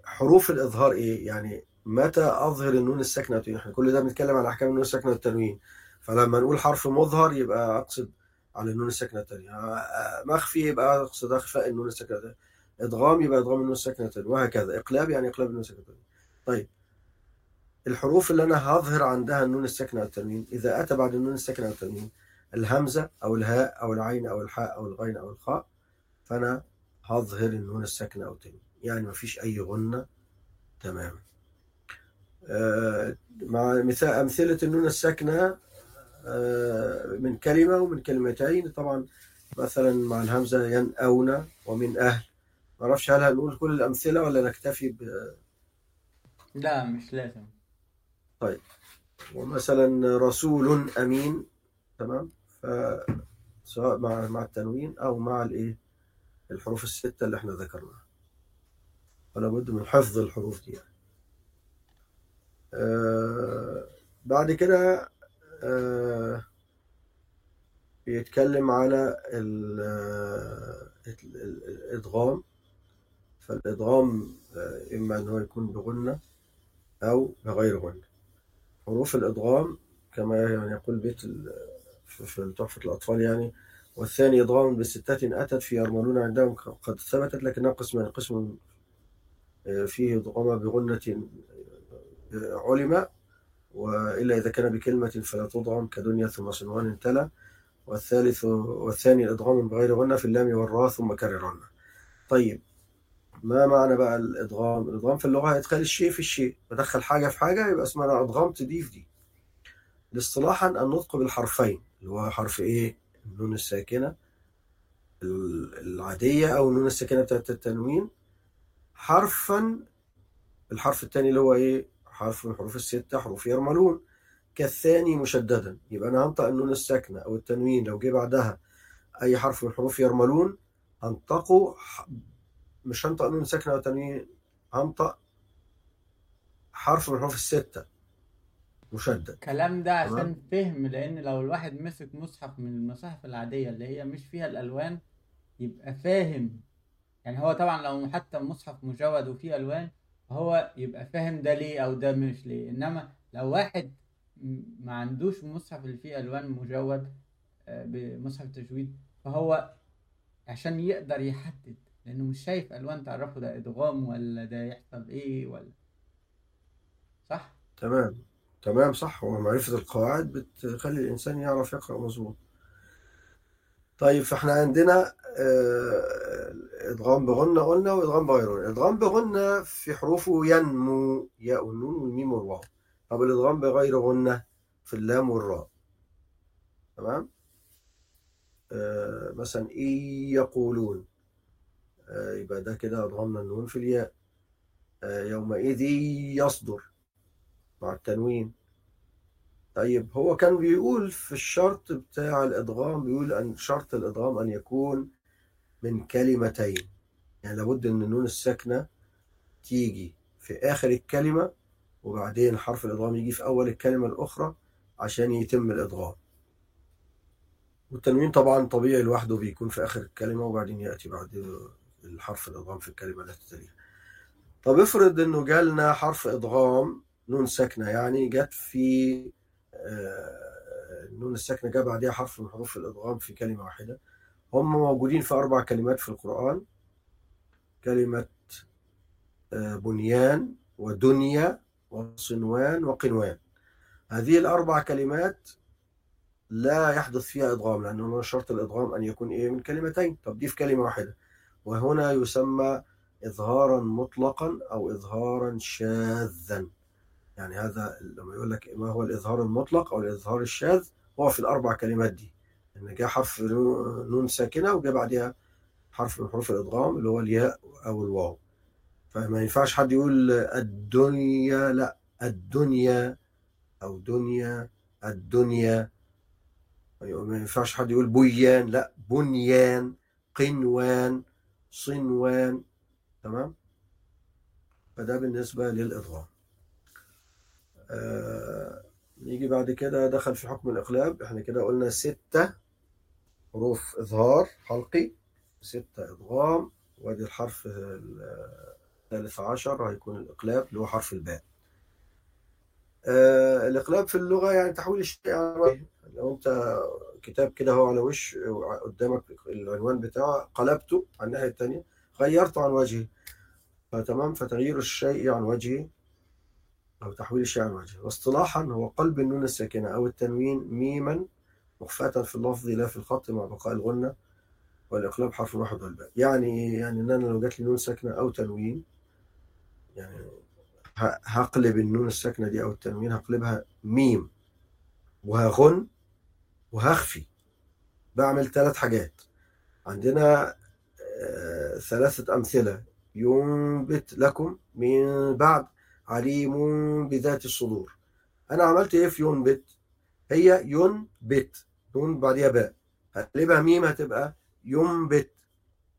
[SPEAKER 2] حروف الإظهار إيه؟ يعني متى أظهر النون الساكنة إحنا كل ده بنتكلم على أحكام النون الساكنة والتنوين. فلما نقول حرف مظهر يبقى أقصد على النون الساكنة التانية مخفي يبقى أقصد إخفاء النون الساكنة التانية إدغام يبقى إدغام النون الساكنة التانية وهكذا. إقلاب يعني إقلاب النون الساكنة التانية طيب الحروف اللي أنا هظهر عندها النون الساكنة والتنوين إذا أتى بعد النون الساكنة والتنوين الهمزة أو الهاء أو العين أو الحاء أو الغين أو الخاء فأنا هظهر النون الساكنة أو التنوين يعني ما فيش أي غنة. تماما آه مع مثال أمثلة النون الساكنة آه من كلمة ومن كلمتين. طبعا مثلا مع الهمزة ينأون ومن أهل. ما أعرفش هل هنقول كل الأمثلة ولا نكتفي ب؟
[SPEAKER 1] لا مش لازم.
[SPEAKER 2] طيب. ومثلا رسول أمين. تمام. فسواء مع مع التنوين أو مع الإيه؟ الحروف الستة اللي إحنا ذكرناها. فلا بد من حفظ الحروف دي يعني. آه بعد كده آه بيتكلم على الإدغام. فالإدغام آه إما أن هو يكون بغنة أو بغير غنة. حروف الإدغام كما يعني يقول بيت في تحفة الأطفال يعني. والثاني إضغام بستات أتت في يرملون عندهم قد ثبتت لكنها قسمان قسم آه، فيه ضغم بغنة آه، علم وإلا إذا كان بكلمة فلا تضغم كدنيا ثم صنوان تلا والثالث والثاني الإضغام بغير غنة في اللام والراء ثم كررن. طيب ما معنى بقى الإدغام؟ الإدغام في اللغة إدخال الشيء في الشيء. بدخل حاجة في حاجة يبقى اسمها إدغام تضيف دي. اصطلاحا النطق بالحرفين اللي هو حرف إيه؟ النون الساكنة العادية أو النون الساكنة بتاعت التنوين. حرفا الحرف الثاني اللي هو إيه؟ حرف من حروف الستة حروف يرملون. كالثاني مشددا. يبقى أنا هنطق النون الساكنة أو التنوين. لو جه بعدها أي حرف من حروف يرملون هنطقه مش هنطق نون ساكنة أو تنوين هنطق حرف من حروف الستة. مشدد.
[SPEAKER 1] الكلام ده عشان فهم لأن لو الواحد مسك مصحف من المصاحف العادية اللي هي مش فيها الألوان يبقى فاهم. يعني هو طبعا لو حتى مصحف مجود وفيه ألوان هو يبقى فاهم ده ليه أو ده مش ليه. إنما لو واحد ما عندوش مصحف اللي فيه ألوان مجود آه، بمصحف تجويد فهو عشان يقدر يحدد لأنه مش شايف ألوان تعرفه ده إدغام ولا ده يحصل إيه ولا. صح؟
[SPEAKER 2] تمام. تمام صح. ومعرفة القواعد بتخلي الإنسان يعرف يقرأ مظبوط. طيب فإحنا عندنا آه، إدغام بغنة قلنا وإدغام بغير غنة إدغام بغنة في حروفه ينمو ياء والنون والميم والواو. طب الإدغام بغير غنة في اللام والراء. تمام؟ آه مثلا إيه يقولون. آه، يبقى ده كده أضغمنا النون في الياء. يومئذ يصدر. مع التنوين. طيب هو كان بيقول في الشرط بتاع الإدغام بيقول أن شرط الإدغام أن يكون من كلمتين. يعني لابد أن النون الساكنة تيجي في آخر الكلمة وبعدين حرف الإدغام يجي في أول الكلمة الأخرى عشان يتم الإدغام. والتنوين طبعا طبيعي لوحده بيكون في آخر الكلمة وبعدين يأتي بعد الحرف الإدغام في الكلمة التي تليها. طب افرض إنه جالنا حرف إدغام نون ساكنة يعني جت في آه، النون الساكنة جاء بعدها حرف من حروف الإدغام في كلمة واحدة. هم موجودين في أربع كلمات في القرآن. كلمة آه، بنيان ودنيا وصنوان وقنوان. هذه الأربع كلمات لا يحدث فيها إدغام لأنه شرط الإدغام أن يكون إيه من كلمتين. طب دي في كلمة واحدة. وهنا يسمى إظهارا مطلقا أو إظهارا شاذا. يعني هذا لما يقول لك ما هو الإظهار المطلق أو الإظهار الشاذ هو في الأربع كلمات دي إن جاء حرف نون ساكنة وجاء بعدها حرف من حروف الإدغام اللي هو الياء أو الواو. فما ينفعش حد يقول الدنيا لا الدنيا أو دنيا الدنيا. ما ينفعش حد يقول بيان لا بنيان قنوان صنوان. تمام؟ فده بالنسبة للإضغام آه نيجي بعد كده دخل في حكم الإقلاب إحنا كده قلنا ستة حروف إظهار حلقي ستة إضغام. وادي الحرف الثالث عشر هيكون الإقلاب اللي هو حرف الباء. آه الإقلاب في اللغة يعني تحويل الشيء وجه. لو أنت كتاب كده هو على وش قدامك العنوان بتاعه قلبته على الناحية التانية غيرته عن وجهه فتمام؟ فتغيير الشيء عن وجهه أو تحويل الشيء عن وجهه واصطلاحا هو قلب النون الساكنة أو التنوين ميما مخفاة في اللفظ لا في الخط مع بقاء الغنة والإقلاب حرف واحد هو الباء. يعني يعني إن أنا لو جات لي نون ساكنة أو تنوين يعني هقلب النون الساكنة دي أو التنوين هقلبها ميم وهغن وهخفي. بعمل ثلاث حاجات. عندنا آه، ثلاثة أمثلة. ينبت لكم من بعد عليم بذات الصدور. أنا عملت إيه في ينبت هي ينبت نون بعديها باء. هقلبها ميم هتبقى ينبت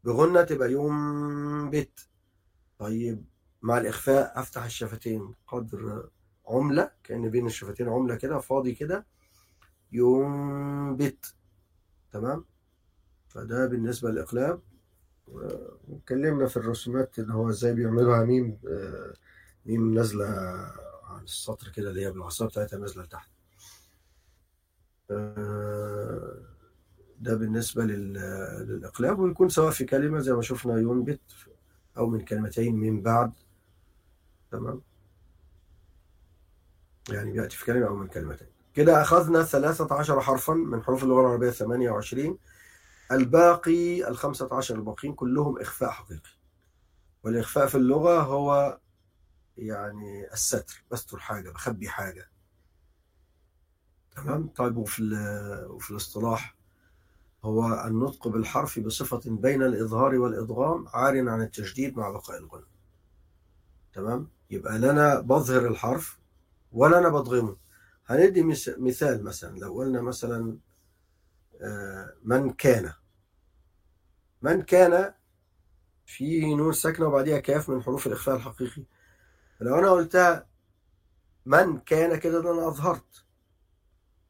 [SPEAKER 2] بغنة تبقى ينبت طيب مع الإخفاء أفتح الشفتين. قدر عملة كأن بين الشفتين عملة كده فاضي كده. ينبت تمام؟ فده بالنسبة للإقلاب. واتكلمنا في الرسومات اللي هو إزاي بيعملوها ميم ميم نازلة عن السطر كده اللي هي بالعصا بتاعتها نازلة لتحت. ده بالنسبة للإقلاب ويكون سواء في كلمة زي ما شفنا ينبت أو من كلمتين من بعد. تمام؟ يعني بيأتي في كلمة أو من كلمتين. كده أخذنا 13 حرفا من حروف اللغة العربية 28 الباقي ال 15 الباقيين كلهم إخفاء حقيقي. والإخفاء في اللغة هو يعني الستر بستر حاجة بخبي حاجة. تمام؟ طيب وفي وفي الاصطلاح هو النطق بالحرف بصفة بين الإظهار والإدغام عار عن التشديد مع بقاء الغنى تمام؟ يبقى لا أنا بظهر الحرف ولا أنا بضغمه. هندي مثال مثلا لو قلنا مثلا من كان. من كان في نون ساكنة وبعديها كاف من حروف الإخفاء الحقيقي. لو أنا قلتها من كان كده ده أنا أظهرت.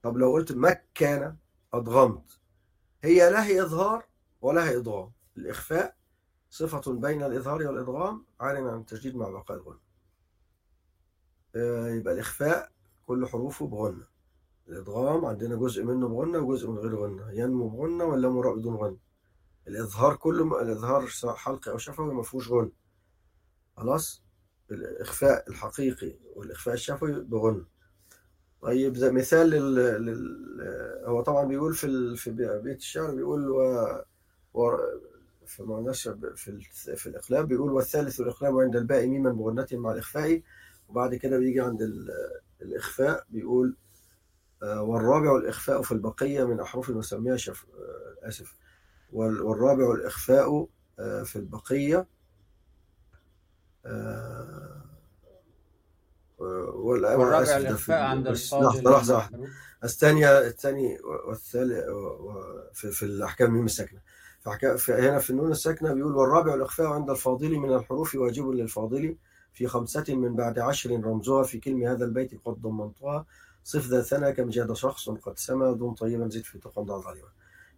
[SPEAKER 2] طب لو قلت مكان أضغمت. هي لا هي إظهار ولا هي إضغام. الإخفاء صفة بين الإظهار والإضغام عالم عن التشديد مع بقاء الغنى يبقى الإخفاء كل حروفه بغنى الإدغام عندنا جزء منه بغنى وجزء من غير غنى ينمو بغنى ولا مراء بدون غنى الإظهار كله الإظهار حلقي أو شفوي ما فيهوش غنى خلاص؟ الإخفاء الحقيقي والإخفاء الشفوي بغنى طيب زي مثال لل... لل... هو طبعا بيقول في ال... في بيت الشعر بيقول و... و... في معناش في ال... في الإقلاب بيقول والثالث الإقلاب عند الباء ميما بغنة مع الإخفاء. وبعد كده بيجي عند ال... الإخفاء بيقول والرابع الإخفاء في البقية من أحرف المسمية شف... آسف والرابع الإخفاء في البقية
[SPEAKER 1] والرابع الإخفاء عند
[SPEAKER 2] الفاضل لحظة لحظة واحدة الثانية الثاني والثالث في, في الأحكام ميم الساكنة في هنا في النون الساكنة بيقول والرابع الإخفاء عند الفاضل من الحروف واجب للفاضل في خمسة من بعد عشر رمزها في كلمة هذا البيت قد ضمنتها. صف ذا ثنى كم جاد شخص قد سما دم طيبا زد في تقى ضع ظالما.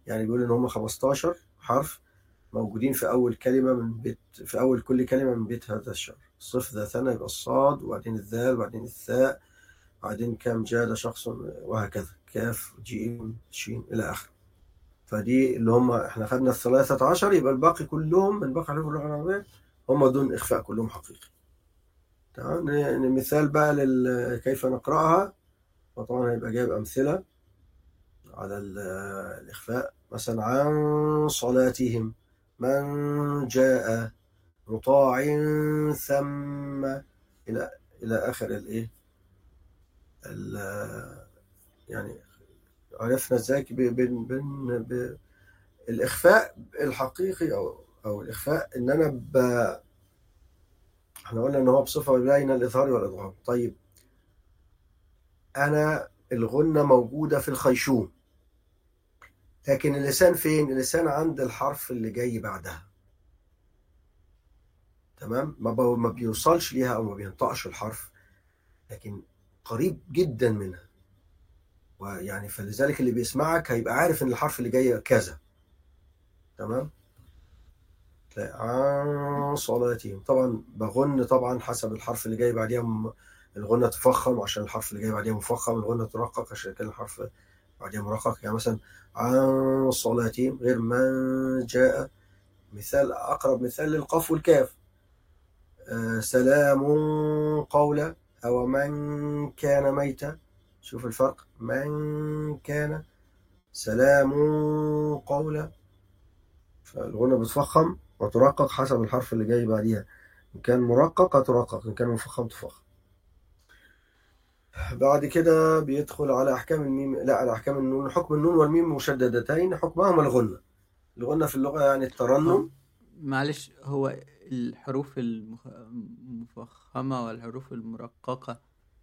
[SPEAKER 2] يعني بيقول إن هم 15 حرف موجودين في أول كلمة من بيت في أول كل كلمة من بيت هذا الشعر. صف ذا ثنى يبقى الصاد وبعدين الذال وبعدين الثاء وبعدين كم جاد شخص وهكذا. كاف جيم شين إلى آخره. فدي اللي هم إحنا خدنا الثلاثة عشر يبقى الباقي كلهم من باقي حروف اللغة العربية هم دون إخفاء كلهم حقيقي. تمام؟ يعني مثال بقى لل... كيف نقرأها. وطبعا هيبقى جايب أمثلة على الإخفاء. مثلا عن صلاتهم. من جاء مطاع ثم إلى إلى آخر الإيه يعني عرفنا إزاي بين بين الإخفاء الحقيقي أو أو الإخفاء إن أنا ب إحنا قلنا إن هو بصفة بين الإظهار والإضغام طيب أنا الغنة موجودة في الخيشوم. لكن اللسان فين؟ اللسان عند الحرف اللي جاي بعدها تمام؟ ما, ما بيوصلش ليها أو ما بينطقش الحرف لكن قريب جدا منها ويعني فلذلك اللي بيسمعك هيبقى عارف إن الحرف اللي جاي كذا تمام؟ عن طبعا بغن طبعا حسب الحرف اللي جاي بعديها الغنة تفخم عشان الحرف اللي جاي بعديها مفخم الغنة ترقق عشان كان الحرف بعديها مرقق يعني مثلا عن صلاتهم غير من جاء مثال أقرب مثال للقاف والكاف. آه سلام قولا أو من كان ميتا. شوف الفرق. من كان سلام قولا فالغنة بتفخم وترقق حسب الحرف اللي جاي بعديها. إن كان مرقق هترقق إن كان مفخم تفخم. بعد كده بيدخل على أحكام الميم لا على أحكام النون حكم النون والميم مشددتين حكمهما الغنة. الغنة في اللغة يعني الترنم.
[SPEAKER 1] معلش هو الحروف المفخمة والحروف المرققة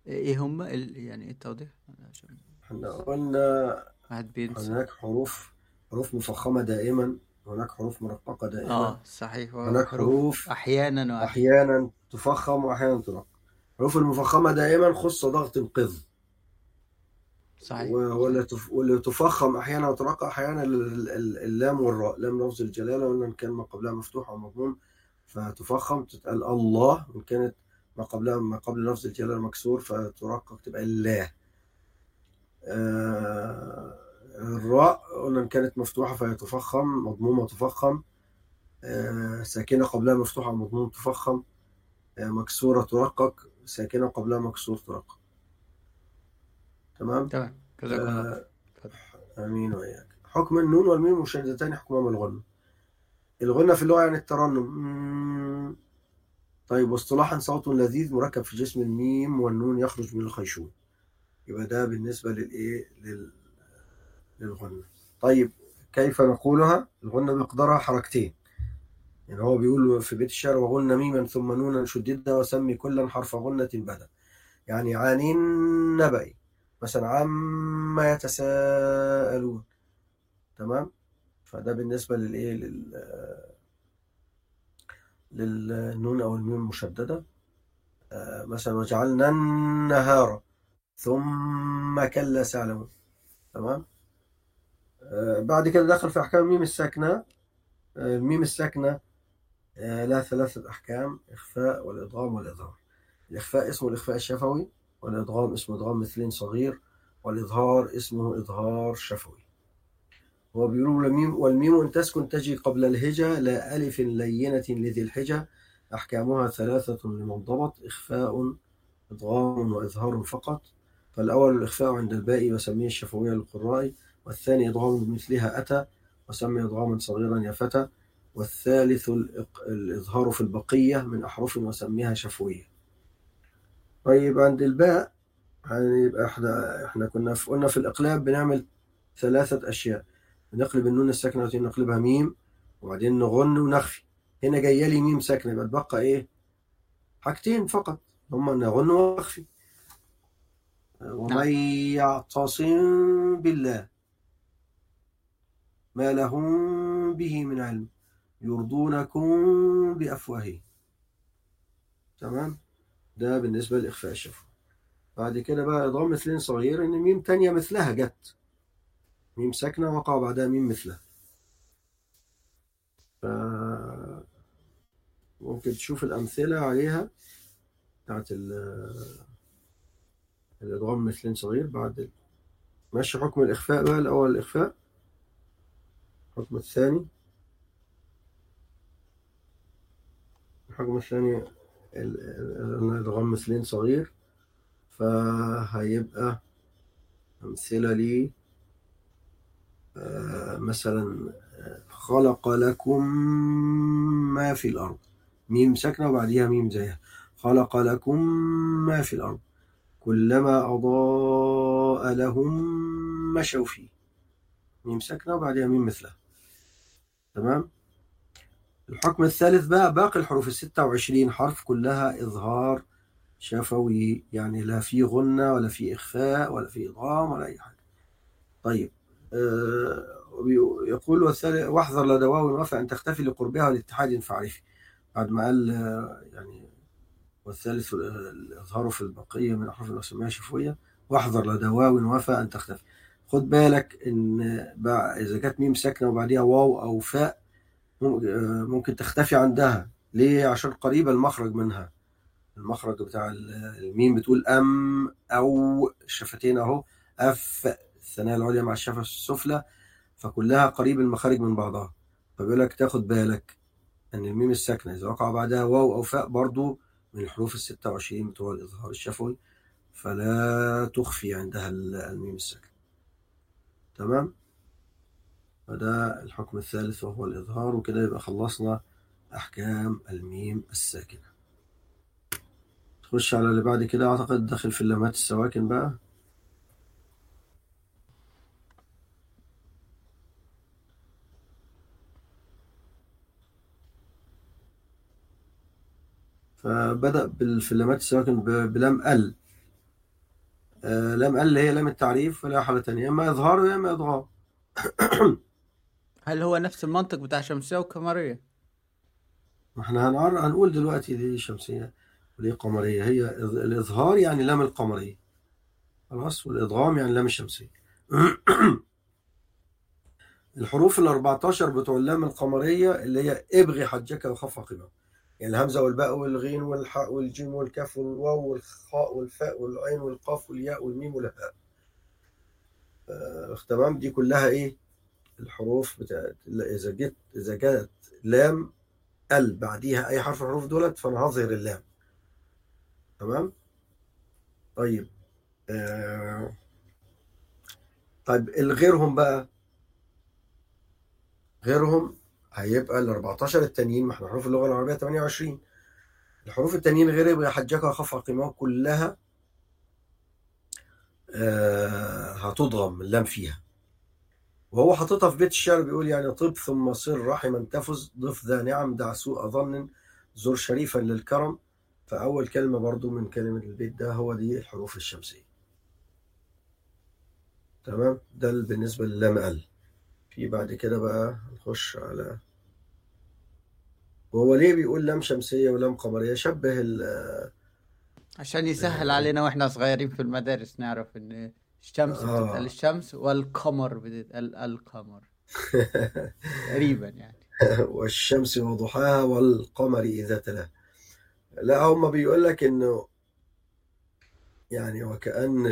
[SPEAKER 1] إيه هما يعني التوضيح؟ عشان
[SPEAKER 2] إحنا قلنا هناك حروف حروف مفخمة دائما هناك حروف مرققة دائما.
[SPEAKER 1] آه صحيح.
[SPEAKER 2] هناك حروف
[SPEAKER 1] أحيانا وأحيانا.
[SPEAKER 2] أحيانا تفخم وأحيانا ترقق. الحروف المفخمة دائما خص ضغط القذ.
[SPEAKER 1] صحيح.
[SPEAKER 2] تف... واللي تفخم أحيانا وترقق أحيانا اللام والراء لام لفظ الجلالة ولا إن كان ما قبلها مفتوح أو مضموم فتفخم تتقال الله إن كانت ما قبلها ما قبل لفظ الجلالة مكسور فترقق تبقى الله. آه الراء قلنا إن كانت مفتوحة فهي تفخم مضمومة تفخم آه، ساكنة قبلها مفتوحة مضموم تفخم. آه، مكسورة ترقق. ساكنة قبلها مكسور ترقق تمام؟
[SPEAKER 1] تمام. الله
[SPEAKER 2] آه،
[SPEAKER 1] اتفضل.
[SPEAKER 2] آمين وإياك. حكم النون والميم مشددتان حكمهما الغنة الغنة في اللغة يعني الترنم. طيب واصطلاحا صوت لذيذ مركب في جسم الميم والنون يخرج من الخيشوم يبقى ده بالنسبة للإيه؟ لل... للغنة. طيب كيف نقولها؟ الغنة مقدارها حركتين. يعني هو بيقول في بيت الشعر وغن ميما ثم نونا شددنا وسمي كلا حرف غنة بدا يعني عن النبأ مثلا عما يتساءلون. تمام؟ فده بالنسبة للإيه؟ لل للنون أو الميم المشددة. آه، مثلا وجعلنا النهار ثم كلا سيعلمون. تمام؟ آه، بعد كده دخل في أحكام الميم الساكنة. آه، الميم الساكنة لها ثلاثة أحكام إخفاء والإدغام والإظهار الإخفاء اسمه الإخفاء الشفوي والإدغام اسمه إدغام مثلين صغير والإظهار اسمه إظهار شفوي. هو بيقولوا الميم والميم إن تسكن تجي قبل الهجة لا ألف لينة لذي الحجة. أحكامها ثلاثة لمن ضبط إخفاء إدغام وإظهار فقط. فالأول الإخفاء عند الباء وسميه الشفوية للقراء والثاني إدغام مثلها أتى وسمي إدغاما صغيرا يا فتى. والثالث الإظهار في البقية من أحرف وسميها شفوية. طيب عند الباء يعني يبقى إحنا إحنا كنا في قلنا في الإقلاب بنعمل ثلاثة أشياء. بنقلب النون الساكنة نقلبها ميم وبعدين نغن ونخفي. هنا جاية لي ميم ساكنة يبقى تبقى إيه؟ حاجتين فقط. هما نغن ونخفي. ومن يعتصم بالله ما لهم به من علم. يرضونكم بأفواههم. تمام؟ ده بالنسبة لإخفاء الشفوي بعد كده بقى إضغام مثلين صغير إن ميم تانية مثلها جت. ميم ساكنة وقع بعدها ميم مثلها. ف ممكن تشوف الأمثلة عليها بتاعت ال- الإضغام مثلين صغير بعد ماشي حكم الإخفاء بقى. الأول الإخفاء الحكم الثاني. الحكم الثاني ال- ال- الإدغام مثلين صغير فهيبقى أمثلة لي آه، مثلا آه، خلق لكم ما في الأرض. ميم ساكنة وبعديها ميم زيها. خلق لكم ما في الأرض. كلما أضاء لهم مشوا فيه. ميم ساكنة وبعديها ميم مثلها. تمام؟ الحكم الثالث بقى باقي الحروف الستة وعشرين حرف كلها إظهار شفوي يعني لا في غنة ولا في إخفاء ولا في إضغام ولا أي حاجة. طيب آه، يقول واحذر لدى واو الوفاء أن تختفي لقربها والاتحاد فاعرفي بعد ما قال آه، يعني والثالث الإظهار في البقية من أحرف وسمها شفوية واحذر لدى واو وفاء أن تختفي. خد بالك إن إذا كانت ميم ساكنة وبعديها واو أو فاء آه، ممكن تختفي عندها. ليه؟ عشان قريبة المخرج منها. المخرج بتاع ال- الميم بتقول أم أو الشفتين أهو. أف الثنايا العليا مع الشفة السفلى. فكلها قريب المخارج من بعضها. فبيقول لك تاخد بالك أن الميم الساكنة. إذا وقع بعدها واو أو فاء برضو من الحروف الستة وعشرين بتوع الإظهار الشفوي. فلا تخفي عندها ال- الميم الساكنة. تمام؟ فده الحكم الثالث وهو الإظهار وكده يبقى خلصنا أحكام الميم الساكنة. تخش على اللي بعد كده أعتقد داخل في اللمات السواكن بقى. فبدأ في اللمات السواكن بلام ال. آه، لام ال هي لام التعريف ولا حالة تانية يا إما إظهار يا إما إضغام
[SPEAKER 1] هل هو نفس المنطق بتاع شمسية وقمرية؟
[SPEAKER 2] إحنا هنعر... هنقول دلوقتي دي شمسية ودي قمرية. هي إظ- الإظهار يعني لام القمرية. خلاص؟ والإدغام يعني لام الشمسية. الحروف ال 14 بتوع اللام القمرية اللي هي ابغي حجك وخف عقبه يعني الهمزة والباء والغين والحاء والجيم والكاف والواو والخاء والفاء والعين والقاف والياء والميم والهاء. آه، تمام دي كلها إيه؟ الحروف بتاعت إذا جت إذا جت لام ال بعديها أي حرف الحروف دولت فأنا هظهر اللام. تمام؟ طيب آه طيب الغيرهم بقى؟ غيرهم هيبقى ال 14 التانيين ما إحنا حروف اللغة العربية 28 الحروف التانيين غير يبقى حجاك وخف عقيمه كلها آه هتضغم اللام فيها. وهو حاططها في بيت الشعر بيقول يعني طب ثم صر رحما تفز ضف ذا نعم دع سوء ظن زر شريفا للكرم. فأول كلمة برضو من كلمة البيت ده هو دي الحروف الشمسية. تمام؟ ده بالنسبة للام ال. في بعد كده بقى نخش على وهو ليه بيقول لام شمسية ولام قمرية؟ شبه ال
[SPEAKER 1] عشان يسهل علينا وإحنا صغيرين في المدارس نعرف إن الشمس
[SPEAKER 2] آه.
[SPEAKER 1] بتتقال الشمس والقمر بتتقال القمر. تقريبا يعني.
[SPEAKER 2] والشمس وضحاها والقمر إذا تلاها لا هم بيقول لك إنه يعني وكأن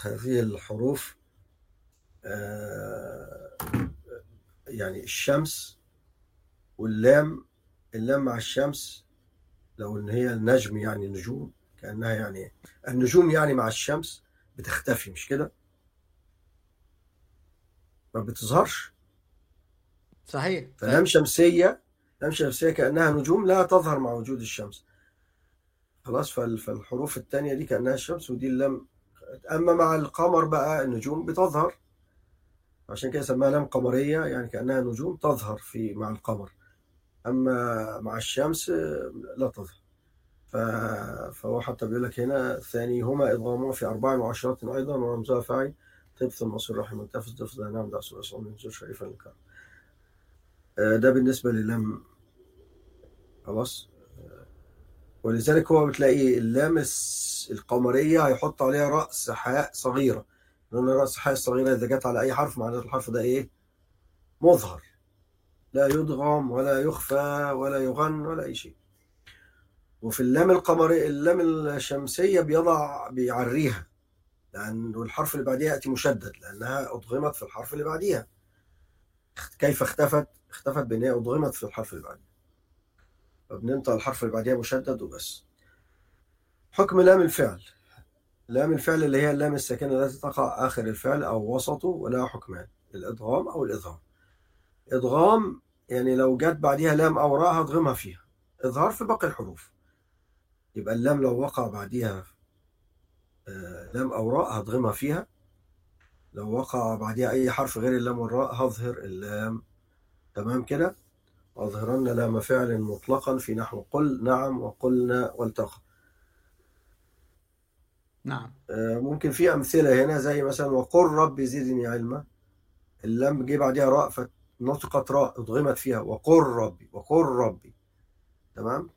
[SPEAKER 2] هذه الحروف آه، يعني الشمس واللام اللام مع الشمس لو إن هي النجم يعني نجوم. كأنها يعني النجوم يعني مع الشمس بتختفي مش كده؟ ما بتظهرش؟
[SPEAKER 1] صحيح.
[SPEAKER 2] فلام شمسية لام شمسية كأنها نجوم لا تظهر مع وجود الشمس. خلاص فال- فالحروف التانية دي كأنها الشمس ودي اللام أما مع القمر بقى النجوم بتظهر. عشان كده سماها لام قمرية يعني كأنها نجوم تظهر في مع القمر. أما مع الشمس لا تظهر. فهو حتى بيقول لك هنا ثانيهما ادغامهما في أربع وعشرات أيضا ورمزها فاعل طبث المصير رحم منتفس ضفز نعم دع سوء من زور شريفا للكرم آه، ده بالنسبة للام. خلاص؟ آه، ولذلك هو بتلاقي اللام القمرية هيحط عليها رأس حاء صغيرة. لأن رأس حاء الصغيرة إذا جت على أي حرف معناه الحرف ده إيه؟ مظهر. لا يدغم ولا يخفى ولا يغن ولا أي شيء. وفي اللام القمرية اللام الشمسية بيضع بيعريها لأن الحرف اللي بعديها يأتي مشدد لأنها أضغمت في الحرف اللي بعديها. كيف اختفت؟ اختفت بأن هي أضغمت في الحرف اللي بعديها. فبننطق الحرف اللي بعديها مشدد وبس. حكم لام الفعل. لام الفعل اللي هي اللام الساكنة التي تقع آخر الفعل أو وسطه ولها حكمان الإدغام أو الإظهار. إدغام يعني لو جت بعديها لام أو راء هضغمها فيها. إظهار في باقي الحروف. يبقى اللام لو وقع بعديها آه، لام أو راء هضغمها فيها. لو وقع بعديها أي حرف غير اللام والراء هظهر اللام. تمام كده؟ أظهرن لام فعل مطلقا في نحو قل نعم وقلنا والتقى.
[SPEAKER 1] نعم.
[SPEAKER 2] آه، ممكن في أمثلة هنا زي مثلا وقل رب زدني علما. اللام جه بعديها راء فنطقت راء ادغمت فيها. وقل ربي وقل ربي. تمام؟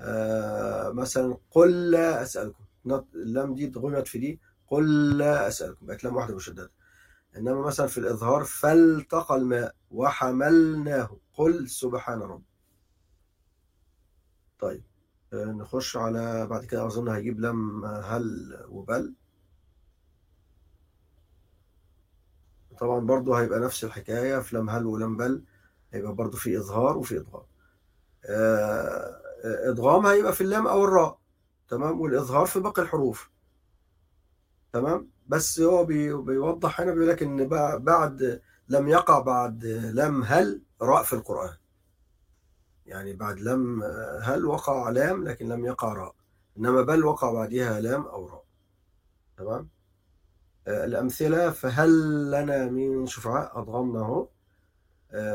[SPEAKER 2] آه مثلا قل لا أسألكم. نط- اللام دي اتغمت في دي. قل لا أسألكم. بقت لام واحدة مشددة. إنما مثلا في الإظهار فالتقى الماء وحملناه. قل سبحان رب. طيب آه، نخش على بعد كده أظن هيجيب لام هل وبل. طبعا برضو هيبقى نفس الحكاية في لام هل ولام بل. هيبقى برضو في إظهار وفي إدغام آه، إدغام هيبقى في اللام أو الراء تمام؟ والإظهار في باقي الحروف. تمام؟ بس هو بي- بيوضح هنا بيقول لك بع- بعد لم يقع بعد لم هل راء في القرآن. يعني بعد لم هل وقع لام لكن لم يقع راء. إنما بل وقع بعدها لام أو راء. تمام؟ آه، الأمثلة فهل لنا من شفعاء أضغمنا أهو آه،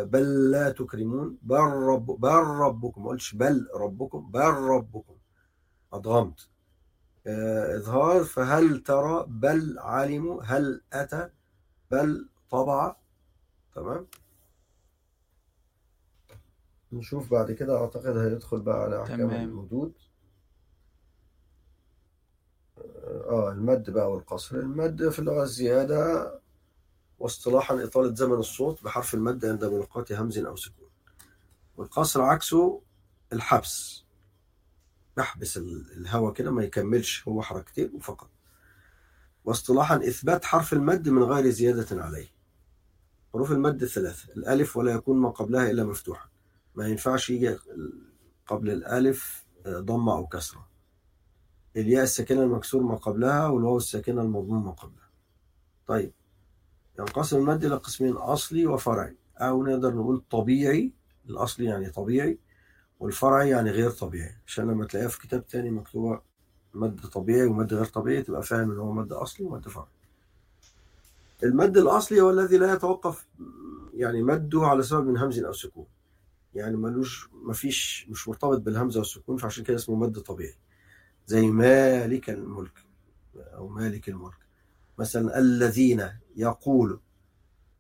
[SPEAKER 2] بل لا تكرمون. بل رب بل ربكم. ما قلتش بل ربكم بل ربكم. أضغمت آه، إظهار. فهل ترى بل علموا هل أتى؟ بل طبع. تمام؟ نشوف بعد كده. أعتقد هيدخل بقى على أحكام
[SPEAKER 1] تمام.
[SPEAKER 2] المدود آه المد بقى والقصر. المد في اللغة الزيادة واصطلاحا إطالة زمن الصوت بحرف المد عند ملاقاة همز أو سكون. والقصر عكسه الحبس. بحبس ال- الهواء كده ما يكملش هو حركتين وفقط واصطلاحا إثبات حرف المد من غير زيادة عليه. حروف المد الثلاثة الألف ولا يكون ما قبلها إلا مفتوحا. ما ينفعش يجي قبل الألف ضمة أو كسرة. الياء الساكنة المكسور ما قبلها والواو الساكنة المضموم ما قبلها. طيب ينقسم المد إلى قسمين أصلي وفرعي. أو نقدر نقول طبيعي الأصلي يعني طبيعي والفرعي يعني غير طبيعي. عشان لما تلاقيها في كتاب تاني مكتوبة مد طبيعي ومد غير طبيعي تبقى فاهم إن هو مد أصلي ومد فرعي. المد الأصلي هو الذي لا يتوقف يعني مده على سبب من همز أو سكون. يعني ملوش مفيش مش مرتبط بالهمزة والسكون فعشان كده اسمه مد طبيعي. زي مالك الملك أو مالك الملك. مثلا الذين يقول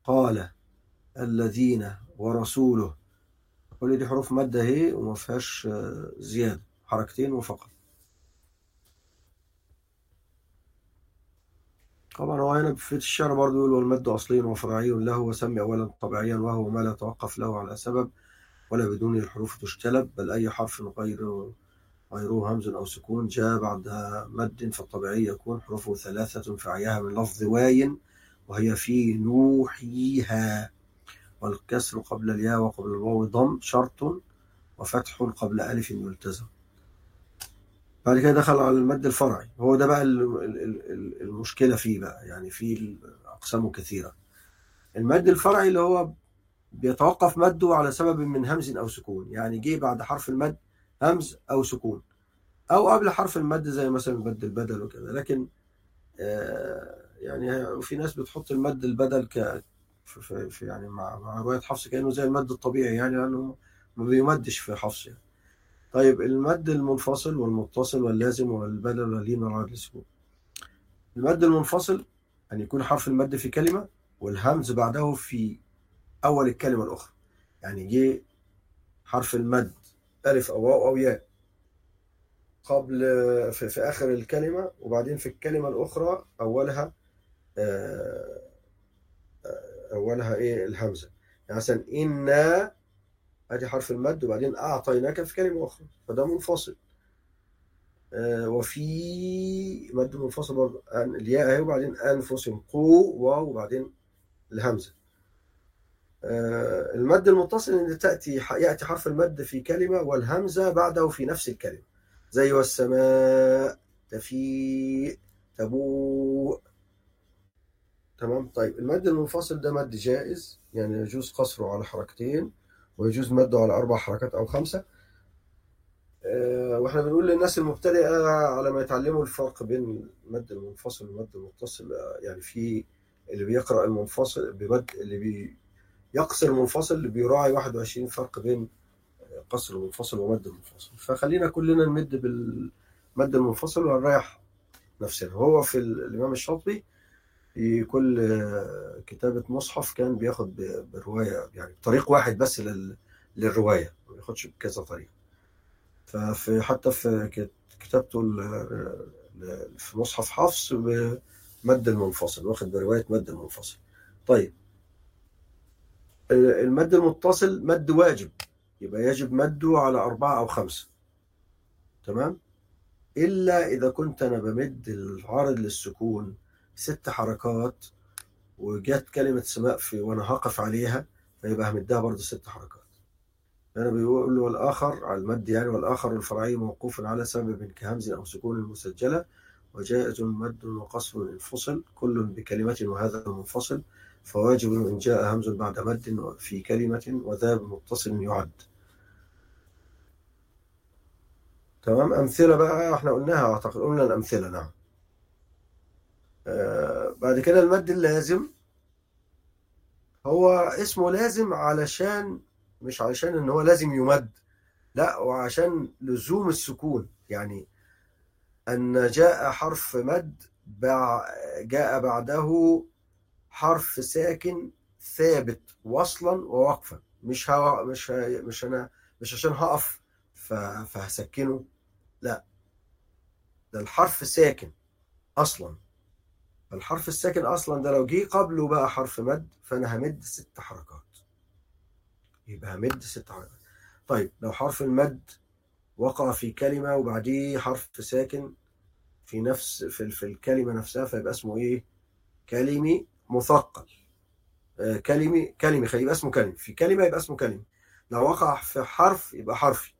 [SPEAKER 2] قال الذين ورسوله. كل دي حروف مادة اهي وما فيهاش زيادة حركتين وفقط. طبعا هو هنا في الشعر برضه يقول والمد أصلي وفرعي له وسمي أولا طبيعيا وهو ما لا توقف له على سبب ولا بدون الحروف تجتلب بل أي حرف غير غيره همز أو سكون جاء بعد مد فالطبيعي يكون حروفه ثلاثة فعيها من لفظ واي وهي في نوحيها. والكسر قبل الياء وقبل الواو ضم شرط وفتح قبل ألف ملتزم. بعد كده دخل على المد الفرعي. هو ده بقى المشكلة فيه بقى يعني فيه أقسامه كثيرة. المد الفرعي اللي هو بيتوقف مده على سبب من همز أو سكون يعني جه بعد حرف المد همز أو سكون أو قبل حرف المد زي مثلا مد البدل وكده. لكن آه يعني في ناس بتحط المد البدل ك في, يعني مع مع رواية حفص كأنه زي المد الطبيعي يعني لأنه ما بيمدش في حفص يعني. طيب المد المنفصل والمتصل واللازم والبدل واللين والعدل السكون المد المنفصل أن يكون حرف المد في كلمة والهمز بعده في أول الكلمة الأخرى. يعني جه حرف المد ألف أو واو أو ياء قبل في, في آخر الكلمة وبعدين في الكلمة الأخرى أولها أولها إيه؟ الهمزة. يعني مثلا إنا أدي حرف المد وبعدين أعطيناك في كلمة أخرى فده منفصل. وفي مد منفصل الياء أهي وبعدين أنفسهم قو واو وبعدين الهمزة. المد المتصل إن تأتي يأتي حرف المد في كلمة والهمزة بعده في نفس الكلمة. زي والسماء تفيء تبوء. تمام؟ طيب المد المنفصل ده مد جائز يعني يجوز قصره على حركتين ويجوز مده على أربع حركات أو خمسة. وإحنا بنقول للناس المبتدئة على ما يتعلموا الفرق بين المد المنفصل والمد المتصل يعني في اللي بيقرأ المنفصل بمد اللي بي يقصر المنفصل بيراعي 21 فرق بين قصر المنفصل ومد المنفصل. فخلينا كلنا نمد بالمد المنفصل ونريح نفسنا. هو في الإمام الشاطبي في كل كتابة مصحف كان بياخد برواية يعني طريق واحد بس للرواية ما بياخدش بكذا طريقة. ففي حتى في كتابته في مصحف حفص بمد المنفصل واخد برواية مد المنفصل. طيب المد المتصل مد واجب. يبقى يجب مده على أربعة أو خمسة. تمام؟ إلا إذا كنت أنا بمد العارض للسكون ست حركات وجت كلمة سماء في وأنا هقف عليها فيبقى همدها برضه ست حركات. أنا بيقول والآخر على المد يعني والآخر الفرعي موقوف على سبب كهمز أو سكون المسجلة وجائز مد وقصر انفصل كل بكلمة وهذا منفصل. فواجب إن جاء همز بعد مد في كلمة وذا بمتصل يعد. تمام؟ أمثلة بقى إحنا قلناها أعتقد قلنا الأمثلة نعم. آه بعد كده المد اللازم هو اسمه لازم علشان مش علشان إن هو لازم يمد لا وعشان لزوم السكون. يعني أن جاء حرف مد جاء بعده حرف ساكن ثابت وصلا ووقفا. مش هوا مش ها مش أنا مش عشان هقف فهسكنه. لا. ده الحرف ساكن أصلا. الحرف الساكن أصلا ده لو جه قبله بقى حرف مد فأنا همد ست حركات. يبقى همد ست حركات. طيب لو حرف المد وقع في كلمة وبعديه حرف ساكن في نفس في, في الكلمة نفسها فيبقى اسمه إيه؟ كلمي مثقل. آه، كلمي كلمي يبقى اسمه كلمة. في كلمة يبقى اسمه كلمة. لو وقع في حرف يبقى حرفي.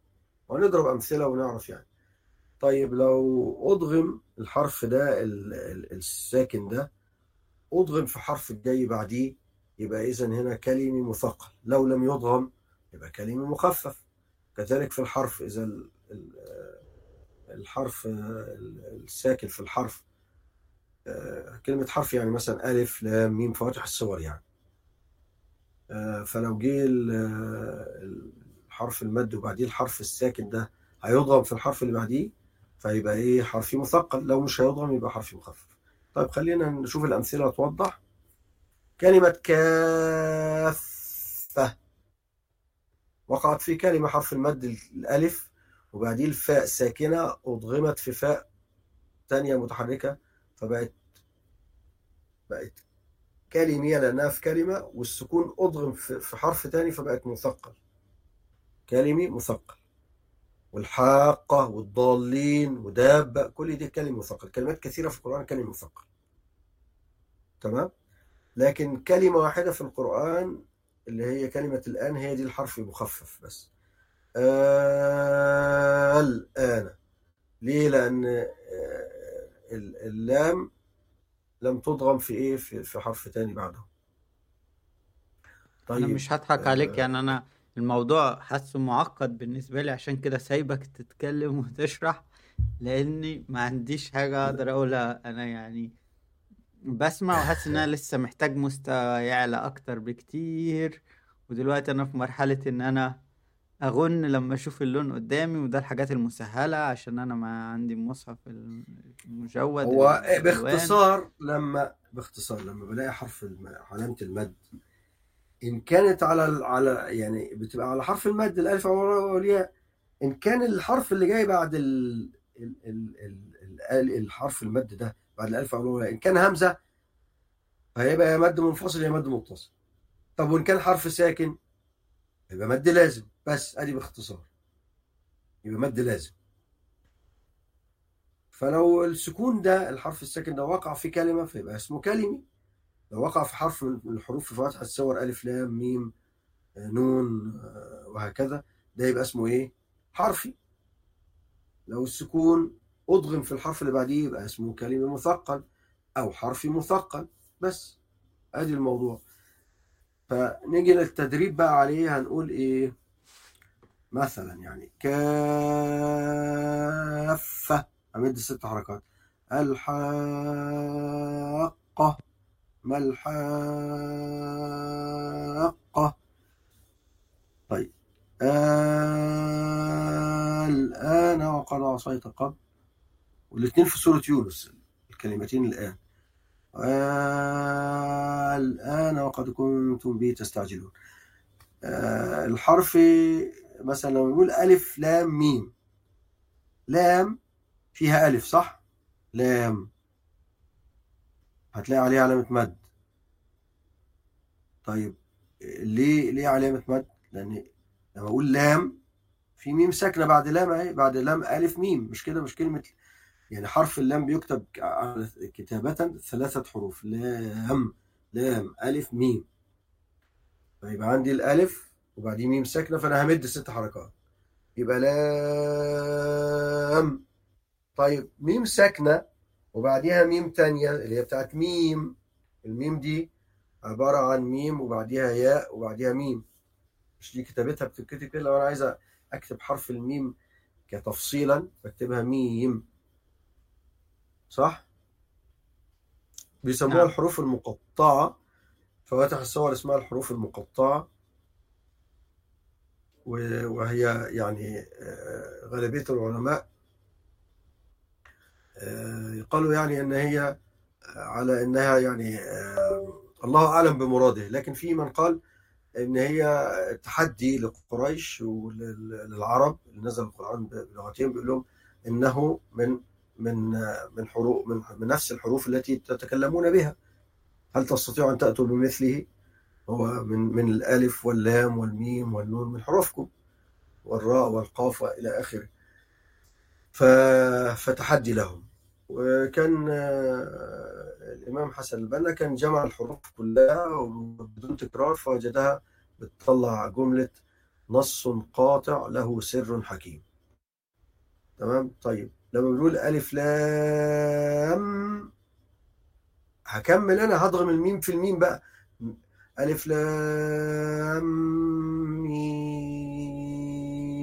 [SPEAKER 2] ونضرب أمثلة ونعرف يعني. طيب لو أضغم الحرف ده ال- ال- الساكن ده أضغم في حرف الجاي بعديه يبقى إذا هنا كلمي مثقل. لو لم يضغم يبقى كلمي مخفف. كذلك في الحرف ال- ال- الحرف ال- الساكن في الحرف آه، كلمة حرف يعني مثلا ألف لام ميم فواتح الصور يعني. آه، فلو جه ال- الحرف المد وبعديه الحرف الساكن ده هيضغم في الحرف اللي بعديه فيبقى إيه حرفي مثقل. لو مش هيضغم يبقى حرفي مخفف. طيب خلينا نشوف الأمثلة توضح. كلمة كافة. وقعت في كلمة حرف المد الألف وبعديه الفاء ساكنة أضغمت في فاء تانية متحركة. فبقت بقت كلمية لأنها في كلمة والسكون أضغم في حرف تاني فبقت مثقل. كلمي مثقل. والحاقة والضالين ودابة كل دي كلمة مثقل. كلمات كثيرة في القرآن كلمة مثقل. تمام؟ لكن كلمة واحدة في القرآن اللي هي كلمة الآن هي دي الحرف المخفف بس. آه الآن. ليه؟ لأن آه، اللام لم تضغم في إيه؟ في, في حرف تاني بعده.
[SPEAKER 1] أنا
[SPEAKER 2] طيب
[SPEAKER 1] مش هضحك عليك
[SPEAKER 2] آه.
[SPEAKER 1] يعني أنا الموضوع حاسه معقد بالنسبة لي عشان كده سايبك تتكلم وتشرح لأني ما عنديش حاجة أقدر أقولها. أنا يعني بسمع وحاسس إن أنا لسه محتاج مستوى يعلى أكتر بكتير ودلوقتي أنا في مرحلة إن أنا أغن لما أشوف اللون قدامي وده الحاجات المسهلة عشان أنا ما عندي مصحف المجود
[SPEAKER 2] هو باختصار لما باختصار لما بلاقي حرف الم... علامة المد. إن كانت على على يعني بتبقى على حرف المد الألف أو الياء إن كان الحرف اللي جاي بعد ال... ال... ال... ال... ال... الحرف المد ده بعد الألف أو الياء إن كان همزة فهيبقى يا مد منفصل يا مد متصل. طب وإن كان حرف ساكن يبقى مد لازم. بس أدي باختصار. يبقى مد لازم. فلو السكون ده الحرف الساكن ده وقع في كلمة فيبقى اسمه كلمي. لو وقع في حرف من الحروف في فاتحة الصور ألف لام ميم آه، نون آه، وهكذا ده يبقى اسمه إيه؟ حرفي. لو السكون أضغم في الحرف اللي بعديه يبقى اسمه كلمة مثقل أو حرفي مثقل. بس أدي الموضوع. فنيجي للتدريب بقى عليه هنقول إيه؟ مثلا يعني كافة. أمد ست حركات. الحاقة. ما الحاقة؟ طيب. الآن وقد عصيت قبل. والاثنين في سورة يونس الكلمتين الآن. الآن وقد كنتم به تستعجلون. الحرف مثلا لو نقول ألف لام ميم لام فيها ألف صح؟ لام. هتلاقي عليها علامة مد. طيب ليه ليه علامة مد؟ لأن لما أقول لام في ميم ساكنة بعد لام أهي بعد لام ألف ميم. مش كده؟ مش كلمة يعني حرف اللام بيكتب كتابة ثلاثة حروف. لام لام ألف ميم. فيبقى عندي الألف وبعدين ميم ساكنة فأنا همد ست حركات. يبقى لام طيب ميم ساكنة وبعديها ميم تانية اللي هي بتاعت ميم. الميم دي عبارة عن ميم وبعديها ياء وبعديها ميم. مش دي كتابتها؟ بتتكتب كده؟ لو أنا عايز أكتب حرف الميم كتفصيلا بكتبها ميم. صح؟ بيسموها
[SPEAKER 1] نعم.
[SPEAKER 2] الحروف المقطعة. فواتح الصور اسمها الحروف المقطعة. و- وهي يعني آه، غالبية العلماء آه، قالوا يعني إن هي على إنها يعني آه، الله أعلم بمراده. لكن في من قال إن هي تحدي لقريش وللعرب اللي نزل القرآن بلغتهم بيقول لهم إنه من من من حروف من, من نفس الحروف التي تتكلمون بها. هل تستطيعوا أن تأتوا بمثله؟ هو من من الألف واللام والميم والنون من حروفكم والراء والقاف والى آخره. فتحدي لهم. وكان آه، الإمام حسن البنا كان جمع الحروف كلها وبدون تكرار فوجدها بتطلع جملة نص قاطع له سر حكيم. تمام؟ طيب لما بنقول ألف لام هكمل أنا هضغم الميم في الميم بقى. ألف لام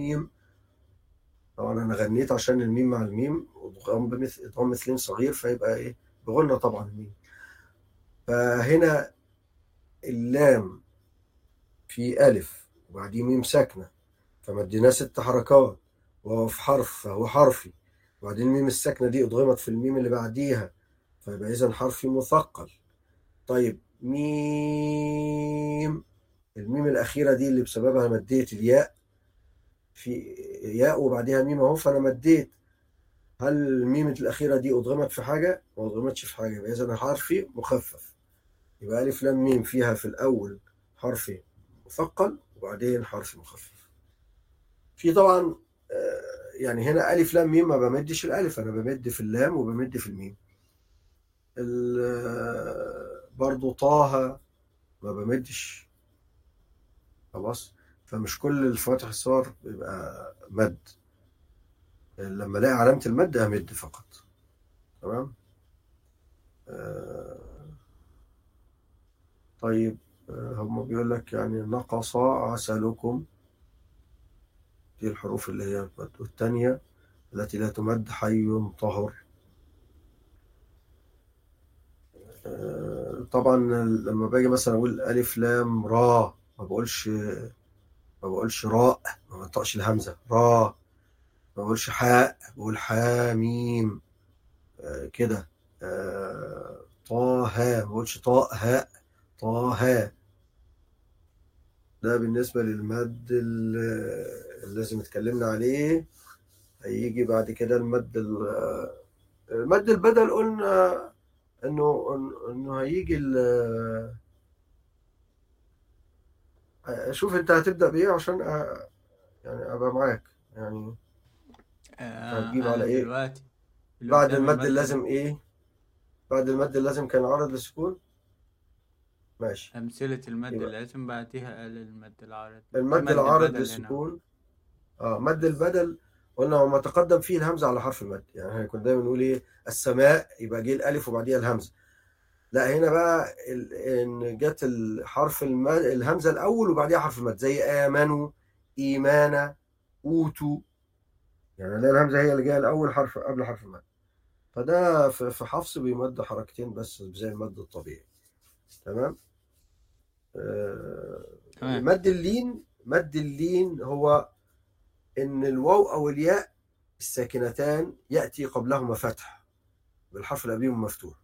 [SPEAKER 2] ميم. طبعا أنا غنيت عشان الميم مع الميم إدغام مثلين صغير فيبقى إيه؟ بغنى طبعا الميم. فهنا اللام في ألف وبعديه ميم ساكنة فمديناه ست حركات وهو في حرف فهو حرفي. وبعدين الميم الساكنة دي أدغمت في الميم اللي بعديها فيبقى إذا حرفي مثقل. طيب ميم. الميم الأخيرة دي اللي بسببها مديت الياء. في ياء وبعديها ميم أهو فأنا مديت. هل الميم الأخيرة دي أضغمت في حاجة؟ ما أضغمتش في حاجة يبقى إذا حرفي مخفف. يبقى ألف لام ميم فيها في الأول حرفي مثقل وبعدين حرف مخفف. في طبعا آه، يعني هنا ألف لام ميم ما بمدش الألف أنا بمد في اللام وبمد في الميم. ال- آه، برضو طه ما بمدش. خلاص؟ فمش كل الفواتح الصور بيبقى مد. لما الاقي علامة المد امد فقط. تمام؟ آه، طيب آه، هم بيقول لك يعني نقص عسلكم. دي الحروف اللي هي المد. والتانية التي لا تمد حي طهر آه، طبعا لما باجي مثلا أقول ألف لام را ما بقولش ما بقولش راء ما بنطقش الهمزة. را ما بقولش حاء بقول حاميم. آه، كده. آه، طه ما بقولش طاء هاء. طه ده بالنسبة للمد ال- اللي لازم اتكلمنا عليه. هيجي بعد كده المد ال- المد البدل قلنا انه انه هيجي ال- شوف انت هتبدأ بإيه عشان أ- يعني أبقى معاك. يعني
[SPEAKER 1] آه،
[SPEAKER 2] هتجيب
[SPEAKER 1] أنا
[SPEAKER 2] على إيه؟
[SPEAKER 1] دلوقتي
[SPEAKER 2] بعد المد اللازم إيه؟ بعد المد اللازم كان عرض للسكون ماشي.
[SPEAKER 1] أمثلة المد
[SPEAKER 2] يبقى
[SPEAKER 1] اللازم بعديها قال المد العارض
[SPEAKER 2] المد
[SPEAKER 1] مد
[SPEAKER 2] العارض للسكون آه مد البدل قلنا وما تقدم فيه الهمزة على حرف المد. يعني إحنا كنا دايما نقول إيه؟ السماء يبقى جه الألف وبعديها الهمزة. لا هنا بقى إن جت الحرف المد الهمزة الأول وبعديها حرف المد. زي آمنوا إيمانا أوتوا. يعني لا الهمزة هي اللي جاية الأول حرف قبل حرف المد. فده في حفص بيمد حركتين بس زي المد الطبيعي. تمام؟ آه، مد اللين مد اللين هو إن الواو أو الياء الساكنتان يأتي قبلهما فتح بالحرف اللي قبلهم مفتوح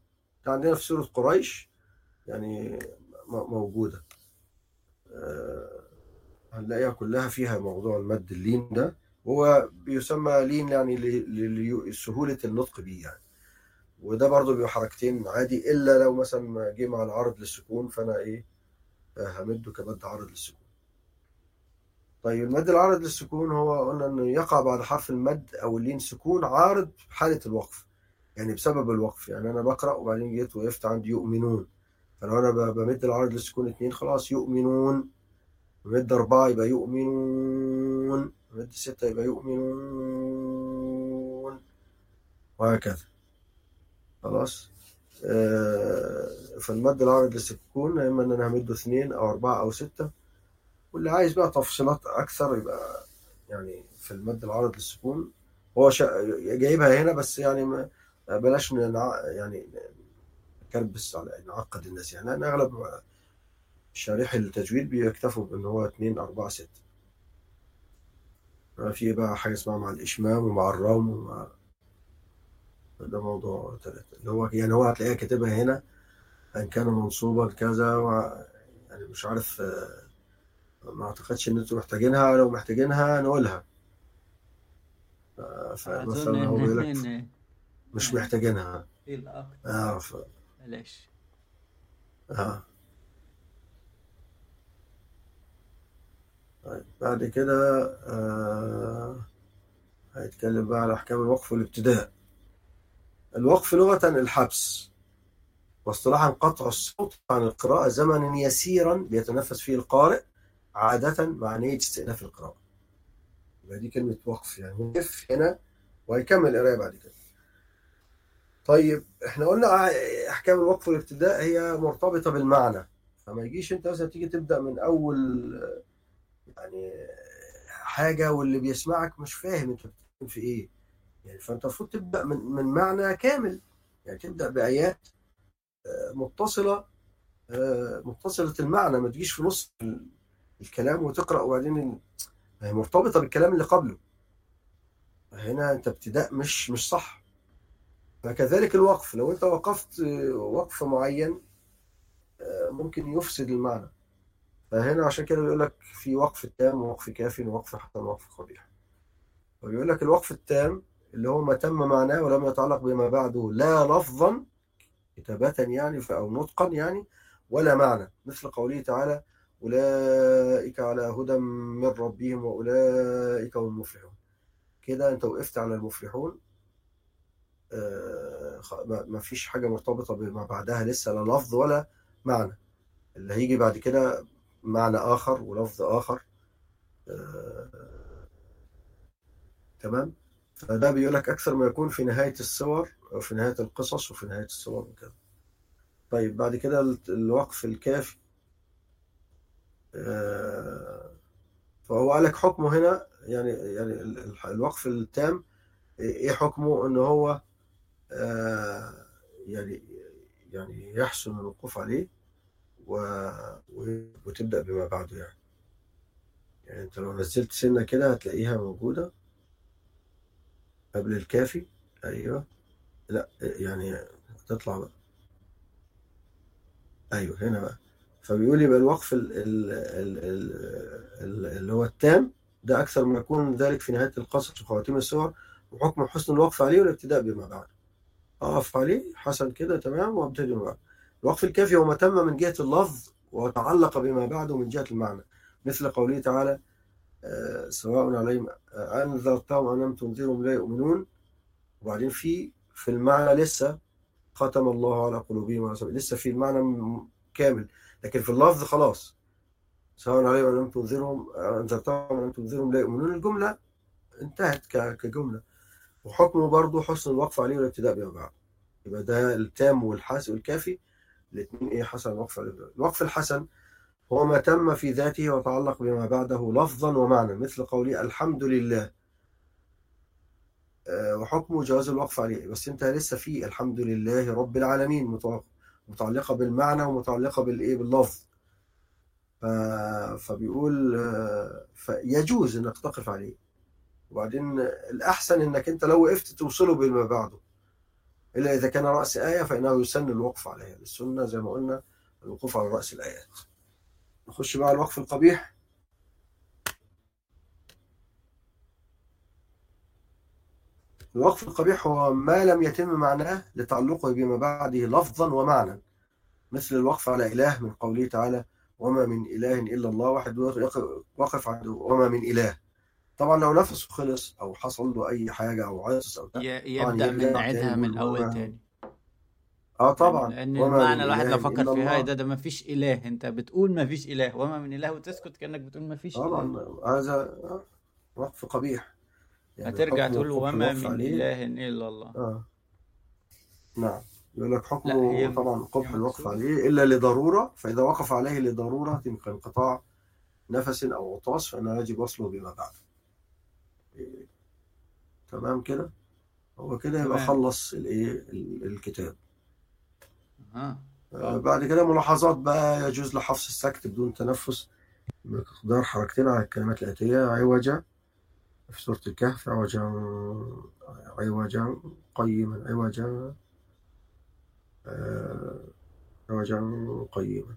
[SPEAKER 2] ده عندنا في سورة قريش يعني موجودة. آه، هنلاقيها كلها فيها موضوع المد اللين ده. هو بيسمى لين يعني لسهوله النطق بيه يعني. وده برضو بيبقى حركتين عادي إلا لو مثلا جه مع العرض للسكون فأنا إيه آه، همده كمد عرض للسكون. طيب المد العارض للسكون هو قلنا إنه يقع بعد حرف المد أو اللين سكون عارض في حالة الوقف يعني بسبب الوقف يعني أنا بقرأ وبعدين جيت وقفت عند يؤمنون. فلو أنا بمد العارض للسكون اتنين خلاص يؤمنون. بمد أربعة يبقى يؤمنون. بمد ستة يبقى يؤمنون. وهكذا. خلاص؟ آه، فالمد العارض للسكون إما إن أنا همده اثنين أو أربعة أو ستة. واللي عايز بقى تفصيلات أكثر يبقى يعني في المد العارض للسكون هو شا... جايبها هنا بس يعني ما بلاش نع... يعني نكربس على نعقد الناس. يعني أنا أغلب شارح التجويد بيكتفوا بإن هو 2 4 6 في بقى حاجة اسمها مع الإشمام ومع الروم ومع ده موضوع ثلاثة اللي هو يعني هو هتلاقيها كاتبها هنا. إن كان منصوبا كذا و... يعني مش عارف ما أعتقدش إن أنتوا محتاجينها لو محتاجينها نقولها. آه، فمثلا هو بيقول لك مش محتاجينها.
[SPEAKER 1] إيه
[SPEAKER 2] آه ف...
[SPEAKER 1] بلاش.
[SPEAKER 2] آه. طيب بعد كده آه هيتكلم بقى على احكام الوقف والابتداء. الوقف لغة الحبس واصطلاحا قطع الصوت عن القراءة زمنا يسيرا بيتنفس فيه القارئ. عادة مع نية استئناف القراءة. يبقى دي كلمة وقف يعني وقف هنا وهيكمل القراية بعد كده. طيب إحنا قلنا أحكام الوقف والابتداء هي مرتبطة بالمعنى. فما يجيش انت مثلا تيجي تبدأ من أول يعني حاجة واللي بيسمعك مش فاهم انت بتتكلم في إيه. يعني فأنت المفروض تبدأ من من معنى كامل. يعني تبدأ بآيات متصلة متصلة المعنى ما تجيش في نص الكلام وتقرأ وبعدين هي مرتبطة بالكلام اللي قبله. هنا أنت ابتداء مش مش صح. فكذلك الوقف. لو أنت وقفت وقف معين ممكن يفسد المعنى. فهنا عشان كده بيقول لك في وقف تام ووقف كاف ووقف حسن ووقف قبيح. وبيقول لك الوقف التام اللي هو ما تم معناه ولم يتعلق بما بعده لا لفظا كتابة يعني أو نطقا يعني ولا معنى. مثل قوله تعالى أولئك على هدى من ربهم وأولئك هم المفلحون. كده أنت وقفت على المفلحون. ما فيش حاجة مرتبطة بما بعدها لسه لا لفظ ولا معنى. اللي هيجي بعد كده معنى آخر ولفظ آخر. تمام؟ فده بيقول لك أكثر ما يكون في نهاية السور أو في نهاية القصص وفي نهاية السور وكذا طيب بعد كده الوقف الكافي. فهو قال لك حكمه هنا يعني يعني الوقف التام إيه حكمه؟ إن هو يعني يعني يحسن الوقوف عليه و... وتبدأ بما بعده يعني. يعني أنت لو نزلت سنة كده هتلاقيها موجودة. قبل الكافي. أيوه. لا يعني هتطلع بقى. أيوه هنا بقى. فبيقول يبقى الوقف ال ال ال ال اللي هو التام ده أكثر ما يكون ذلك في نهاية القصص وخواتيم السور وحكم حسن الوقف عليه والابتداء بما بعد. أقف عليه حسن كده تمام وأبتدي بما بعد. الوقف الكافي هو ما تم من جهة اللفظ وتعلق بما بعده من جهة المعنى. مثل قوله تعالى آه سواء عليهم أنذرتهم أم لم تنذرهم لا يؤمنون. وبعدين في في المعنى لسه ختم الله على قلوبهم لسه في المعنى كامل. لكن في اللفظ خلاص. سواء عليهم أن لم تنذرهم أنذرتهم أن لم تنذرهم لا يؤمنون. الجملة انتهت كجملة. وحكمه برضه حسن الوقف عليه والابتداء بما بعد. يبقى ده التام والحاسب والكافي. الاثنين إيه حسن الوقف عليه الوقف الحسن هو ما تم في ذاته وتعلق بما بعده لفظا ومعنى مثل قولي الحمد لله. وحكمه جواز الوقف عليه. بس أنت لسه في الحمد لله رب العالمين متعلقة بالمعنى ومتعلقة بالإيه؟ باللفظ. فبيقول فيجوز إنك تقف عليه. وبعدين الأحسن إنك أنت لو وقفت توصله بما بعده. إلا إذا كان رأس آية فإنه يسن الوقف عليها. السنة زي ما قلنا الوقوف على رأس الآيات. نخش بقى على الوقف القبيح. الوقف القبيح هو ما لم يتم معناه لتعلقه بما بعده لفظا ومعنى مثل الوقف على إله من قوله تعالى وما من إله إلا الله واحد وقف عنده وما من إله طبعا لو نفسه خلص أو حصل له أي حاجة أو عطس أو
[SPEAKER 1] يبدأ من عيدها من أول تاني.
[SPEAKER 2] آه طبعا.
[SPEAKER 1] لأن المعنى الواحد لو فكر فيها ده؟ ده ما فيش إله. أنت بتقول ما فيش إله. وما من إله وتسكت كأنك بتقول ما فيش
[SPEAKER 2] طبعا. هذا وقف قبيح.
[SPEAKER 1] يعني هترجع تقول وما من إله إلا الله.
[SPEAKER 2] آه. نعم. يقول لك حكمه طبعا قبح الوقف عليه إلا لضرورة فإذا وقف عليه لضرورة كانقطاع نفس أو عطاس فانه يجب وصله بما بعد. إيه. تمام كده؟ هو كده يبقى خلص الإيه؟ الكتاب.
[SPEAKER 1] آه.
[SPEAKER 2] آه بعد كده ملاحظات بقى يجوز لحفظ السكت بدون تنفس بمقدار حركتين على الكلمات الآتية عوجة في سورة الكهف عوجا عوجا قيما عوجا عوجا قيما.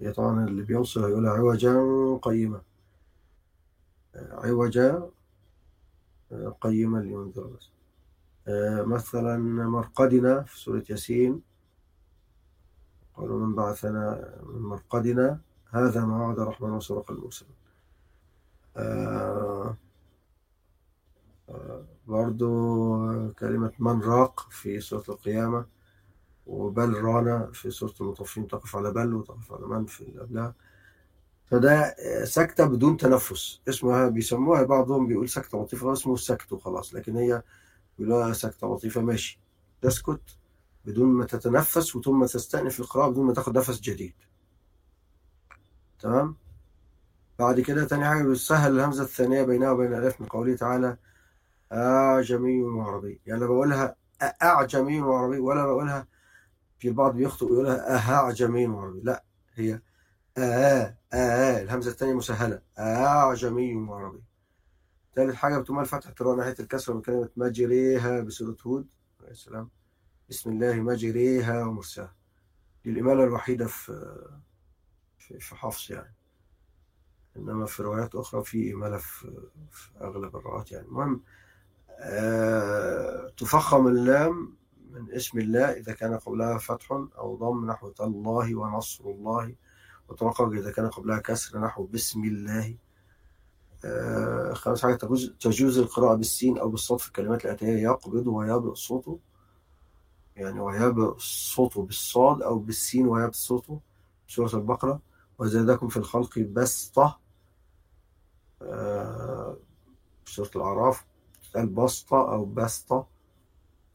[SPEAKER 2] هي طبعا اللي بيوصل هيقول عوجا قيما. عوجا قيما لينذر بس مثلا مرقدنا في سورة ياسين. قالوا من بعثنا من مرقدنا؟ هذا ما وعد الرحمن وصدق المرسلون آه آه برضو وكلمة من راق في سورة القيامة وبل رانا في سورة المطففين تقف على بل وتقف على من في قبلها فده سكتة بدون تنفس. اسمها بيسموها بعضهم بيقول سكتة لطيفة اسمه السكت وخلاص لكن هي بيقولوها سكتة لطيفة ماشي. تسكت بدون ما تتنفس وثم تستأنف القراءة بدون ما تاخد نفس جديد. تمام؟ بعد كده تاني حاجة بتسهل الهمزة الثانية بينها وبين الألف من قوله تعالى أعجمي وعربي. يعني بقولها أعجمي وعربي ولا بقولها في البعض بيخطئ ويقولها أعجمي وعربي. لا هي آه آه الهمزة الثانية مسهلة. أعجمي وعربي. ثالث حاجة بتمال فتحة الراء ناحية الكسرة من كلمة مجريها بسورة هود. عليه السلام. بسم الله مجريها ومرساها. دي الإمالة الوحيدة في في, حفص يعني. إنما في روايات أخرى في إمالة في, في أغلب الروايات يعني. المهم آه تفخم اللام من اسم الله إذا كان قبلها فتح أو ضم نحو الله ونصر الله وترقق إذا كان قبلها كسر نحو بسم الله. آه خامس حاجة تجوز, تجوز القراءة بالسين أو بالصوت في الكلمات الآتية. يقبض ويبرئ صوته يعني ويبرئ صوته بالصاد أو بالسين ويبرئ صوته سورة البقرة. وزادكم في الخلق بسطة. آه سورة الأعراف. البسطة أو بسطة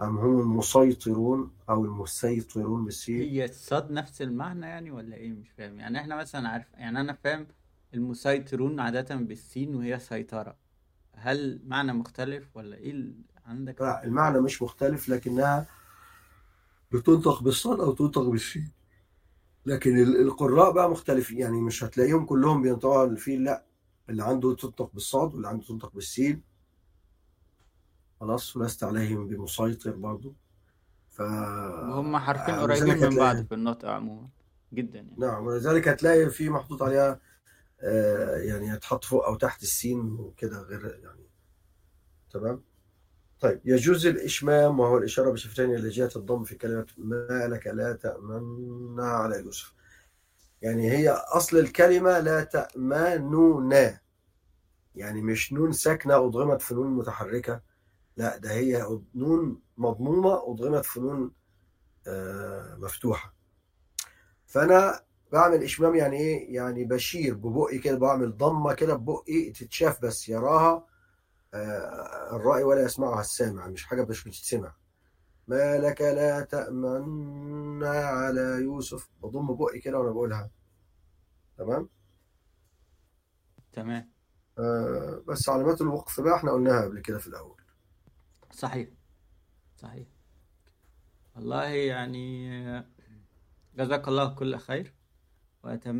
[SPEAKER 2] أم هم المسيطرون أو المسيطرون بالسين
[SPEAKER 1] هي الصاد نفس المعنى يعني ولا إيه؟ مش فاهم. يعني إحنا مثلا عارف يعني أنا فاهم المسيطرون عادة بالسين وهي سيطرة. هل معنى مختلف ولا ال- عندك؟
[SPEAKER 2] لا المعنى مش مختلف لكنها بتنطق بالصاد أو تنطق بالسين. لكن ال- القراء بقى مختلفين. يعني مش هتلاقيهم كلهم بينطقوا الفيل لا. اللي عنده تنطق بالصاد واللي عنده تنطق بالسين. خلاص ولست عليهم بمسيطر برضو. ف
[SPEAKER 1] وهم حرفين
[SPEAKER 2] ولذلك
[SPEAKER 1] قريبين من بعض في النطق عموما جدا يعني.
[SPEAKER 2] نعم ولذلك هتلاقي في محطوط عليها آه، يعني يتحط فوق أو تحت السين وكده غير يعني. تمام؟ طيب يجوز الإشمام وهو الإشارة بشفتين إلى جهة الضم في كلمة ما لك لا تأمن على يوسف يعني هي أصل الكلمة لا تأمنون. يعني مش نون ساكنة أضغمت في نون متحركة. لا ده هي نون مضمومة أضغمت في نون آه، مفتوحة. فأنا بعمل إشمام يعني إيه؟ يعني بشير ببقي كده بعمل ضمة كده ببقي تتشاف بس يراها آه، الرائي ولا يسمعها السامع مش حاجة مش بتتسمع. ما لك لا تأمن على يوسف؟ بضم بقي كده وأنا بقولها. تمام؟
[SPEAKER 1] تمام.
[SPEAKER 2] آه، بس علامات الوقف بقى إحنا قلناها قبل كده في الأول.
[SPEAKER 1] صحيح. صحيح. والله يعني جزاك الله كل خير.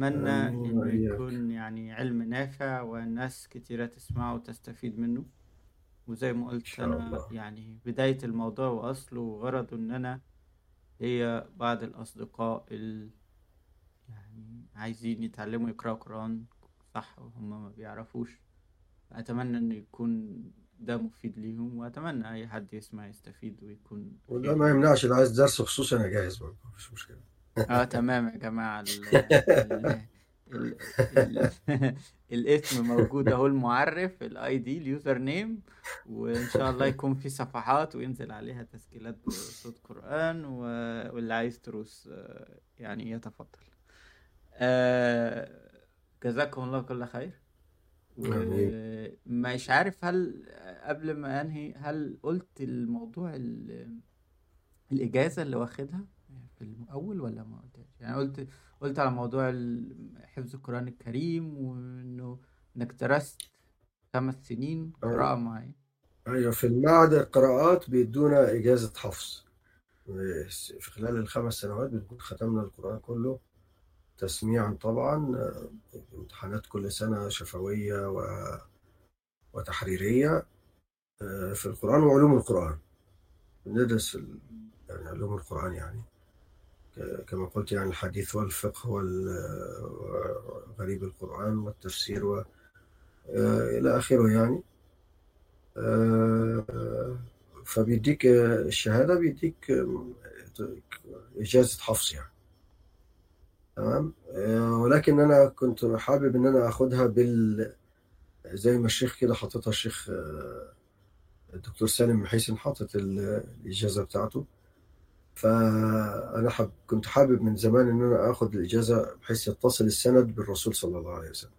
[SPEAKER 1] إنه
[SPEAKER 2] وإياك
[SPEAKER 1] يكون يعني علم نافع والناس كتيرة تسمعه وتستفيد منه. وزي ما قلت
[SPEAKER 2] الله.
[SPEAKER 1] يعني بداية الموضوع وأصله وغرضه إن أنا هي بعض الأصدقاء ال يعني عايزين يتعلموا يقرأوا قرآن صح وهم ما بيعرفوش. أتمنى إنه يكون ده مفيد ليهم وأتمنى أي حد يسمع يستفيد ويكون
[SPEAKER 2] وده ما يمنعش اللي عايز درس خصوصي أنا جاهز برضه مفيش مشكلة.
[SPEAKER 1] آه تمام يا جماعة. ال ال ال ال الاسم موجود أهو المعرف ال ID ال username وإن شاء الله يكون في صفحات وينزل عليها تسجيلات بصوت قرآن و... واللي عايز دروس آه، يعني يتفضل. آه، جزاكم الله كل خير. ومش عارف هل قبل ما انهي هل قلت الموضوع ال... الإجازة اللي واخدها في الأول ولا ما قلتهاش؟ يعني قلت قلت على موضوع حفظ القرآن الكريم وإنه إنك درست خمس سنين قراءة معي
[SPEAKER 2] أيوة في المعهد القراءات بيدونا إجازة حفظ. في خلال الخمس سنوات بنكون ختمنا القرآن كله. تسميعا طبعا امتحانات كل سنة شفوية و... وتحريرية آه، في القرآن وعلوم القرآن. بندرس. يعني علوم القرآن يعني. كما قلت يعني الحديث والفقه وغريب القرآن والتفسير و... آه، إلى آخره يعني. آه، فبيديك الشهادة بيديك إجازة حفظ يعني. تمام؟ آه، ولكن أنا كنت حابب إن أنا أخدها بال زي ما الشيخ كده حاططها الشيخ آه، الدكتور سالم محيسن حاطط ال- الإجازة بتاعته. فأنا حب كنت حابب من زمان إن أنا آخد الإجازة بحيث يتصل السند بالرسول صلى الله عليه وسلم.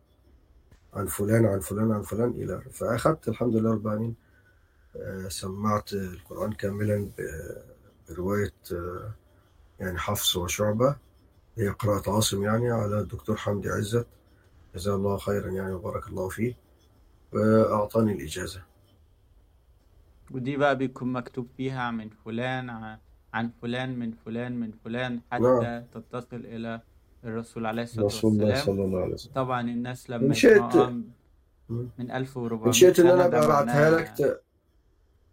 [SPEAKER 2] عن فلان عن فلان عن فلان إلى آخره. فأخذت الحمد لله رب العالمين آه، سمعت القرآن كاملا ب- برواية آه، يعني حفص وشعبة. هي قراءة عاصم يعني على الدكتور حمدي عزت. جزاه الله خيرا يعني وبارك الله فيه. وأعطاني الإجازة.
[SPEAKER 1] ودي بقى بيكون مكتوب فيها من فلان عن فلان من فلان من فلان
[SPEAKER 2] نعم.
[SPEAKER 1] حتى تتصل إلى الرسول عليه الصلاة
[SPEAKER 2] رسول الله
[SPEAKER 1] والسلام
[SPEAKER 2] صلى الله عليه وسلم.
[SPEAKER 1] طبعا الناس
[SPEAKER 2] إن
[SPEAKER 1] لما
[SPEAKER 2] شئت.
[SPEAKER 1] يسمعوها
[SPEAKER 2] مم.
[SPEAKER 1] من
[SPEAKER 2] إن
[SPEAKER 1] 1400
[SPEAKER 2] شئت إن أنا أبقى أبعتها لك.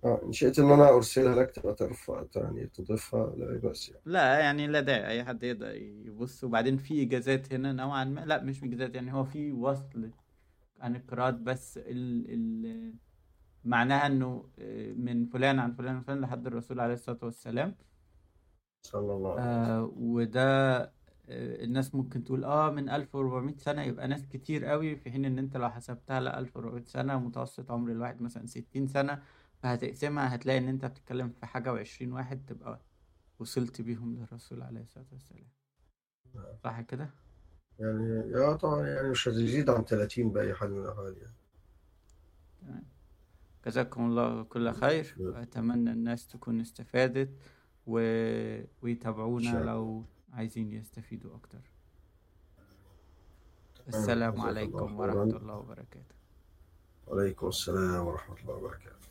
[SPEAKER 2] آه إن شئت إن أنا أرسلها لك تبقى ترفع يعني تضيفها لا بأس يعني.
[SPEAKER 1] لا يعني لا داعي أي حد يقدر يبص. وبعدين في اجازات هنا نوعا ما. لا مش اجازات يعني هو في وصل عن القراءات بس ال ال معناها إنه آه، من فلان عن فلان عن فلان لحد الرسول عليه الصلاة والسلام.
[SPEAKER 2] صلى الله عليه وسلم.
[SPEAKER 1] آه وده آه الناس ممكن تقول آه من 1400 سنة. يبقى ناس كتير قوي في حين إن أنت لو حسبتها ل 1400 سنة متوسط عمر الواحد مثلا 60 سنة فهتقسمها هتلاقي إن أنت بتتكلم في حاجة وعشرين واحد تبقى وصلت بيهم للرسول عليه الصلاة والسلام. صح كده؟
[SPEAKER 2] يعني يا طبعا يعني مش هتزيد عن 30 بأي حال من الأحوال يعني.
[SPEAKER 1] تمام. جزاكم الله كل خير. وأتمنى الناس تكون استفادت و... ويتابعونا لو عايزين يستفيدوا أكتر. السلام عليكم ورحمة الله وبركاته.
[SPEAKER 2] وعليكم السلام ورحمة الله وبركاته.